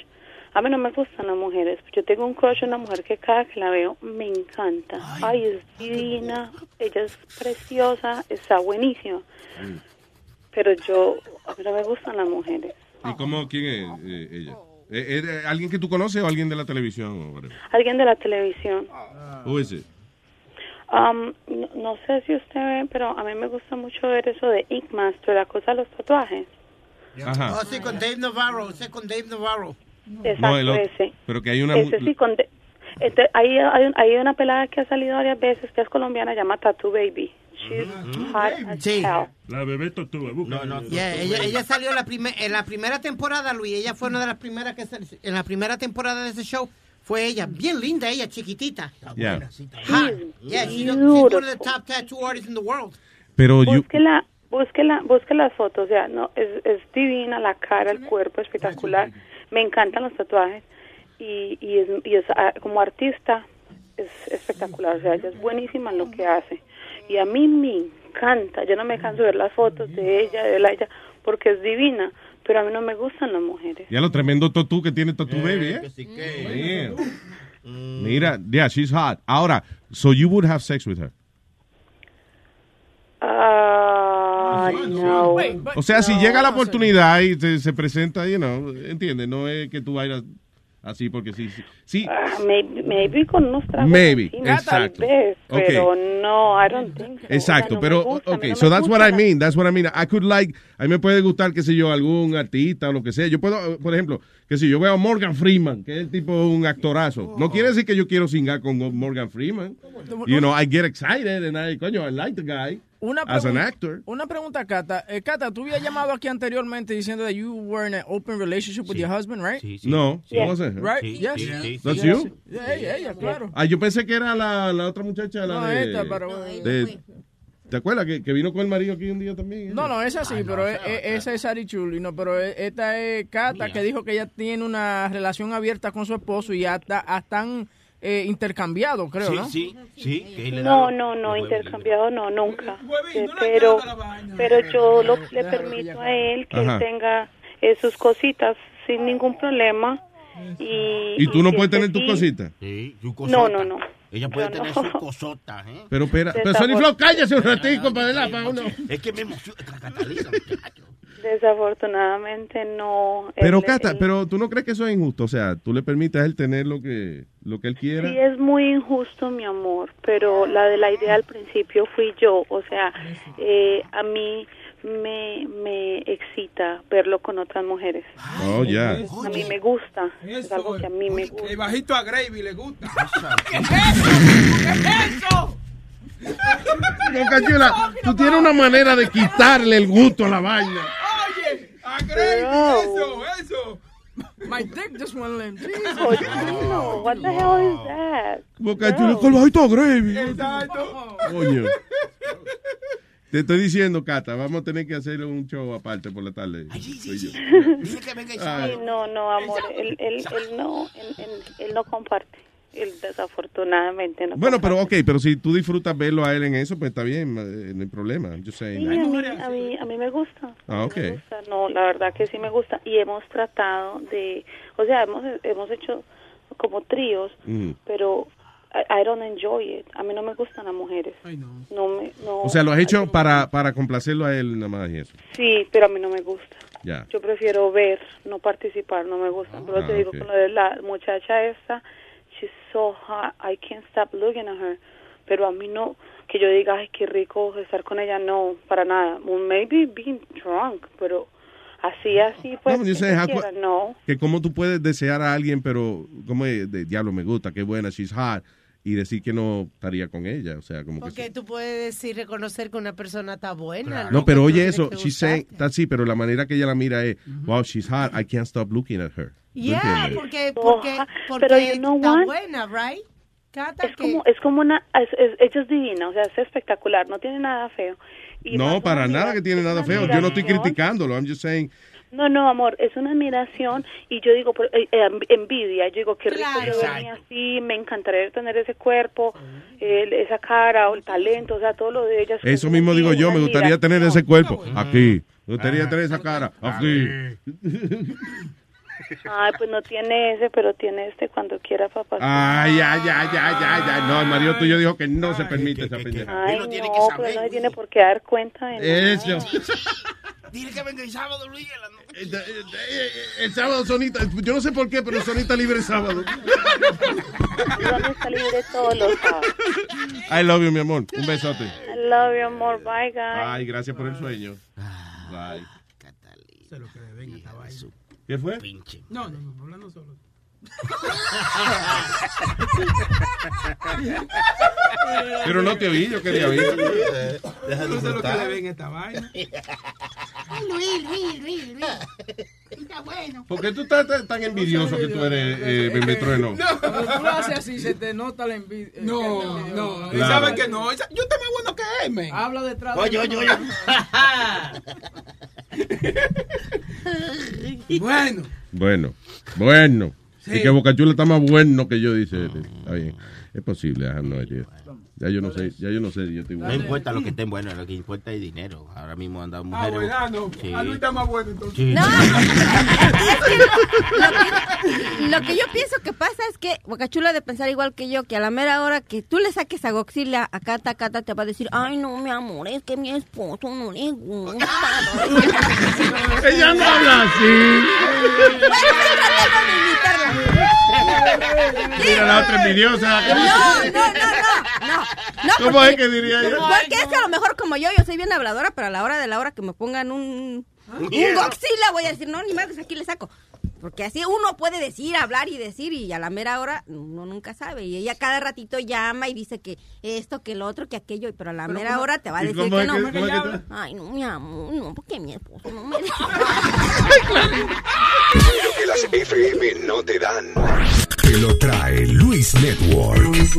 a mí no me gustan las mujeres, yo tengo un crush una mujer que cada que la veo me encanta. Ay, es divina, ella es preciosa, está buenísima, pero yo, a mí no me gustan las mujeres. ¿Y cómo, quién es eh, ella? Eh, eh, ¿Alguien que tú conoces o alguien de la televisión? Alguien de la televisión. Who is it? Um, no, no sé si usted ve, pero a mí me gusta mucho ver eso de Ink Master, la cosa de los tatuajes. Ajá. Oh, sí, con Dave Navarro, ese con Dave Navarro. Exacto, No, el otro- ese. Pero que hay una... Ese sí, con de- este, hay, hay, hay una pelada que ha salido varias veces, que es colombiana, llama Tattoo Baby. She's hot as Sí. hell. La bebé tortuga. No, no. Yeah, ella, ella salió la primer, en la primera temporada, Luis. Ella fue una de las primeras que sal- en la primera temporada de ese show. Fue ella, bien linda ella, chiquitita. Yeah. Hot. Yeah, she's, she's one of the top tattoo artists in the world. Pero. Búsquela, búsquela, busque las fotos, o sea, no, es, es divina la cara, el cuerpo espectacular. Me encantan los tatuajes y, y es, y es ah, como artista es espectacular, o sea, ella es buenísima en lo que hace. Y a mí me encanta, yo no me canso de ver las fotos de ella, de la ella, porque es divina, pero a mí no me gustan las mujeres. Ya lo tremendo tatu que tiene Tatu Baby, ¿eh? Damn. Mira, yeah, she's hot. Ahora, so you would have sex with her. Ah, no. O sea, si llega la oportunidad y se, se presenta, you know, entiende, no es que tú vayas así porque sí, sí. sí. Ah, maybe, maybe con unos tragos Maybe, encima, exacto. tal vez, Ok. pero no, I don't think so. Exacto, O sea, no pero gusta, okay, no so that's what I mean, that's what I mean. I could like, a mí me puede gustar, qué sé yo, algún artista o lo que sea. Yo puedo, por ejemplo, que si yo veo a Morgan Freeman, que es el tipo un actorazo, no quiere decir que yo quiero singar con Morgan Freeman. You know, I get excited and I, coño, I like the guy Una as an actor. Una pregunta, Cata. Eh, Cata, tú habías llamado aquí anteriormente diciendo that you were in an open relationship with your husband, right? No, I wasn't. Right? Sí, yes. sí, sí. That's you? Yeah, ella, ella, claro. Ah, yo pensé que era la, la otra muchacha, la No, de, esta, pero- de- ¿Te acuerdas que, que vino con el marido aquí un día también? No, no, esa sí, pero e- e- esa es Sari Chuli, no, pero e- esta es Cata que dijo que ella tiene una relación abierta con su esposo y hasta, hasta han eh, intercambiado, creo, Sí, ¿no? sí, sí. que ahí le da No, no, no, intercambiado no, nunca. Eh, pero, pero yo lo, le permito a él que Ajá. él tenga eh, sus cositas sin ningún problema. Y, ¿Y tú no puedes tener tus sí- cositas? Sí, su No, cosota. no, no. Ella puede tener no. sus cosotas, ¿eh? Pero, espera, pero Sony Flow, cállese un ratico para la pa' uno. Es que me emociona, Catalina. Desafortunadamente no. Pero, él- Cata, él- pero tú no crees que eso es injusto. O sea, tú le permites a él tener lo que, lo que él quiera. Sí, es muy injusto, mi amor, pero la de la idea al principio fui yo. O sea, eh, a mí me, me excita verlo con otras mujeres. Oh, ya. A mí me gusta. Es algo que a mí me gusta. El bajito a Gravy le gusta. ¿Qué es eso? Boca Chula, tú tienes una manera de quitarle el gusto a la vaina. Oye, a Gravy, eso, eso. My dick just went limp. Jesus. Oh, no, what the hell is that? Boca Chula, con bajito gravy. Exacto. Coño. Te estoy diciendo, Cata, vamos a tener que hacer un show aparte por la tarde. Soy yo. Ay. Sí, no, no, amor, él, él, él no, él, él- él no comparte. Él desafortunadamente no. Bueno, pero ok, pero si tú disfrutas verlo a él en eso, pues está bien, eh, no hay problema. Yo sé. Sí, a mí, a mí, a mí me gusta. Ah, ok. Sea, no, la verdad que sí me gusta y hemos tratado de, o sea, hemos hemos hecho como tríos, Mm. pero I, I don't enjoy it. A mí no me gustan las mujeres. no. me no. O sea, lo has hecho para, para complacerlo a él nada más y eso. Sí, pero a mí no me gusta. Ya. Yo prefiero ver, no participar, no me gusta. Pero Ah, te digo ok. con lo de la muchacha esta, she's so hot, I can't stop looking at her. Pero a mí no, que yo diga, ay, qué rico estar con ella, no, para nada. Well, maybe being drunk, pero así, así, pues, No, que quiera, no. Que cómo tú puedes desear a alguien, pero como de diablo me gusta, qué buena, she's hot, y decir que no estaría con ella. O sea, como que... Porque tú puedes decir, reconocer que una persona está buena. No, pero Que oye eso, que she's saying, está así, pero la manera que ella la mira es, wow, she's hot, I can't stop looking at her. ¿Tú Yeah, porque, Oh, porque, pero porque you know está what? buena, right? Cata, Es como, es como una, es, es- ella es divina, o sea, es espectacular, no tiene nada feo. Y No, para nada que tiene nada feo. Yo no estoy criticándolo. I'm just saying. No, no, amor, es una admiración y yo digo, por- eh, eh, envidia, yo digo, qué rico Claro. yo venía así, me encantaría tener ese cuerpo, el- esa cara, o el talento, o sea, todo lo de ella. es Eso mismo digo yo. Me gustaría admiración. tener ese cuerpo aquí. Me gustaría tener esa cara aquí. Ay, pues no tiene ese, pero tiene este cuando quiera, papá. Ay, ya, ya, ya, ya, ya. No, el marido tuyo dijo que no se permite esa pendeja. Ay, no, pero no se tiene por qué dar cuenta de nada. Eso. Dile que venga el sábado, Luis. en la noche. El sábado sonita, yo no sé por qué, pero sonita libre el sábado. Iván está libre todos los sábados. I love you, mi amor. Un besote. I love you, amor. Bye, guys. Ay, gracias por el sueño. Bye. Sé lo que le ven a esta vaina. ¿Qué fue? No, no, no, hablando solo. Pero no te oí, yo quería oír. No sé lo que le ven esta vaina. Luis, Luis, Luis, Luis. Está bueno. ¿Por qué tú estás tan, tan envidioso que tú eres, eh, Bebé Trueno? Cuando tú lo haces así, se te nota la envidia. No, no, Claro. saben que no. Yo estoy más bueno que él, men. Habla detrás Oye, de oye, oye. Bueno. Bueno, bueno. Sí. Y que Bocachula está más bueno que yo, dice. Está bien. Es posible, I have no idea. Ya yo no sé, ya yo no sé. Yo estoy No bueno. importa lo que estén buenos, lo que importa es dinero. Ahora mismo andan Ah, mujeres. bueno, ah, no. Sí. Ah, Luis está más bueno entonces. Sí. No, lo que yo pienso que pasa es que Bocachula de pensar igual que yo, que a la mera hora que tú le saques a Goxila a Cata, Cata te va a decir, ay no, mi amor, es que mi esposo no le gusta. Ella no habla así. Mira la otra envidiosa. No, no, no, no, no. no ¿Cómo porque- es que diría ella? Porque es que a lo mejor como yo, yo soy bien habladora, pero a la hora de la hora que me pongan un, un. Goxila voy a decir, no, ni madres, aquí le saco. Porque así uno puede decir, hablar y decir, y a la mera hora uno nunca sabe. Y ella cada ratito llama y dice que esto, que lo otro, que aquello, pero a la Pero mera ¿cómo- hora te va a decir que no. que- que Ay, no, mi amor, no, porque mi esposo no me Que las FM no te dan. Te lo trae Luis Network. Luis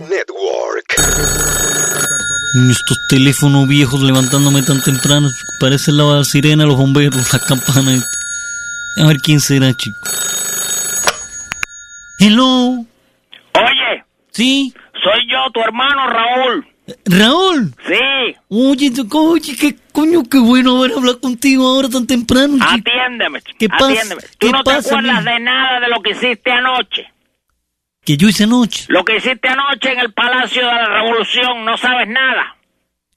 Network. Estos teléfonos viejos levantándome tan temprano, parece la sirena, los bomberos, las campanas. A ver quién será, chico. Hello, Oye. Sí. Soy yo, tu hermano Raúl. Raúl. Sí. Oye, tú- oye, qué coño, qué bueno haber hablado contigo ahora tan temprano. Atiéndeme. ¿Qué pasa? Atiéndeme. Tú ¿Qué no te pasa, acuerdas de nada de lo que hiciste anoche. Que yo hice anoche. Lo que hiciste anoche en el Palacio de la Revolución, no sabes nada.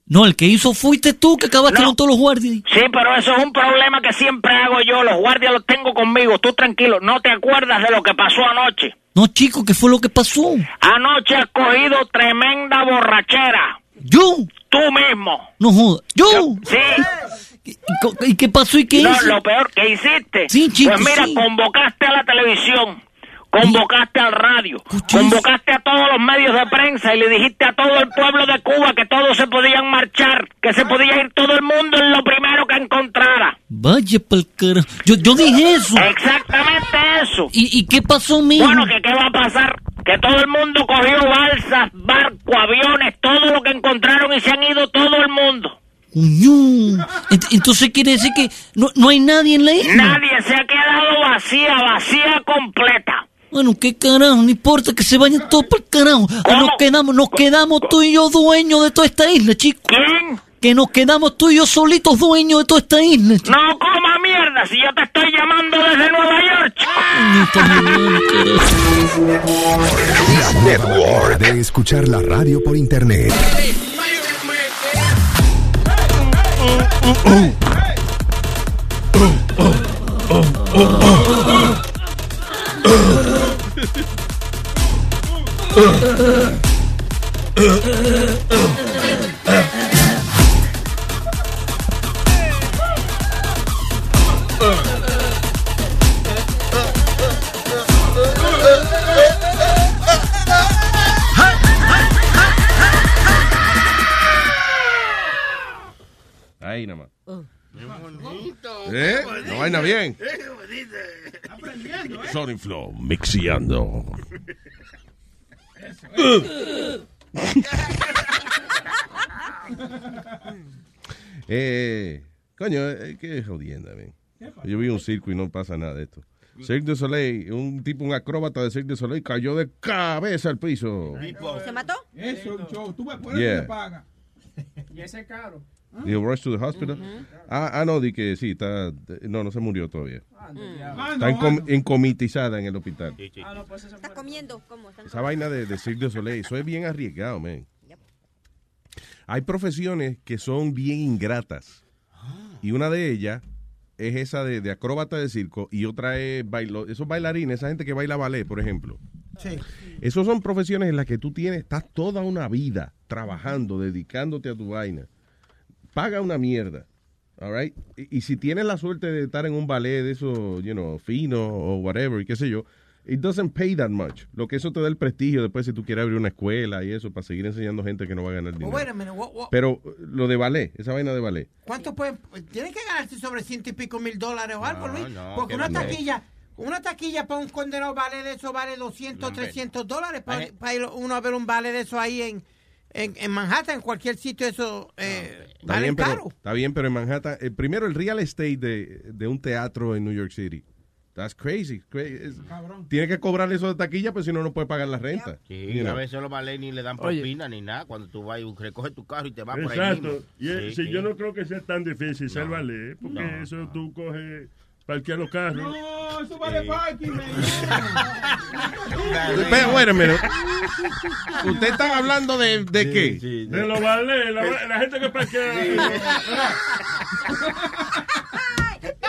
No, el que hizo fuiste tú que acabaste con todos los guardias. Sí, pero eso es un problema que siempre hago yo. Los guardias los tengo conmigo. Tú tranquilo, no te acuerdas de lo que pasó anoche. No, chico, ¿qué fue lo que pasó? Anoche has cogido tremenda borrachera. ¿Yo? Tú mismo. No jodas. ¿Yo? Sí. ¿Y, qué pasó y qué no, hice? lo peor que hiciste. Sí, chico, Pues mira, sí. convocaste a la televisión, convocaste al radio, convocaste a todos los medios de prensa y le dijiste a todo el pueblo de Cuba que todos se podían marchar, que se podía ir todo el mundo en lo primero que encontrara. Vaya pa'l. Yo, yo dije eso. Exactamente eso. ¿Y, y qué pasó, mijo? Bueno, que qué va a pasar? Que todo el mundo cogió balsas, barcos, aviones, todo lo que encontraron y se han ido todo el mundo. Entonces quiere decir que no, no hay nadie en la isla. Nadie se ha quedado vacía, vacía completa. Bueno, qué carajo, no importa que se vayan todos por carajo. Ah, nos quedamos, nos quedamos tú y yo dueños de toda esta isla, chico. ¿Quién? Que nos quedamos tú y yo solitos dueños de toda esta isla. chico. No coma mierda si yo te estoy llamando desde Nueva York. Luis Network. De escuchar la radio por internet. Ahí más. ¿Eh? No vaina bien. Sonic Flow, mixiando. eh, coño, eh, qué jodienda, man. Yo vi un circo y no pasa nada de esto. Cirque du Soleil, un tipo, un acróbata de Cirque du Soleil cayó de cabeza al piso. ¿Se mató? Eso es un show. Tú ves, por Yeah. eso te paga. Y ese es caro. Dijo, rush to the hospital. ah, ah, no, di que sí, está, no, no se murió todavía. Ah, Está encom- encomitizada en el hospital. Está comiendo, ¿cómo? Están Esa vaina de, de Cirque du Soleil, eso es bien arriesgado, man. Hay profesiones que son bien ingratas. Y una de ellas es esa de, de acróbata de circo y otra es bailo, esos bailarines, esa gente que baila ballet, por ejemplo. Sí. Esos son profesiones en las que tú tienes, estás toda una vida trabajando, dedicándote a tu vaina. Paga una mierda. All right? y, y si tienes la suerte de estar en un ballet de eso, you know, fino o whatever, y qué sé yo, it doesn't pay that much. Lo que eso te da el prestigio después si tú quieres abrir una escuela y eso para seguir enseñando gente que no va a ganar dinero. wait a minute, what- what- Pero uh, lo de ballet, esa vaina de ballet. ¿Cuánto pueden? Tienen que ganarse sobre ciento y pico mil dólares o algo, No, Luis. no, Porque que una taquilla, una taquilla para un condenado vale de eso vale 200, 300 dólares para, ir uno a ver un vale de eso ahí en, en, en Manhattan, en cualquier sitio eso eh, Está vale bien, caro. pero, está bien, pero en Manhattan, eh, primero el real estate de, de un teatro en New York City. That's crazy. Tiene que cobrar eso de taquilla, pues si no, no puede pagar la renta. Sí, You a veces los ballet ni le dan Oye. propina ni nada. Cuando tú vas y recoges tu carro y te vas por ahí mismo. Y eh, Sí, si sí. yo no creo que sea tan difícil ser ballet, porque No, eso tú coges, parqueas los carros. No, eso vale parking, man. Pero, wait a minute. ¿Usted está hablando de, de qué? De los ballets, la, la gente que parquea.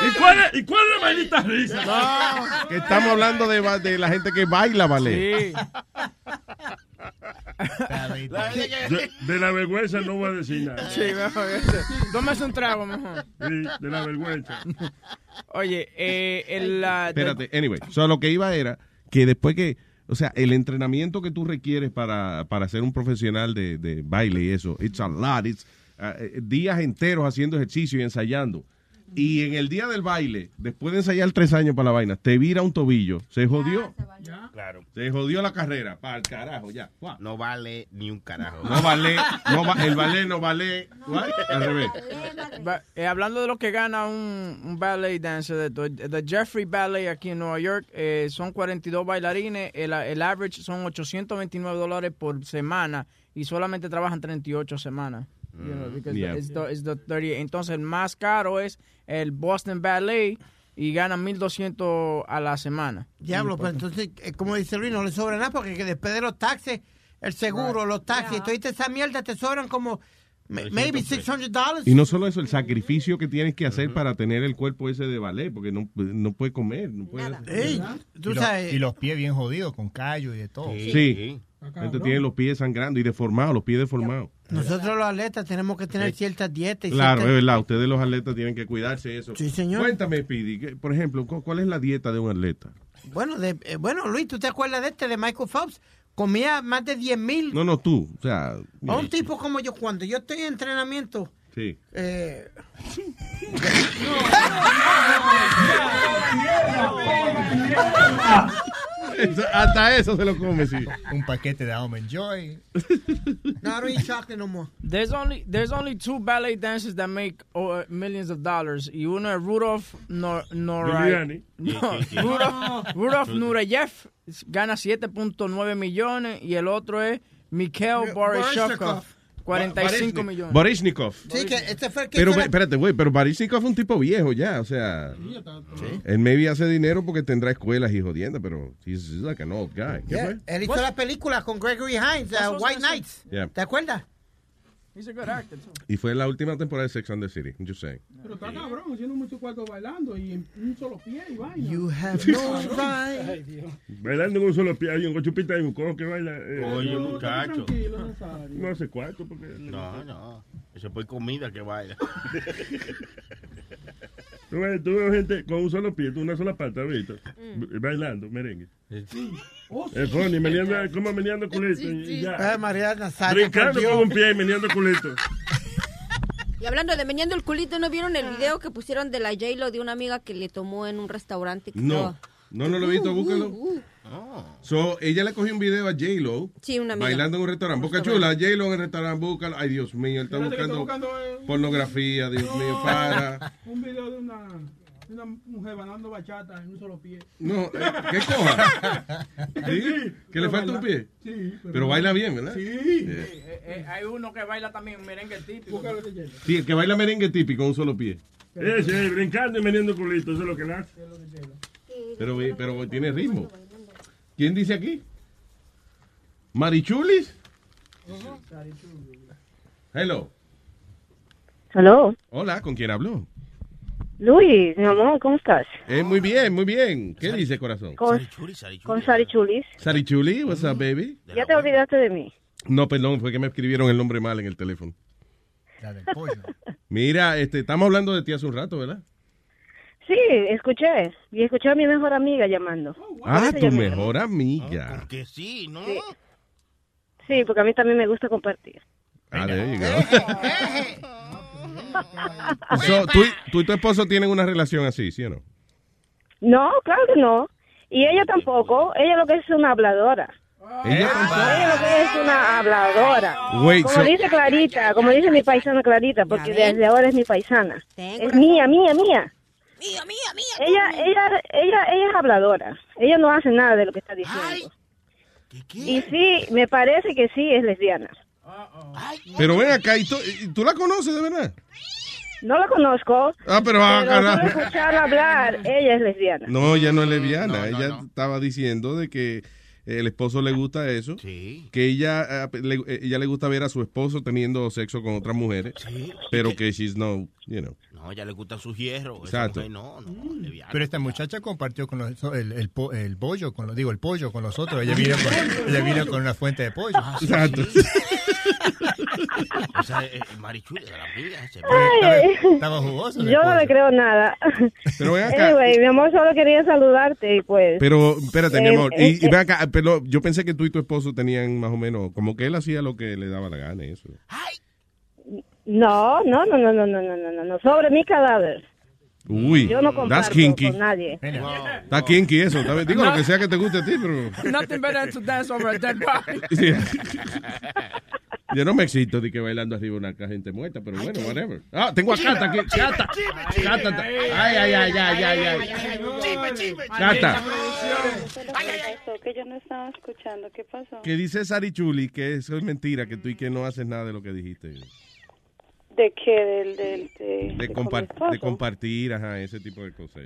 ¿Y cuál es, y cuál es la maldita risa? Que estamos hablando de, de la gente que baila ballet. De, de la vergüenza no voy a decir nada. Sí, mejor. ese. Tómese un trago mejor. Sí, de la vergüenza. Oye, eh, el, la- Espérate, anyway. So, lo que iba era que después que, o sea, el entrenamiento que tú requieres para, para ser un profesional de, de baile y eso, it's a lot. It's, uh, eh, días enteros haciendo ejercicio y ensayando. Y en el día del baile, después de ensayar tres años para la vaina, te vira un tobillo, se jodió. Claro. Se jodió la carrera, para el carajo, ya. No vale ni un carajo. No vale, no va- el ballet no vale, al revés. Eh, hablando de lo que gana un, un ballet dancer, de Jeffrey Ballet aquí en Nueva York, eh, son 42 bailarines, el, el average son 829 dólares por semana y solamente trabajan 38 semanas. You know, because Mm, Yeah. it's the- it's the 30. Entonces el más caro es el Boston Ballet y ganan 1200 a la semana. Diablo, pero pues, entonces, eh, como dice Luis, no le sobra nada porque que después de los taxes, el seguro, los taxis, toda esa mierda te sobran como ma- maybe 600 dollars. Y no solo eso, el sacrificio que tienes que hacer para tener el cuerpo ese de ballet, porque no, no puede comer, no puede... Ey, tú y, los- sabes- y los pies bien jodidos, con callo y de todo. Sí. Gente tiene los pies sangrando y deformados, los pies deformados. Nosotros los atletas tenemos que tener ciertas dietas. y Claro, es verdad. Ustedes los atletas tienen que cuidarse de eso. Sí, señor. Cuéntame, Pidi, por ejemplo, cu- ¿cuál es la dieta de un atleta? Bueno, de, eh, bueno, Luis, ¿tú te acuerdas de este, de Michael Phelps? Comía más de 10 mil. No, no, tú. O sea, A un tipo como yo, cuando yo estoy en entrenamiento, sí. eh, hasta eso se lo come, sí. Un paquete de Almond Joy. no, I don't eat chocolate no more. There's only there's only two ballet dancers that make uh, millions of dollars. Y uno es Rudolf Nor Giuliani. No, Rudolf, Rudolf Nureyev gana 7.9 millones y el otro es Mikhail Baryshnikov, 45 millones. Baryshnikov. Sí, que este fue el que Pero hizo la- espérate, güey, pero Baryshnikov es un tipo viejo ya, o sea, él maybe hace dinero porque tendrá escuelas y jodienda, pero he's, he's like an old guy. ¿Qué Yeah, fue? Él hizo la película con Gregory Hines, uh, White? Knights. Yeah. ¿Te acuerdas? He's a good actor too. Y fue la última temporada de Sex and the City, I'm just saying. Pero está cabrón, haciendo mucho cuarto bailando y en un solo pie y vaina. You have no right. Ay, Dios. Bailando en un solo pie, hay un chupita y un cojo que baila. eh, Oye, muchacho. No hace cuarto porque... No, no. Eso es por comida que baila. Tú ves, tú ves gente con un solo pie, tú una sola pata, ¿viste? Mm. Bailando, merengue. Oh, Es funny, meneando, como meneando culito. y ya. Ay, María Nazario, Brincando con un pie y meneando culito. Y hablando de meneando el culito, ¿no vieron el video que pusieron de la J-Lo de una amiga que le tomó en un restaurante? que No, estaba- no, no lo he visto, Uh, búscalo. uh, uh. So, ella le cogió un video a J-Lo Sí, una amiga. bailando en un restaurante. Boca chula, J-Lo en el restaurante, búscalo. Ay, Dios mío, él está buscando buscando, pornografía, Dios mío, para. Un video de una, de una mujer bailando bachata en un solo pie. No, eh, ¿qué coja? ¿Sí? ¿Que le falta un pie? Sí. Pero baila bien, ¿verdad? Sí. Yeah. Eh, eh, hay uno que baila también merengue típico. Sí, el que baila merengue típico, un solo pie. Ese, brincando y meneando culito, eso es lo que le hace. Pero, pero tiene ritmo. ¿Quién dice aquí? ¿Marichulis? Hello. Hello. Hola, ¿con quién habló? Luis, mi amor, ¿cómo estás? Eh, muy bien, muy bien. ¿Qué dice, corazón? Con, con Sari Chulis. Sarichuli, what's up, baby? ¿Ya te olvidaste de mí? No, perdón, fue que me escribieron el nombre mal en el teléfono. Mira, este, estamos hablando de ti hace un rato, ¿verdad? Sí, escuché. Y escuché a mi mejor amiga llamando. Ah, Por eso tu llamé. mejor amiga. Que sí, ¿no? Sí. Sí, porque a mí también me gusta compartir. Ah, there you go. So, ¿tú, y- tú y tu esposo tienen una relación así, ¿sí o no? No, claro que no. Y ella tampoco. Ella lo que es una habladora. Ella Ella lo que es una habladora. Wait, como so- dice Clarita, como dice mi paisana Clarita, porque desde ahora es mi paisana. Es mía, mía, mía. Mía, mía, mía. Ella, ella, ella, ella es habladora. Ella no hace nada de lo que está diciendo. Y sí, me parece que sí es lesbiana. Pero ven acá, ¿y tú, y tú la conoces de verdad? No la conozco. Ah, pero, ah, escucharla hablar, ella es lesbiana. No, ella no es lesbiana. ella estaba diciendo de que el esposo le gusta eso. Que ella, eh, le, eh, ella le gusta ver a su esposo teniendo sexo con otras mujeres. Pero que she's no, you know. No, ya le gustan sus hierros. Esa Exacto. mujer no, no. Pero esta muchacha compartió con los, el, el, po- el pollo, con los, digo, el pollo con los otros. Ella vino con, ella vino con una fuente de pollo. Ah, sí, Exacto. sí. O sea, eh, Marichuy de la amiga. ese- Ay, Estaba jugoso. yo no le creo nada. Pero ven acá. Anyway, mi amor, solo quería saludarte y pues. Pero, espérate, mi Eh, amor. eh, Y, y eh. ven acá, pero yo pensé que tú y tu esposo tenían más o menos, como que él hacía lo que le daba la gana y eso. No, no, no, no, no, no, no, no, no, no, sobre mi cadáver. Uy, Yo no that's kinky. con nadie. Está kinky eso. Digo lo que sea que te guste a ti, pero... Nothing better than to dance over a dead body. Sí. Yo no me excito de que bailando arriba de una gente muerta, pero bueno, whatever. Ah, tengo a Cata aquí. Cata. Cata. Ay, ay, ay, ay, ay, ay. Cata. pasó? Que yo no estaba escuchando. ¿Qué pasó? Que dice Sari Chuli que eso es mentira, que tú y que no haces nada de lo que dijiste. ¿De qué? Del, del, de, De, compar- de compartir, ajá, ese tipo de cosas.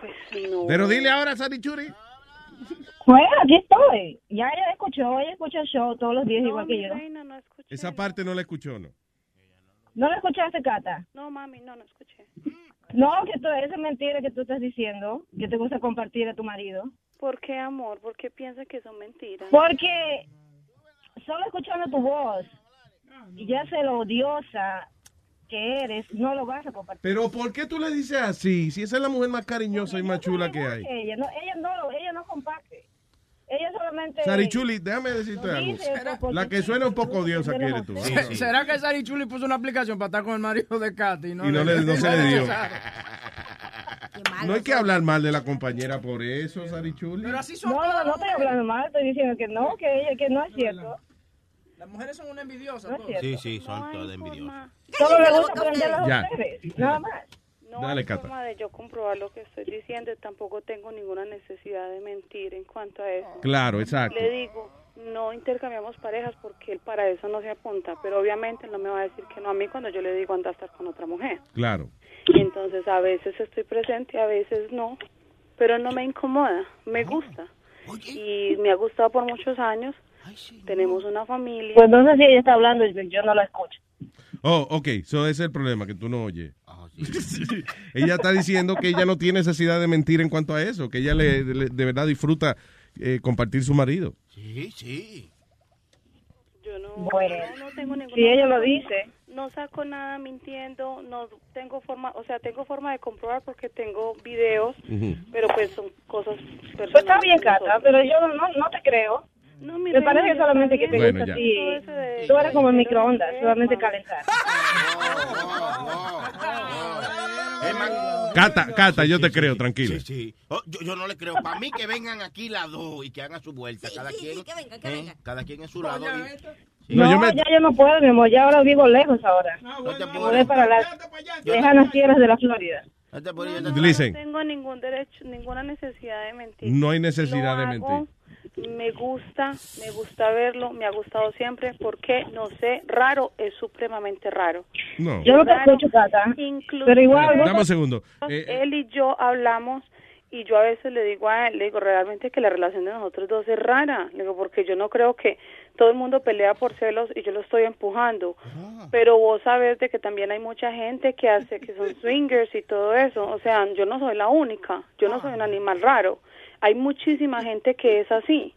Pues no. Pero dile ahora, Sari Chuli. Bueno, aquí estoy. Ya ella escuchó, ella escucha el show todos los días igual que yo. Esa parte no la escuchó, ¿no? ¿No la escuchaste, Cata? No, mami, no, no escuché. No, que tú, esa es mentira que tú estás diciendo, que te gusta compartir a tu marido. ¿Por qué, amor? ¿Por qué piensa que son mentiras? Porque solo escuchando tu voz y ya sé lo odiosa que eres, no lo vas a compartir. Pero ¿por qué tú le dices así? Si esa es la mujer más cariñosa y más chula que hay. Ella no, ella no, lo- ella no comparte. Ella solamente... Sari Chuli, déjame decirte algo. La que suena un poco odiosa que eres tú. Se- ¿Será que Sari Chuli puso una aplicación para estar con el marido de Katy? Y no le- no se le dio. No hay que hablar mal de la compañera por eso, Sari Chuli. No, no, no estoy hablando mal, estoy diciendo que no, que ella, que no es cierto. Las mujeres son una envidiosas. No. Sí, sí, son todas envidiosas. Solo le gusta prenderlas Ya. a ustedes, nada más. No Dale, hay Cata. forma de yo comprobar lo que estoy diciendo y tampoco tengo ninguna necesidad de mentir en cuanto a eso. Claro, exacto. Le digo, no intercambiamos parejas porque él para eso no se apunta, pero obviamente no me va a decir que no a mí cuando yo le digo anda a estar con otra mujer. Claro. Y entonces a veces estoy presente, a veces no, pero no me incomoda, me gusta. Y me ha gustado por muchos años. Tenemos una familia. Pues entonces si ella está hablando, yo yo no la escucho. Oh, ok, so ese es el problema, que tú no oyes. ella está diciendo que ella no tiene necesidad de mentir en cuanto a eso, que ella le, le- de verdad disfruta eh, compartir su marido. Sí, sí. Yo no, Bueno, no, no tengo ninguna si ella lo dice. No saco nada mintiendo, no tengo forma, o sea, tengo forma de comprobar porque tengo videos, pero pues son cosas personales. Pues está bien, Cata, pero yo no, no te creo. No, mi Me reina, parece solamente que te Bueno, gusta ya. a ti. Todo eso de- Tú eres como el de- microondas, solamente calentar. Cata, Cata, yo te creo, tranquila. Sí, sí. Oh, yo, yo no le creo. Para mí que vengan aquí las dos y que hagan su vuelta. cada quien. ¿eh? Cada quien en su lado. y- No, No, yo me- ya yo no puedo, mi amor, ya ahora vivo lejos ahora. No te Me mudé para las lejanas tierras de la Florida. Listen. no tengo ningún derecho, ninguna necesidad de mentir. No hay necesidad Lo de hago, mentir. Me gusta, me gusta verlo, me ha gustado siempre, porque no sé, raro es supremamente raro. No. Yo no te Raro, escucho, Cata. Pero igual, Dame un segundo. Eh, él y yo hablamos y yo a veces le digo a él, le digo realmente que la relación de nosotros dos es rara, le digo porque yo no creo que todo el mundo pelea por celos y yo lo estoy empujando, pero vos sabes de que también hay mucha gente que hace que son swingers y todo eso, o sea, yo no soy la única, yo no soy un animal raro, hay muchísima gente que es así.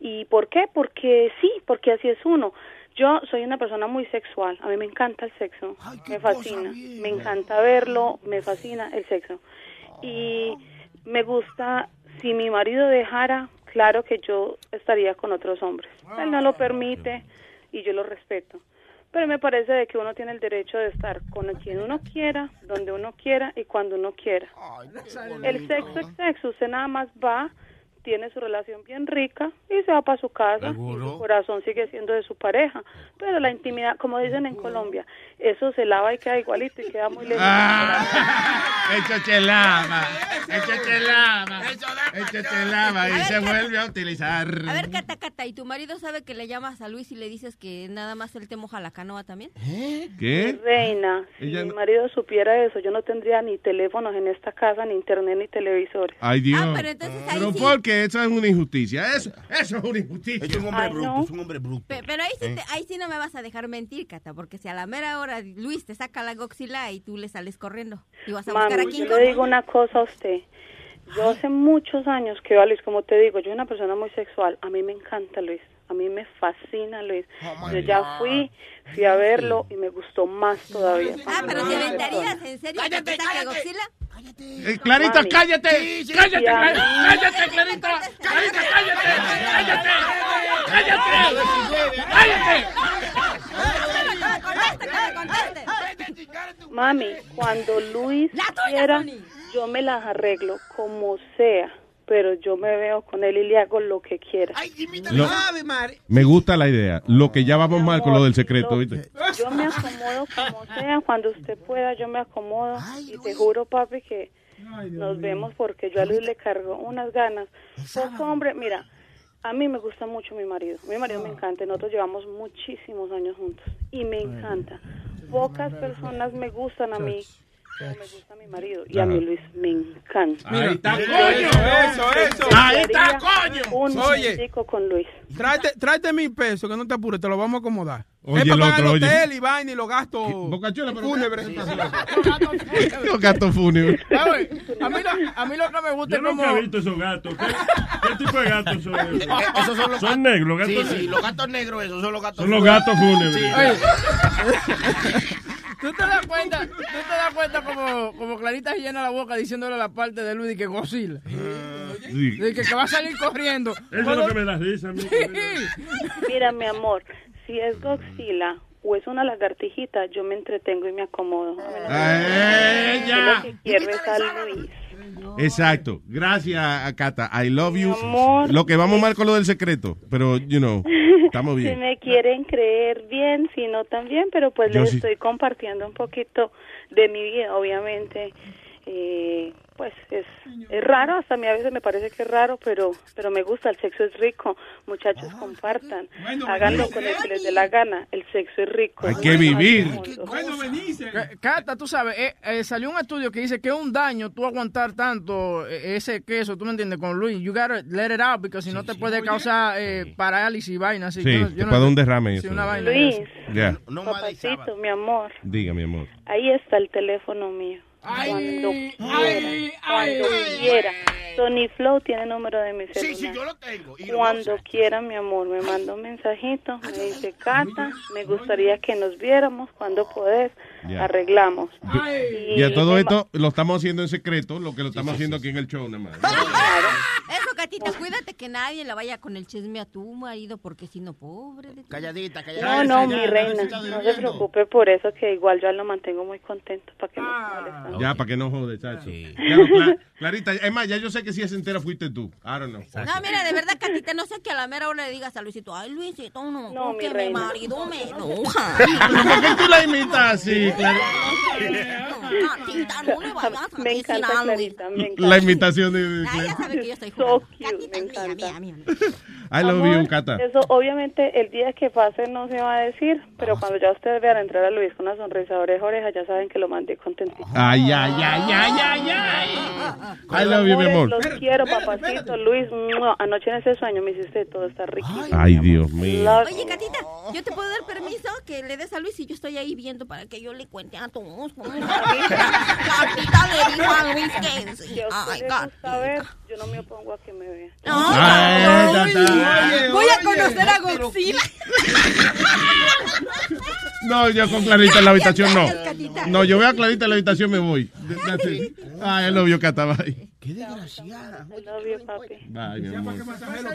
¿Y por qué? Porque sí, porque así es uno. Yo soy una persona muy sexual, a mí me encanta el sexo, me fascina, me encanta verlo, me fascina el sexo. Y me gusta, si mi marido dejara, claro que yo estaría con otros hombres. Él no lo permite y yo lo respeto. Pero me parece de que uno tiene el derecho de estar con quien uno quiera, donde uno quiera y cuando uno quiera. El sexo es sexo, usted nada más va, tiene su relación bien rica y se va para su casa. Y su corazón sigue siendo de su pareja. Pero la intimidad, como dicen en Colombia, eso se lava y queda igualito y queda muy lejos. Eso te lava, eso te lava, eso te lava y se vuelve a utilizar. A ver, Cata, Cata, ¿y tu marido sabe que le llamas a Luis y le dices que nada más él te moja la canoa también? ¿Qué? Reina, si Ella mi marido supiera eso, yo no tendría ni teléfonos en esta casa, ni internet, ni televisores. Ay, Dios. Ah, pero entonces ahí Pero sí. Porque eso es una injusticia. Eso, eso es una injusticia. Es un hombre Ay, bruto, no. es un hombre bruto. Pe- Pero ahí sí, ¿Eh? te- ahí sí no me vas a dejar mentir, Cata, porque si a la mera hora Luis te saca la goxila y tú le sales corriendo y vas a buscar a King yo Kong. le digo una cosa a usted. Yo hace muchos años que a Luis, como te digo, yo soy una persona muy sexual. A mí me encanta Luis. A mí me fascina Luis. yo ya fui, fui a verlo y me gustó más todavía. Ah, pero te aventarías, ¿en serio? que te saque goxila? Eh, Clarita, Mami. cállate, Sí, sí, cállate, sí, sí. cállate, Clarita, Clarita, cállate, cállate, cállate, cállate. ¡Conteste, conteste! Mami, cuando Luis quiera, yo me las arreglo como sea, pero yo me veo con él y le hago lo que quiera. Lo- me gusta la idea. Lo que ya vamos mal con lo del secreto. ¿viste? Yo me acomodo como sea, cuando usted pueda, yo me acomodo. Y te juro, papi, que nos vemos porque yo a Luis le cargo unas ganas. Poco hombre, mira, a mí me gusta mucho mi marido. Mi marido me encanta. Nosotros llevamos muchísimos años juntos y me encanta. Pocas personas me gustan a mí. Me gusta mi marido y a mí Luis me encanta. Ahí está, coño. Eso, eso. Ahí está, coño. Un Oye. chico con Luis. Tráete, tráete mil pesos, que no te apures, te lo vamos a acomodar. Oye, es para el pagar el hotel y vaina y los gastos fúnebres. Los gatos fúnebres. A mí, lo, a mí lo que me gusta Yo es como... nunca he visto esos gatos. ¿Qué, qué tipo de gatos son esos? Eh, esos son los Son gatos- negros, gatos Sí, sí, los gatos negros, esos son los gatos Son los gatos fúnebres. Sí. ¿Tú te das cuenta, tú te das cuenta como, como Clarita se llena la boca diciéndole la parte de Luis y que Godzilla? Sí. De que, que va a salir corriendo. Eso es lo que me da risa a mí. Mira, mi amor, si es Godzilla o es una lagartijita, yo me entretengo y me acomodo. A Yo ya. lo que quiero es a Luis. Exacto. Gracias, Cata. I love you. Amor. Lo que vamos mal con lo del secreto, pero, you know, estamos Si bien. me quieren creer bien, si no también, pero pues Yo les sí. estoy compartiendo un poquito de mi vida, obviamente. Eh, pues es, es raro, hasta a mí a veces me parece que es raro, pero pero me gusta, el sexo es rico. Muchachos, compartan, háganlo con el que les dé la gana, el sexo es rico. Hay que vivir. Ca- Cata, tú sabes, eh, eh, salió un estudio que dice que es un daño tú aguantar tanto eh, ese queso, tú me entiendes, con Luis. You gotta let it out, porque si no te puede causar eh, parálisis y vaina así. Sí, Yo no- te yo no- puede dar un derrame eso. una vaina de Luis. Ya, papacito, mi amor, diga, mi amor. ahí está el teléfono mío. Cuando quiera, cuando quiera. Sony Flow tiene número de mi celular. Sí, sí, yo lo tengo. Y lo Cuando quiera, mi amor, me manda un mensajito, me dice, Cata, me gustaría que nos viéramos, cuando podés, Ya. arreglamos. Y a todo esto lo estamos haciendo en secreto, lo que lo estamos haciendo aquí en el show, nada más. Eso, Catita, cuídate que nadie le vaya con el chisme a tu marido, porque si no, pobre de ti. Calladita, No, no, mi reina, no se preocupe por eso, que igual yo lo mantengo muy contento para que no moleste. Ya, para que no jode, chacho. Ya no, Cla- Clarita, es más, ya yo sé que si es entera fuiste tú. I don't know. No, mira, de verdad, Catita, no sé que a la mera hora le digas a Luisito, ay, Luisito, no, No, porque mi mi, marido me enoja. ¿Por qué tú la imitas así, no Me encanta. Clarita, me encanta. La imitación de... ya sabe que yo jugando. Cute, me encanta. I love Amor, you, Cata. Eso obviamente el día que pase no se va a decir, pero cuando ya ustedes vean entrar a Luis con una sonrisa oreja a oreja, ya saben que lo mandé contentito. Ay, ay, ay, ay, ay, ay. I love you, mi amor. Los quiero, papacito. Luis, ¡mua! anoche en ese sueño me hiciste todo, está rico. Ay, Dios mío. Love Oye, Catita, ¿yo te puedo dar permiso que le des a Luis y yo estoy ahí viendo para que yo le cuente a todos? cómo- Catita le dijo a Luis que sí. Ay, ver, yo no me opongo a que me Ay, ya está. Voy a conocer a Godzilla. No, yo con Clarita en la habitación no. No, yo veo a Clarita en la habitación me voy. That's it. Ay, I love you, Cata. Bye. Qué desgraciada. Bye, mi amor.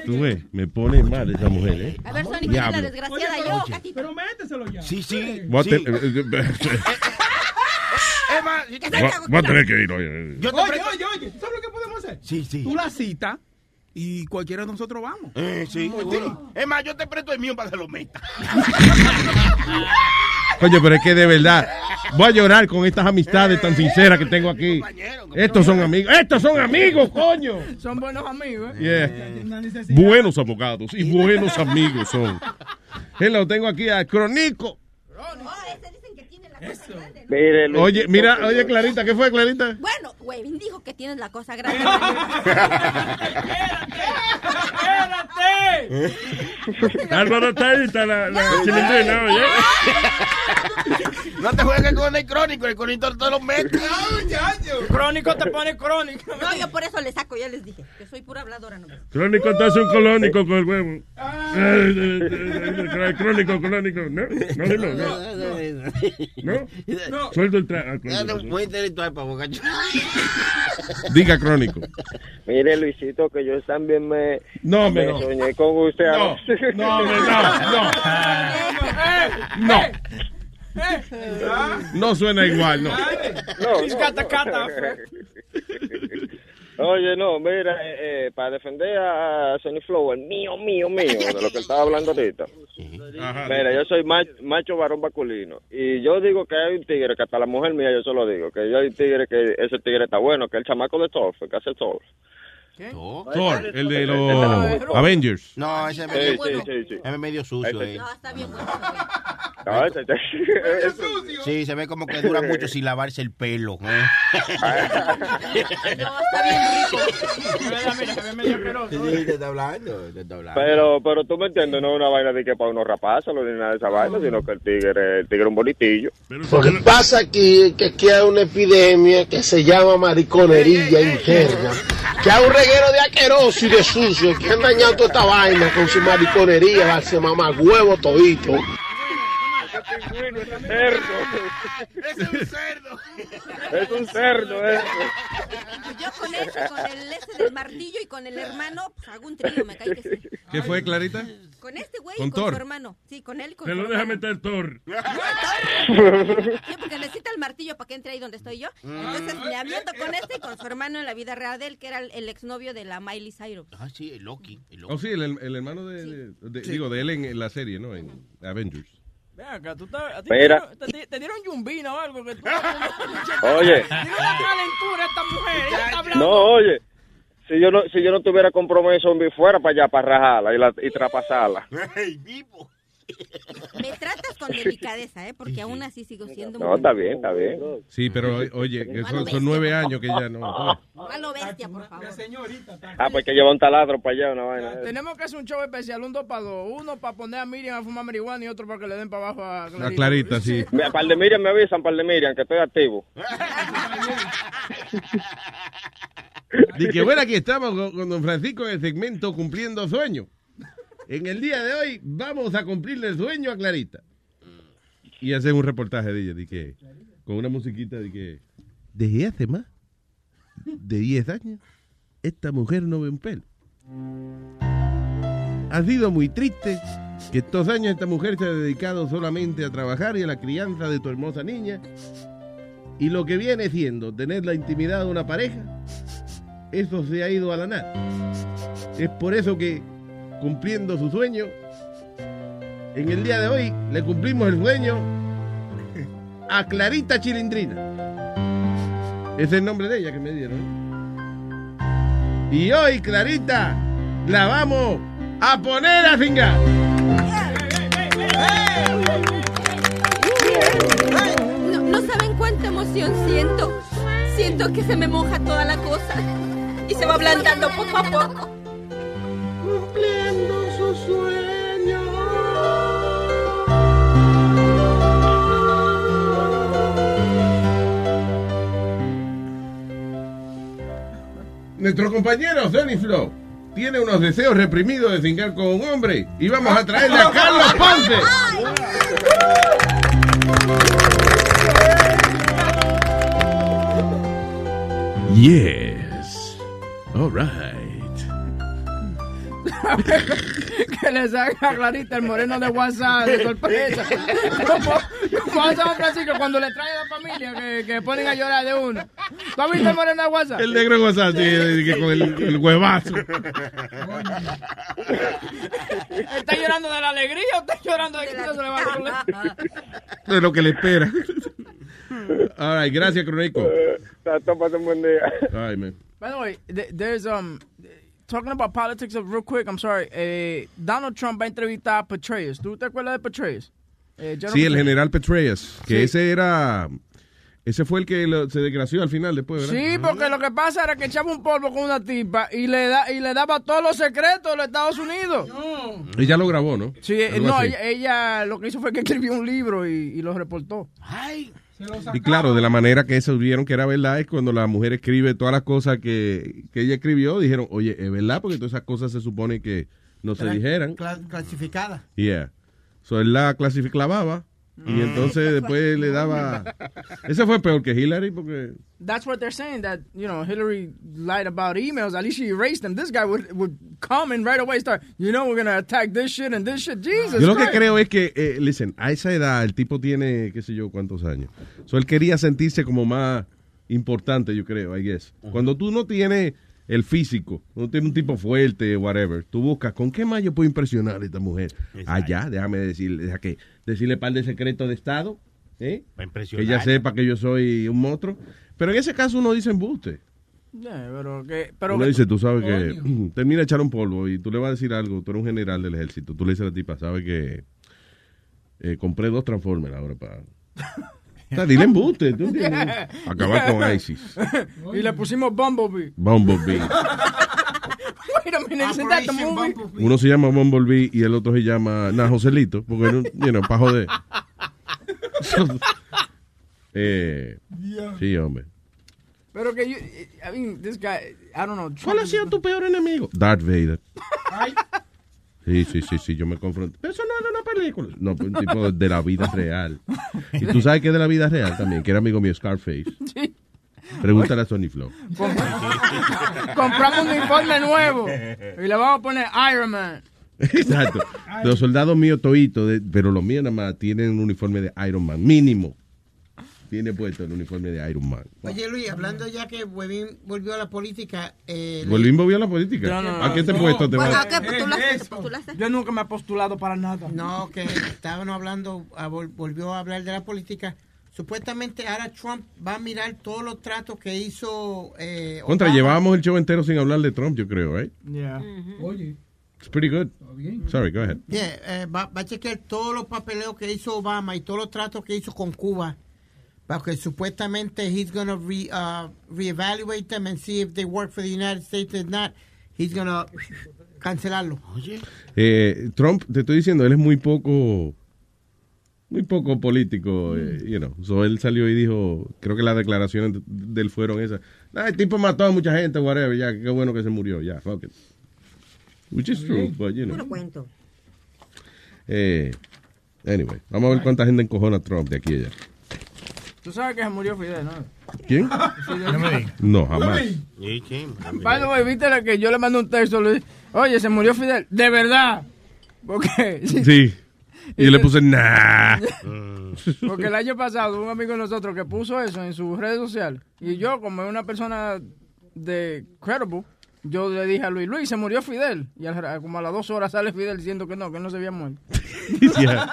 Tú ves, me pone mal esa mujer, ¿eh? A ver, Sony, ¿quién es la desgraciada? Yo, Catita. Pero méteselo ya. Sí, sí. Voy a, voy a tener que ir Oye, oye, oye, ¿sabes lo que podemos hacer? Sí, sí. Tú la cita y cualquiera de nosotros vamos. Eh, sí, sí. Es más, yo te presto el mío para que lo meta. Coño, pero es que de verdad, voy a llorar con estas amistades tan sinceras que tengo aquí. Estos son amigos, estos son amigos, coño. Son buenos amigos, ¿eh? Yeah. Buenos abogados y buenos amigos son. Hello, tengo aquí a Cronico. Mire, Luisito, Oye, mira, oye, Clarita, ¿qué fue, Clarita? Bueno, güey, dijo que tienes la cosa grande. Álvaro está ahí, está la, la chilindrina, oye. No te juegues con el crónico, el crónico te lo mete. Crónico te pone crónico. No, yo por eso le saco, ya les dije, que soy pura habladora no. Crónico, entonces un colónico con el huevo. Eh, Crónico, colónico. No, no, dilo, no. ¿No? Sueldo el trago. Muy intelectual para bocacho. Diga Crónico. Mire, Luisito, que yo también me, No, me me no. soñé con usted. No, no, me- no, no. No. No suena igual, no. No, Oye, no, mira, eh, eh, para defender a Sonny Flow, el mío, mío, mío, de lo que estaba hablando ahorita. Mira, yo soy macho, macho varón masculino. Y yo digo que hay un tigre, que hasta la mujer mía yo se lo digo, que yo hay un tigre que ese tigre está bueno, que el chamaco de Thor, que hace Thor. Thor, el de los Avengers. No, ese es Sí, medio, sí, sí, sí. ese es medio sucio. Ese- eh. No, ese- ese- Sí, se ve como que dura mucho sin lavarse el pelo. ¿eh? Sí, te está hablando, te está hablando. Pero, pero tú me entiendes, no es una vaina de que para uno rapárselo ni nada de esa vaina, sino que el tigre, el tigre es un bonitillo. Lo que pasa aquí que aquí hay una epidemia que se llama mariconería interna. Que hay un reguero de asqueroso y de sucio que han dañado toda esta vaina con su mariconería, darse mamá huevo todito. Es un cerdo. Es un cerdo eso. Yo con ese, con el ese del martillo y con el hermano, pues hago un trío, me cae que sí. ¿Qué fue, Clarita? Con este güey Con y con Thor. su hermano. Sí, con él y con su lo deja hermano. meter Thor. Sí, porque necesita el martillo para que entre ahí donde estoy yo. Entonces me aviento con este y con su hermano en la vida real de él, que era el, el exnovio de la Miley Cyrus. Ah, sí, el Loki. El Loki. Oh, sí, el, el hermano de, de- de- digo, de él en la serie, ¿no? En Avengers. Ven acá, tú estás, a ti. Te, dieron, te, te dieron yumbina o algo. Que tú, Oye. Tiene una calentura esta mujer. Ella está hablando. No, oye, si yo no, si yo no tuviera compromiso, me fuera para allá para rajarla y, la, y traspasarla. Me tratas con delicadeza, ¿eh? Porque aún así sigo siendo No, está bien, está bien. Sí, pero oye, que son, son nueve años que ya no. No a lo bestia, por favor. Ah, pues que llevar un taladro para allá, una vaina. Tenemos que hacer un show especial, un dos para dos. Uno para poner a Miriam a fumar marihuana y otro para que le den para abajo a Clarita. A Clarita, sí. Mira, Par de Miriam me avisan, par de Miriam, que estoy activo. Que bueno, aquí estamos con, don Francisco en el segmento Cumpliendo Sueños. En el día de hoy vamos a cumplirle el sueño a Clarita. Y hacer un reportaje de ella, de que, con una musiquita de que, desde hace más de 10 años, esta mujer no ve un pelo. Ha sido muy triste que estos años esta mujer se ha dedicado solamente a trabajar y a la crianza de tu hermosa niña. Y lo que viene siendo tener la intimidad de una pareja, eso se ha ido a la nada. Es por eso que, cumpliendo su sueño, en el día de hoy le cumplimos el sueño a Clarita Chilindrina. Es el nombre de ella que me dieron. Y hoy, Clarita, la vamos a poner a fingar. No saben cuánta emoción siento. Siento que se me moja toda la cosa. Y se va ablandando poco a poco. Cumpliendo su sueño. Nuestro compañero Sonny Flow tiene unos deseos reprimidos de fingar con un hombre y vamos a traerle a Carlos Ponce. Yes. All right. que le saca a Clarita el moreno de WhatsApp de sorpresa. como, como hace Don Francisco cuando le trae a la familia que, que ponen a llorar de uno. ¿Tú has visto el moreno de WhatsApp? El negro en WhatsApp, sí, que con el, el huevazo. ¿Está llorando de la alegría o está llorando de que no se le va a doler? De lo que le espera. All right, gracias, Crónico. Tómate un buen día. Ay, man. By the way, th- there's um talking about politics of real quick. I'm sorry. Eh, Donald Trump va a entrevistar a Petraeus. ¿Tú te acuerdas de Petraeus? Eh, Sí, el general Petraeus, que Sí. ese era... Ese fue el que lo- se desgració al final después, ¿verdad? Sí, porque lo que pasa era que echaba un polvo con una tipa y le da y le daba todos los secretos de los Estados Unidos. Ella lo grabó, ¿no? Sí, eh, Algo no, ella, ella lo que hizo fue que escribió un libro y, y lo reportó. Y claro, de la manera que eso vieron que era verdad es cuando la mujer escribe todas las cosas que, que ella escribió, dijeron, oye, es verdad, porque todas esas cosas se supone que no se dijeran. cla- clasificada. Yeah. So él la clasificaba Y entonces después le daba... Ese fue peor que Hillary porque... That's what they're saying, that, you know, Hillary lied about emails. At least she erased them. This guy would, would come and right away start, you know, we're going to attack this shit and this shit. Jesus Yo lo que creo es que, eh, listen, a esa edad el tipo tiene, qué sé yo, cuántos años. So, él quería sentirse como más importante, yo creo, I guess. Cuando tú no tienes el físico, no tienes un tipo fuerte, whatever, tú buscas, ¿con qué más yo puedo impresionar a esta mujer? Allá, déjame decirle, deja que, decirle par de secretos de Estado, ¿eh? Que ella sepa que yo soy un monstruo. Pero en ese caso uno dice embuste. Yeah, pero que... Pero uno que- dice, tú sabes que termina de echar un polvo y tú le vas a decir algo, tú eres un general del ejército, tú le dices a la tipa, sabes que eh, compré dos Transformers ahora para... O sea, dile embuste, ¿tú entiendes? Yeah. Acabar con ISIS. y le pusimos Bumblebee. Bumblebee. Wait a minute, isn't that the movie? Uno se llama Bumblebee y el otro se llama, nah, Joselito, porque, no, you know, para joder. eh, sí, hombre. Pero que yo, I mean, this guy, I don't know. ¿Cuál ha sido tu peor enemigo? Darth Vader. Sí, sí, sí, sí, yo me confronto. Pero eso no era una película. No, un tipo de la vida real. Y tú sabes que es de la vida real también, que era amigo mío Scarface. Sí. Pregúntale a Sony Flow. Compramos un uniforme nuevo y le vamos a poner Iron Man. Exacto. Los soldados míos toditos, pero los míos nada más tienen un uniforme de Iron Man, mínimo. Tiene puesto el uniforme de Iron Man. Oye, Luis, hablando ya que Webin volvió a la política. Eh, Volvín volvió a la política. No, no, no. ¿A qué te puesto te Bueno, vas? ¿a qué postulaste? ¿Te postulaste? Yo nunca me he postulado para nada. No, que estábamos hablando, ah, vol- volvió a hablar de la política. Supuestamente ahora Trump va a mirar todos los tratos que hizo. Eh, Contra, Obama. llevábamos el show entero sin hablar de Trump, yo creo, right? Yeah. Oye. It's pretty good. Sorry, go ahead. Yeah, eh, va, va a chequear todos los papeleos que hizo Obama y todos los tratos que hizo con Cuba. Porque supuestamente he's going to re, uh, reevaluate them and see if they work for the United States or not. He's going to cancelarlo. Eh, Trump, te estoy diciendo, él es muy poco, muy poco político, eh, you know. So él salió y dijo, creo que las declaraciones de, de él fueron esas. "Ah, el tipo mató a mucha gente, whatever, ya, qué bueno que se murió, ya, fuck it. Which is true, but you know. Puro cuento. Eh, anyway, vamos a ver cuánta gente encojona a Trump de aquí a allá. Tú sabes que se murió Fidel, ¿no? ¿Quién? No jamás. Way, viste la que yo le mandé un texto, oye, se murió Fidel. De verdad. Porque, Sí. Y yo le puse, nah. porque el año pasado un amigo de nosotros que puso eso en sus redes sociales y yo como una persona de credible, yo le dije a Luis, Luis, se murió Fidel. Y al- como a las dos horas sale Fidel diciendo que no, que no se había muerto. Yeah.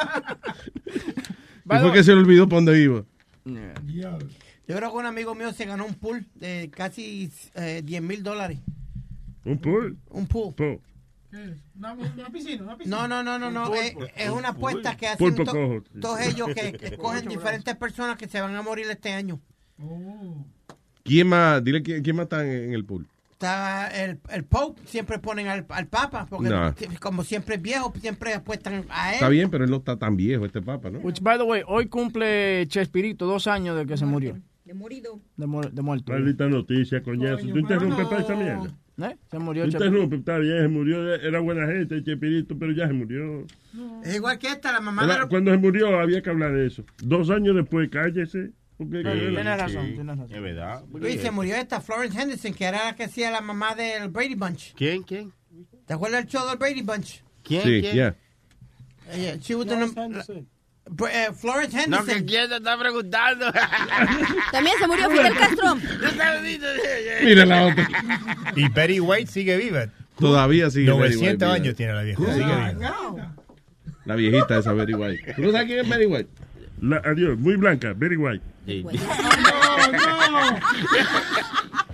Y fue que se le olvidó para dónde iba. Yo creo que un amigo mío se ganó un pool de casi eh, 10 mil dólares. ¿Un pool? Un pool. Po- Una, una piscina, una piscina. No, no, no, no, no. Es, es una apuesta que hacen to- todos ellos que, que escogen diferentes personas que se van a morir este año. ¿Quién más? Dile quién, quién más está en, en el pool. Está el, el Pope, siempre ponen al, al Papa, porque como siempre es viejo, siempre apuestan a él. Está bien, pero él no está tan viejo, este papa, ¿no? Which, by the way, hoy cumple Chespirito dos años de que se murió. De morido. De, mu- de muerto. Maldita noticia, coñazo. Tú interrumpes para esa mierda. ¿Eh? Se murió interrumpes, está bien, se murió. Era buena gente, Chespirito, pero ya se murió. Es igual que esta, la mamá de los- Cuando se murió había que hablar de eso. Dos años después, cállese. Porque, Tienes razón, tienes razón. Es verdad. Luis, se murió esta Florence Henderson, que era la que hacía la mamá del Brady Bunch. ¿Quién? ¿Quién? ¿Te acuerdas del show del Brady Bunch? ¿Quién? Sí, ¿Quién? yeah. Ella, she was the eh, Florence No, Henderson. que quién te está preguntando. También se murió Fidel Castro. Mira la otra. Y Betty White sigue viva. Todavía sigue. Betty 900 White viva. años tiene la vieja. Sigue viva. La viejita esa Betty White. ¿Tú no sabes quién es Betty White? La- adiós, muy blanca, very white.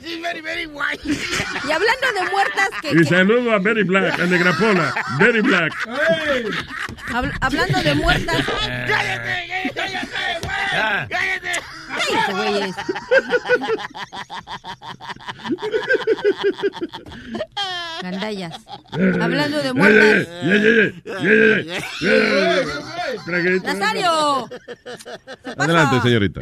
Sí, very, very white. Y hablando de muertas, que, Y que- saludo a Very Black, a Negrapola. Very Black. habl- hablando de muertas, ¡Cállate, cállate, güey! ¡Cállate! Cállate, güeyes. Gandallas. Hablando de. Traguito. ¡Nazario! Adelante, señorita.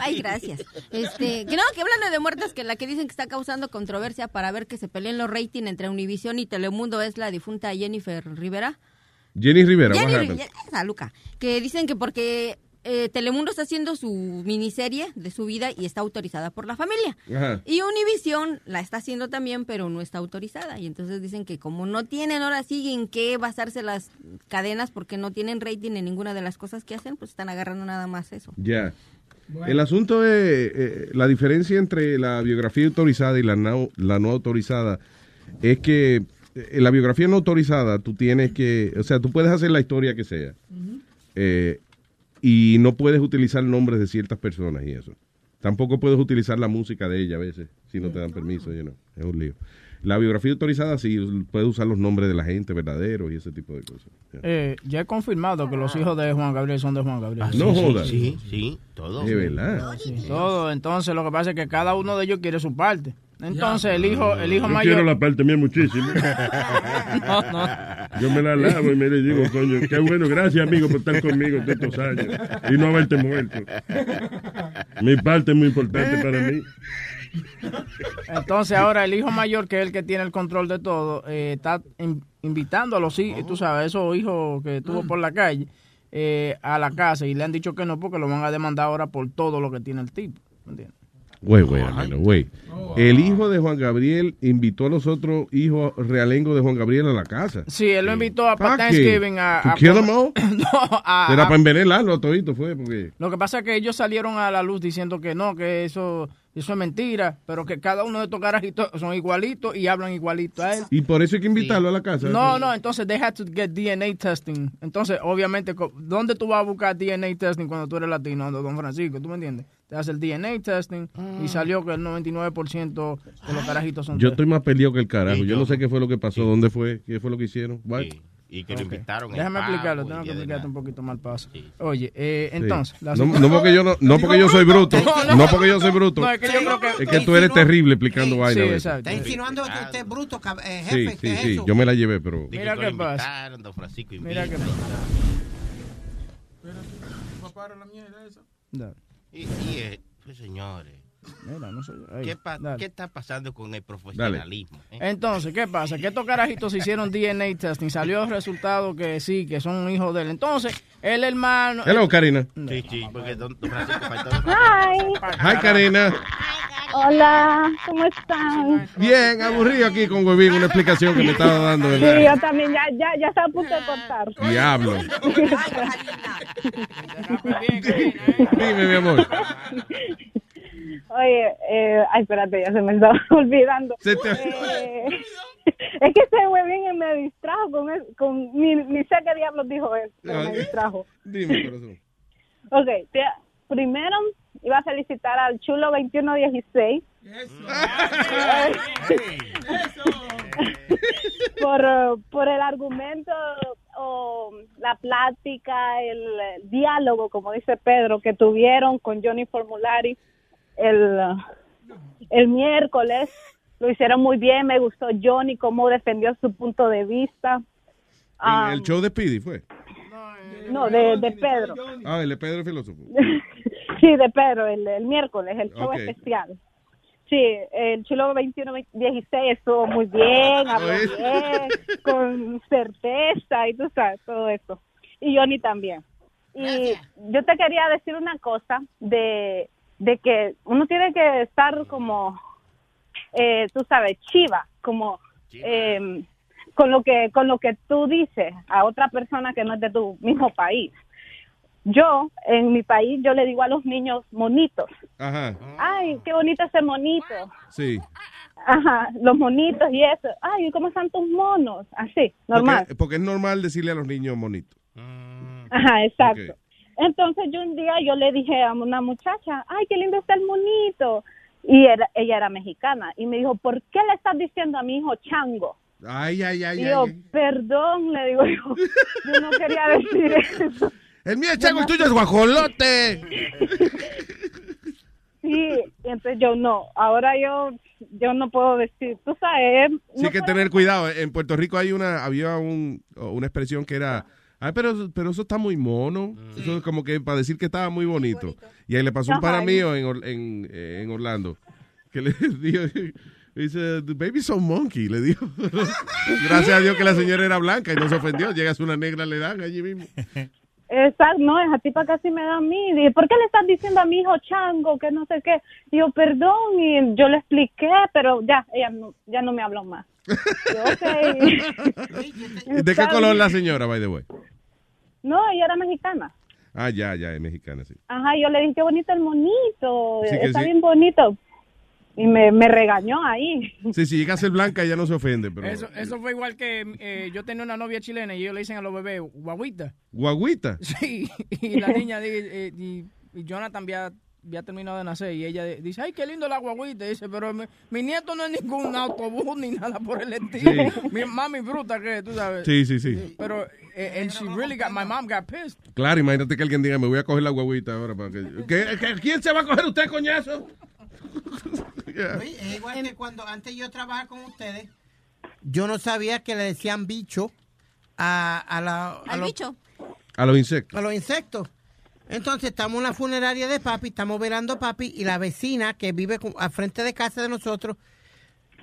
Ay, gracias. Este, que no, que hablando de muertas, que la que dicen que está causando controversia para ver que se peleen los rating entre Univision y Telemundo es la difunta Jennifer Rivera, Jenny Rivera, Jenny? Rivera, esa, Luca, que dicen que porque eh, Telemundo está haciendo su miniserie de su vida y está autorizada por la familia. Ajá. Y Univision la está haciendo también, pero no está autorizada. Y entonces dicen que como no tienen ahora sí en qué basarse las cadenas porque no tienen rating en ninguna de las cosas que hacen, pues están agarrando nada más eso. Ya. El asunto es eh, la diferencia entre la biografía autorizada y la no, la no autorizada es que eh, en la biografía no autorizada tú tienes que, o sea, tú puedes hacer la historia que sea eh, y no puedes utilizar nombres de ciertas personas y eso. Tampoco puedes utilizar la música de ella a veces si no te dan permiso, you know, es un lío. La biografía autorizada sí puedes usar los nombres de la gente verdaderos y ese tipo de cosas. Ya. Eh, ya he confirmado que los hijos de Juan Gabriel son de Juan Gabriel. No jodas. Sí, sí, todo. De verdad. Sí, todo. Entonces, lo que pasa es que cada uno de ellos quiere su parte. Entonces, el hijo, el hijo Yo mayor. quiero la parte mía muchísimo. No, no. Yo me la lavo y me le digo, coño, qué bueno, gracias amigo por estar conmigo todos estos años y no haberte muerto. Mi parte es muy importante para mí. Entonces ahora el hijo mayor, que es el que tiene el control de todo, eh, está in- invitando a los hijos, tú sabes, esos hijos que tuvo por la calle, eh, a la casa y le han dicho que no porque lo van a demandar ahora por todo lo que tiene el tipo. ¿me entiendes? Wait a minute, wait. El hijo de Juan Gabriel invitó a los otros hijos realengos de Juan Gabriel a la casa. Sí, él lo invitó a para. Thanksgiving a... ¿To a- them all? no, a- Era a- para envenenarlo a todito, fue porque... Lo que pasa es que ellos salieron a la luz diciendo que no, que eso, eso es mentira, pero que cada uno de estos carajitos son igualitos y hablan igualito a él. Y por eso hay que invitarlo a la casa. No, no, entonces they had to get DNA testing. Entonces, obviamente, ¿dónde tú vas a buscar DNA testing cuando tú eres latino, don Francisco? ¿Tú me entiendes? Te hace el DNA testing y salió que el 99% de los carajitos son Yo estoy más peleado que el carajo. Sí, yo yo. no sé qué fue lo que pasó, dónde fue, qué fue lo que hicieron. Y que lo invitaron. Déjame explicarlo, tengo que explicarte un poquito mal paso. Oye, eh, Sí. entonces... la No, no porque yo no, no porque yo soy bruto. No, porque yo soy bruto. No, es que yo creo que- Es que tú eres terrible explicando Sí, vainas. a sí, exacto. Está insinuando que usted es bruto, eh, Sí, jefe. sí, ¿qué sí. eso? Yo me la llevé, pero... Mira qué pasa. invitaron, don Francisco Mira invita. qué Y, y, eh, pues, señores, Mira, no sé. ahí, ¿qué, pa- dale. ¿qué está pasando con el profesionalismo? eh? Entonces, ¿qué pasa? Que estos carajitos hicieron DNA testing, salió el resultado que sí, que son hijos de él. Entonces, el hermano... Hello, Karina. Sí, sí, porque don, don Francisco faltó Hi. Hi, Karina. Hola, ¿cómo están? Bien, aburrido aquí con Huevín, una explicación que me estaba dando. Sí, ¿verdad? yo también, ya, ya, ya está a punto de cortar. Diablo. Dime, mi amor. Oye, eh, ay, espérate, ya se me estaba olvidando. Se te- Eh, es que ese huevín me distrajo con, el- con ni, ni sé qué diablos dijo él, pero me distrajo. Dime, corazón. Ok, te- primero iba a felicitar al chulo 2116. por, eh, por el argumento o la plática, el, diálogo, como dice Pedro, que tuvieron con Johnny Formulari el, el miércoles. Lo hicieron muy bien, me gustó Johnny, cómo defendió su punto de vista. Ah, En el show de Speedy fue. no, de, de Pedro. Ah, el de Pedro el filósofo. Sí, de Pedro, el, el miércoles, el show especial. Sí, el chulo 21-16 estuvo muy bien, habló Oye. bien, con certeza y tú sabes, todo eso. Y Johnny también. Y yo te quería decir una cosa de, de que uno tiene que estar como, eh, tú sabes, chiva, como eh, con lo que con lo que tú dices a otra persona que no es de tu mismo país. Yo, en mi país, yo le digo a los niños monitos. Ajá, Ay, qué bonito ese monito. sí. Ajá, los monitos y eso. Ay, ¿cómo están tus monos? Así, normal. Porque, porque es normal decirle a los niños monitos. Ajá, exacto. Entonces yo un día yo le dije a una muchacha, ay, qué lindo está el monito. Y era- ella era mexicana. Y me dijo, ¿por qué le estás diciendo a mi hijo chango? Ay, ay, ay, Y yo, ay. perdón, le digo yo, yo no quería decir eso. El mío es chango, el tuyo es guajolote. Sí, entonces yo no, ahora yo yo no puedo decir, tú sabes, Sí, hay que puedo- tener cuidado. En Puerto Rico hay una, había un, una expresión que era, ay, pero, pero eso está muy mono. Eso es como que para decir que estaba muy bonito. Y ahí le pasó un para mío en, Or- en, eh, en Orlando, que le dijo, Dice, the baby's so monkey, le dijo. Gracias a Dios que la señora era blanca y no se ofendió. Llegas una negra, le dan allí mismo. Exacto, no, esa tipa casi me da a mí. Dije, ¿por qué le estás diciendo a mi hijo chango que no sé qué? Y yo, perdón, y yo le expliqué, pero ya, ella no, ya no me habló más. Yo, ok. ¿De qué color la señora, by the way? No, ella era mexicana. Ah, ya, ya, es mexicana, sí. Ajá, yo le dije, qué bonito el monito, Sí, está sí. bien bonito. Y me, me regañó ahí. Sí, si llega a ser blanca, ella no se ofende, pero... Eso, eso fue igual que eh, yo tenía una novia chilena y ellos le dicen a los bebés, guaguita. Guaguita. Sí, y la niña di- eh, y, y Jonathan había, había terminado de nacer y ella dice, ay, qué lindo la guaguita. Y dice, pero mi, mi nieto no es ningún autobús ni nada por el estilo. Sí. Mi mami bruta que tú sabes. Sí, sí, sí. Pero, eh, and she really got, my mom got pissed. Claro, imagínate que alguien diga, me voy a coger la guaguita ahora. Para que... ¿Qué- qué- ¿Quién se va a coger usted, coñazo? Oye, es igual que cuando antes yo trabajaba con ustedes, yo no sabía que le decían bicho a, a la, a ¿Al los- bicho? A los insectos. a los insectos. Entonces estamos en la funeraria de papi, estamos velando a papi y la vecina que vive al frente de casa de nosotros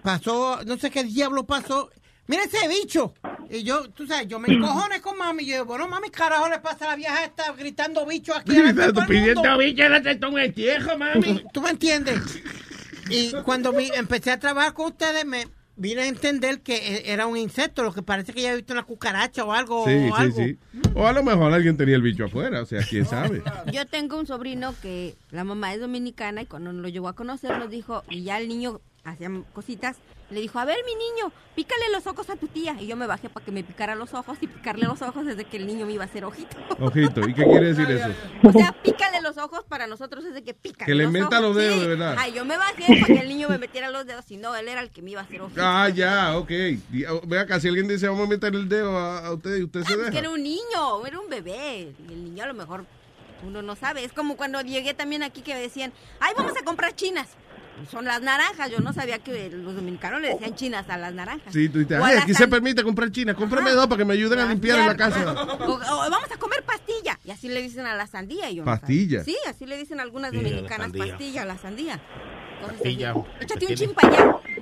pasó, no sé qué diablo pasó. Mira ese bicho. Y yo, tú sabes, yo me encojones con mami. Y yo, bueno, mami, carajo le pasa a la vieja esta gritando bicho aquí. el pidiendo bicho, aceptó un entierro, mami. ¿Tú me entiendes? Y cuando mi- empecé a trabajar con ustedes, me vine a entender que e- era un insecto, lo que parece que ya había visto una cucaracha o algo. Sí, o sí, algo. sí. O a lo mejor alguien tenía el bicho afuera, o sea, quién sabe. Yo tengo un sobrino que la mamá es dominicana y cuando lo llevó a conocer nos dijo, y ya el niño hacía cositas, le dijo, a ver mi niño, pícale los ojos a tu tía. Y yo me bajé para que me picara los ojos y picarle los ojos desde que el niño me iba a hacer ojito. Ojito, ¿y qué quiere decir eso? O sea, pícale los ojos para nosotros es de que pícale Que le los meta ojos. los dedos, Sí. de verdad. Ay, yo me bajé para que el niño me metiera los dedos y no, él era el que me iba a hacer ojito. Ah, ya, ok. Oh, Ve acá, si alguien dice, vamos a meter el dedo a, a usted y usted se Es que deja. era un niño, era un bebé. Y el niño a lo mejor uno no sabe. Es como cuando llegué también aquí que me decían, ay, vamos a comprar chinas. Son las naranjas. Yo no sabía que los dominicanos le decían chinas a las naranjas. Sí, tú dices, ay, aquí se permite comprar china. Cómprame dos para que me ayuden a limpiar en la casa. O, o vamos a comer pastilla. Y así le dicen a la sandía. y yo no ¿Pastilla? sabía. Sí, así le dicen algunas Sí, a la dominicanas pastilla a la sandía. Entonces, Pastilla. así, Échate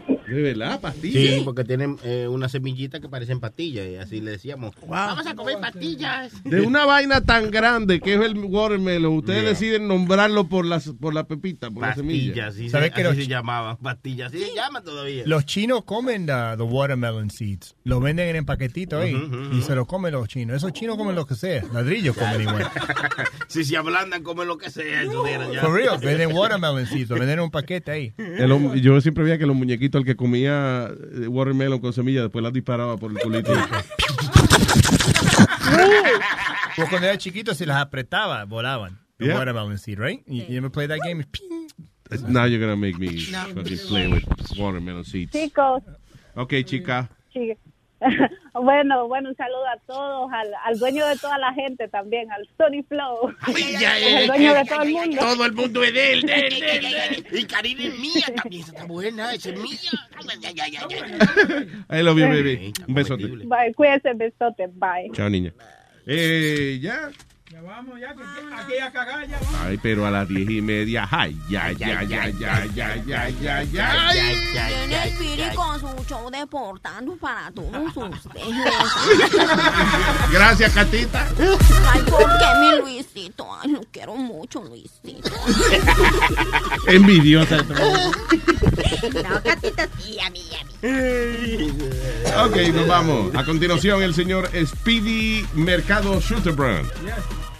un. ¿De verdad? ¿Pastilla? Sí, porque tienen eh, una semillita que parecen pastillas y así le decíamos, vamos a comer pastillas. De una vaina tan grande que es el watermelon, ustedes Yeah. deciden nombrarlo por las por la pepita, por la semilla. Pastillas, sí, ¿Sabes los se llamaban, pastillas, sí se llama todavía. Los chinos comen the, the watermelon seeds. Lo venden en paquetito ahí. Ujú, ujú. Y se lo comen los chinos. Esos chinos comen lo que sea. Ladrillos comen igual. si se ablandan, comen lo que sea. eso era ya. For real. Venden watermelon seeds. Lo venden en un paquete ahí. El yo siempre veía que los muñequitos, el que comía eh, watermelon con semilla, después las disparaba por el culito. Pues cuando era chiquito, si las apretaba, volaban. The Yeah. watermelon seed, right? You, you ever play that game? Now you're gonna make me fucking play with watermelon seeds. Chicos, Ok, chica. sí. bueno, bueno, un saludo a todos, al, al dueño de toda la gente también, al Sony Flow. ya, el dueño de todo el mundo. Todo el mundo es de él, de él, de él, de él. Y Karina es mía también, está buena, esa es mía. I love you, baby. Un besote. Bye, cuídense, besote, bye. Chao, niña. Eh, ya. Ya vamos, ya, que aquí a cagar, ya Ay, pero a las diez y media. Ay, ya, ya, ya, ya, ya, ya, ya, ya. Ay. Viene el Piri con su show deportando para todos ustedes. Gracias, Catita. Ay, ¿por qué mi Luisito? Ay, lo quiero mucho, Luisito. Envidiosa. No, Catita, sí, a mí, a mí. Ok, nos vamos. A continuación, el señor Speedy Mercado Schutterbrand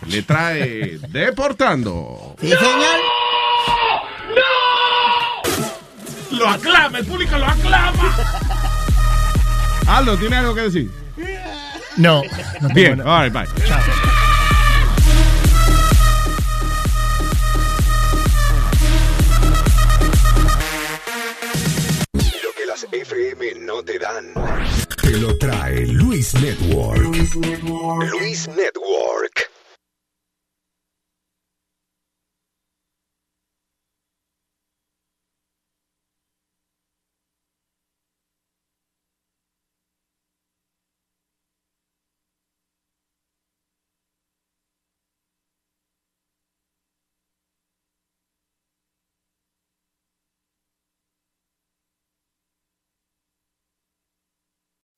le trae Deportando. Sí, señor. Lo aclama, el público lo aclama. Aldo, ¿tiene algo que decir? No. no Bien, nada. all right, bye. Chao. Lo que las FM no te dan. Te lo trae Luis Network. Luis Network.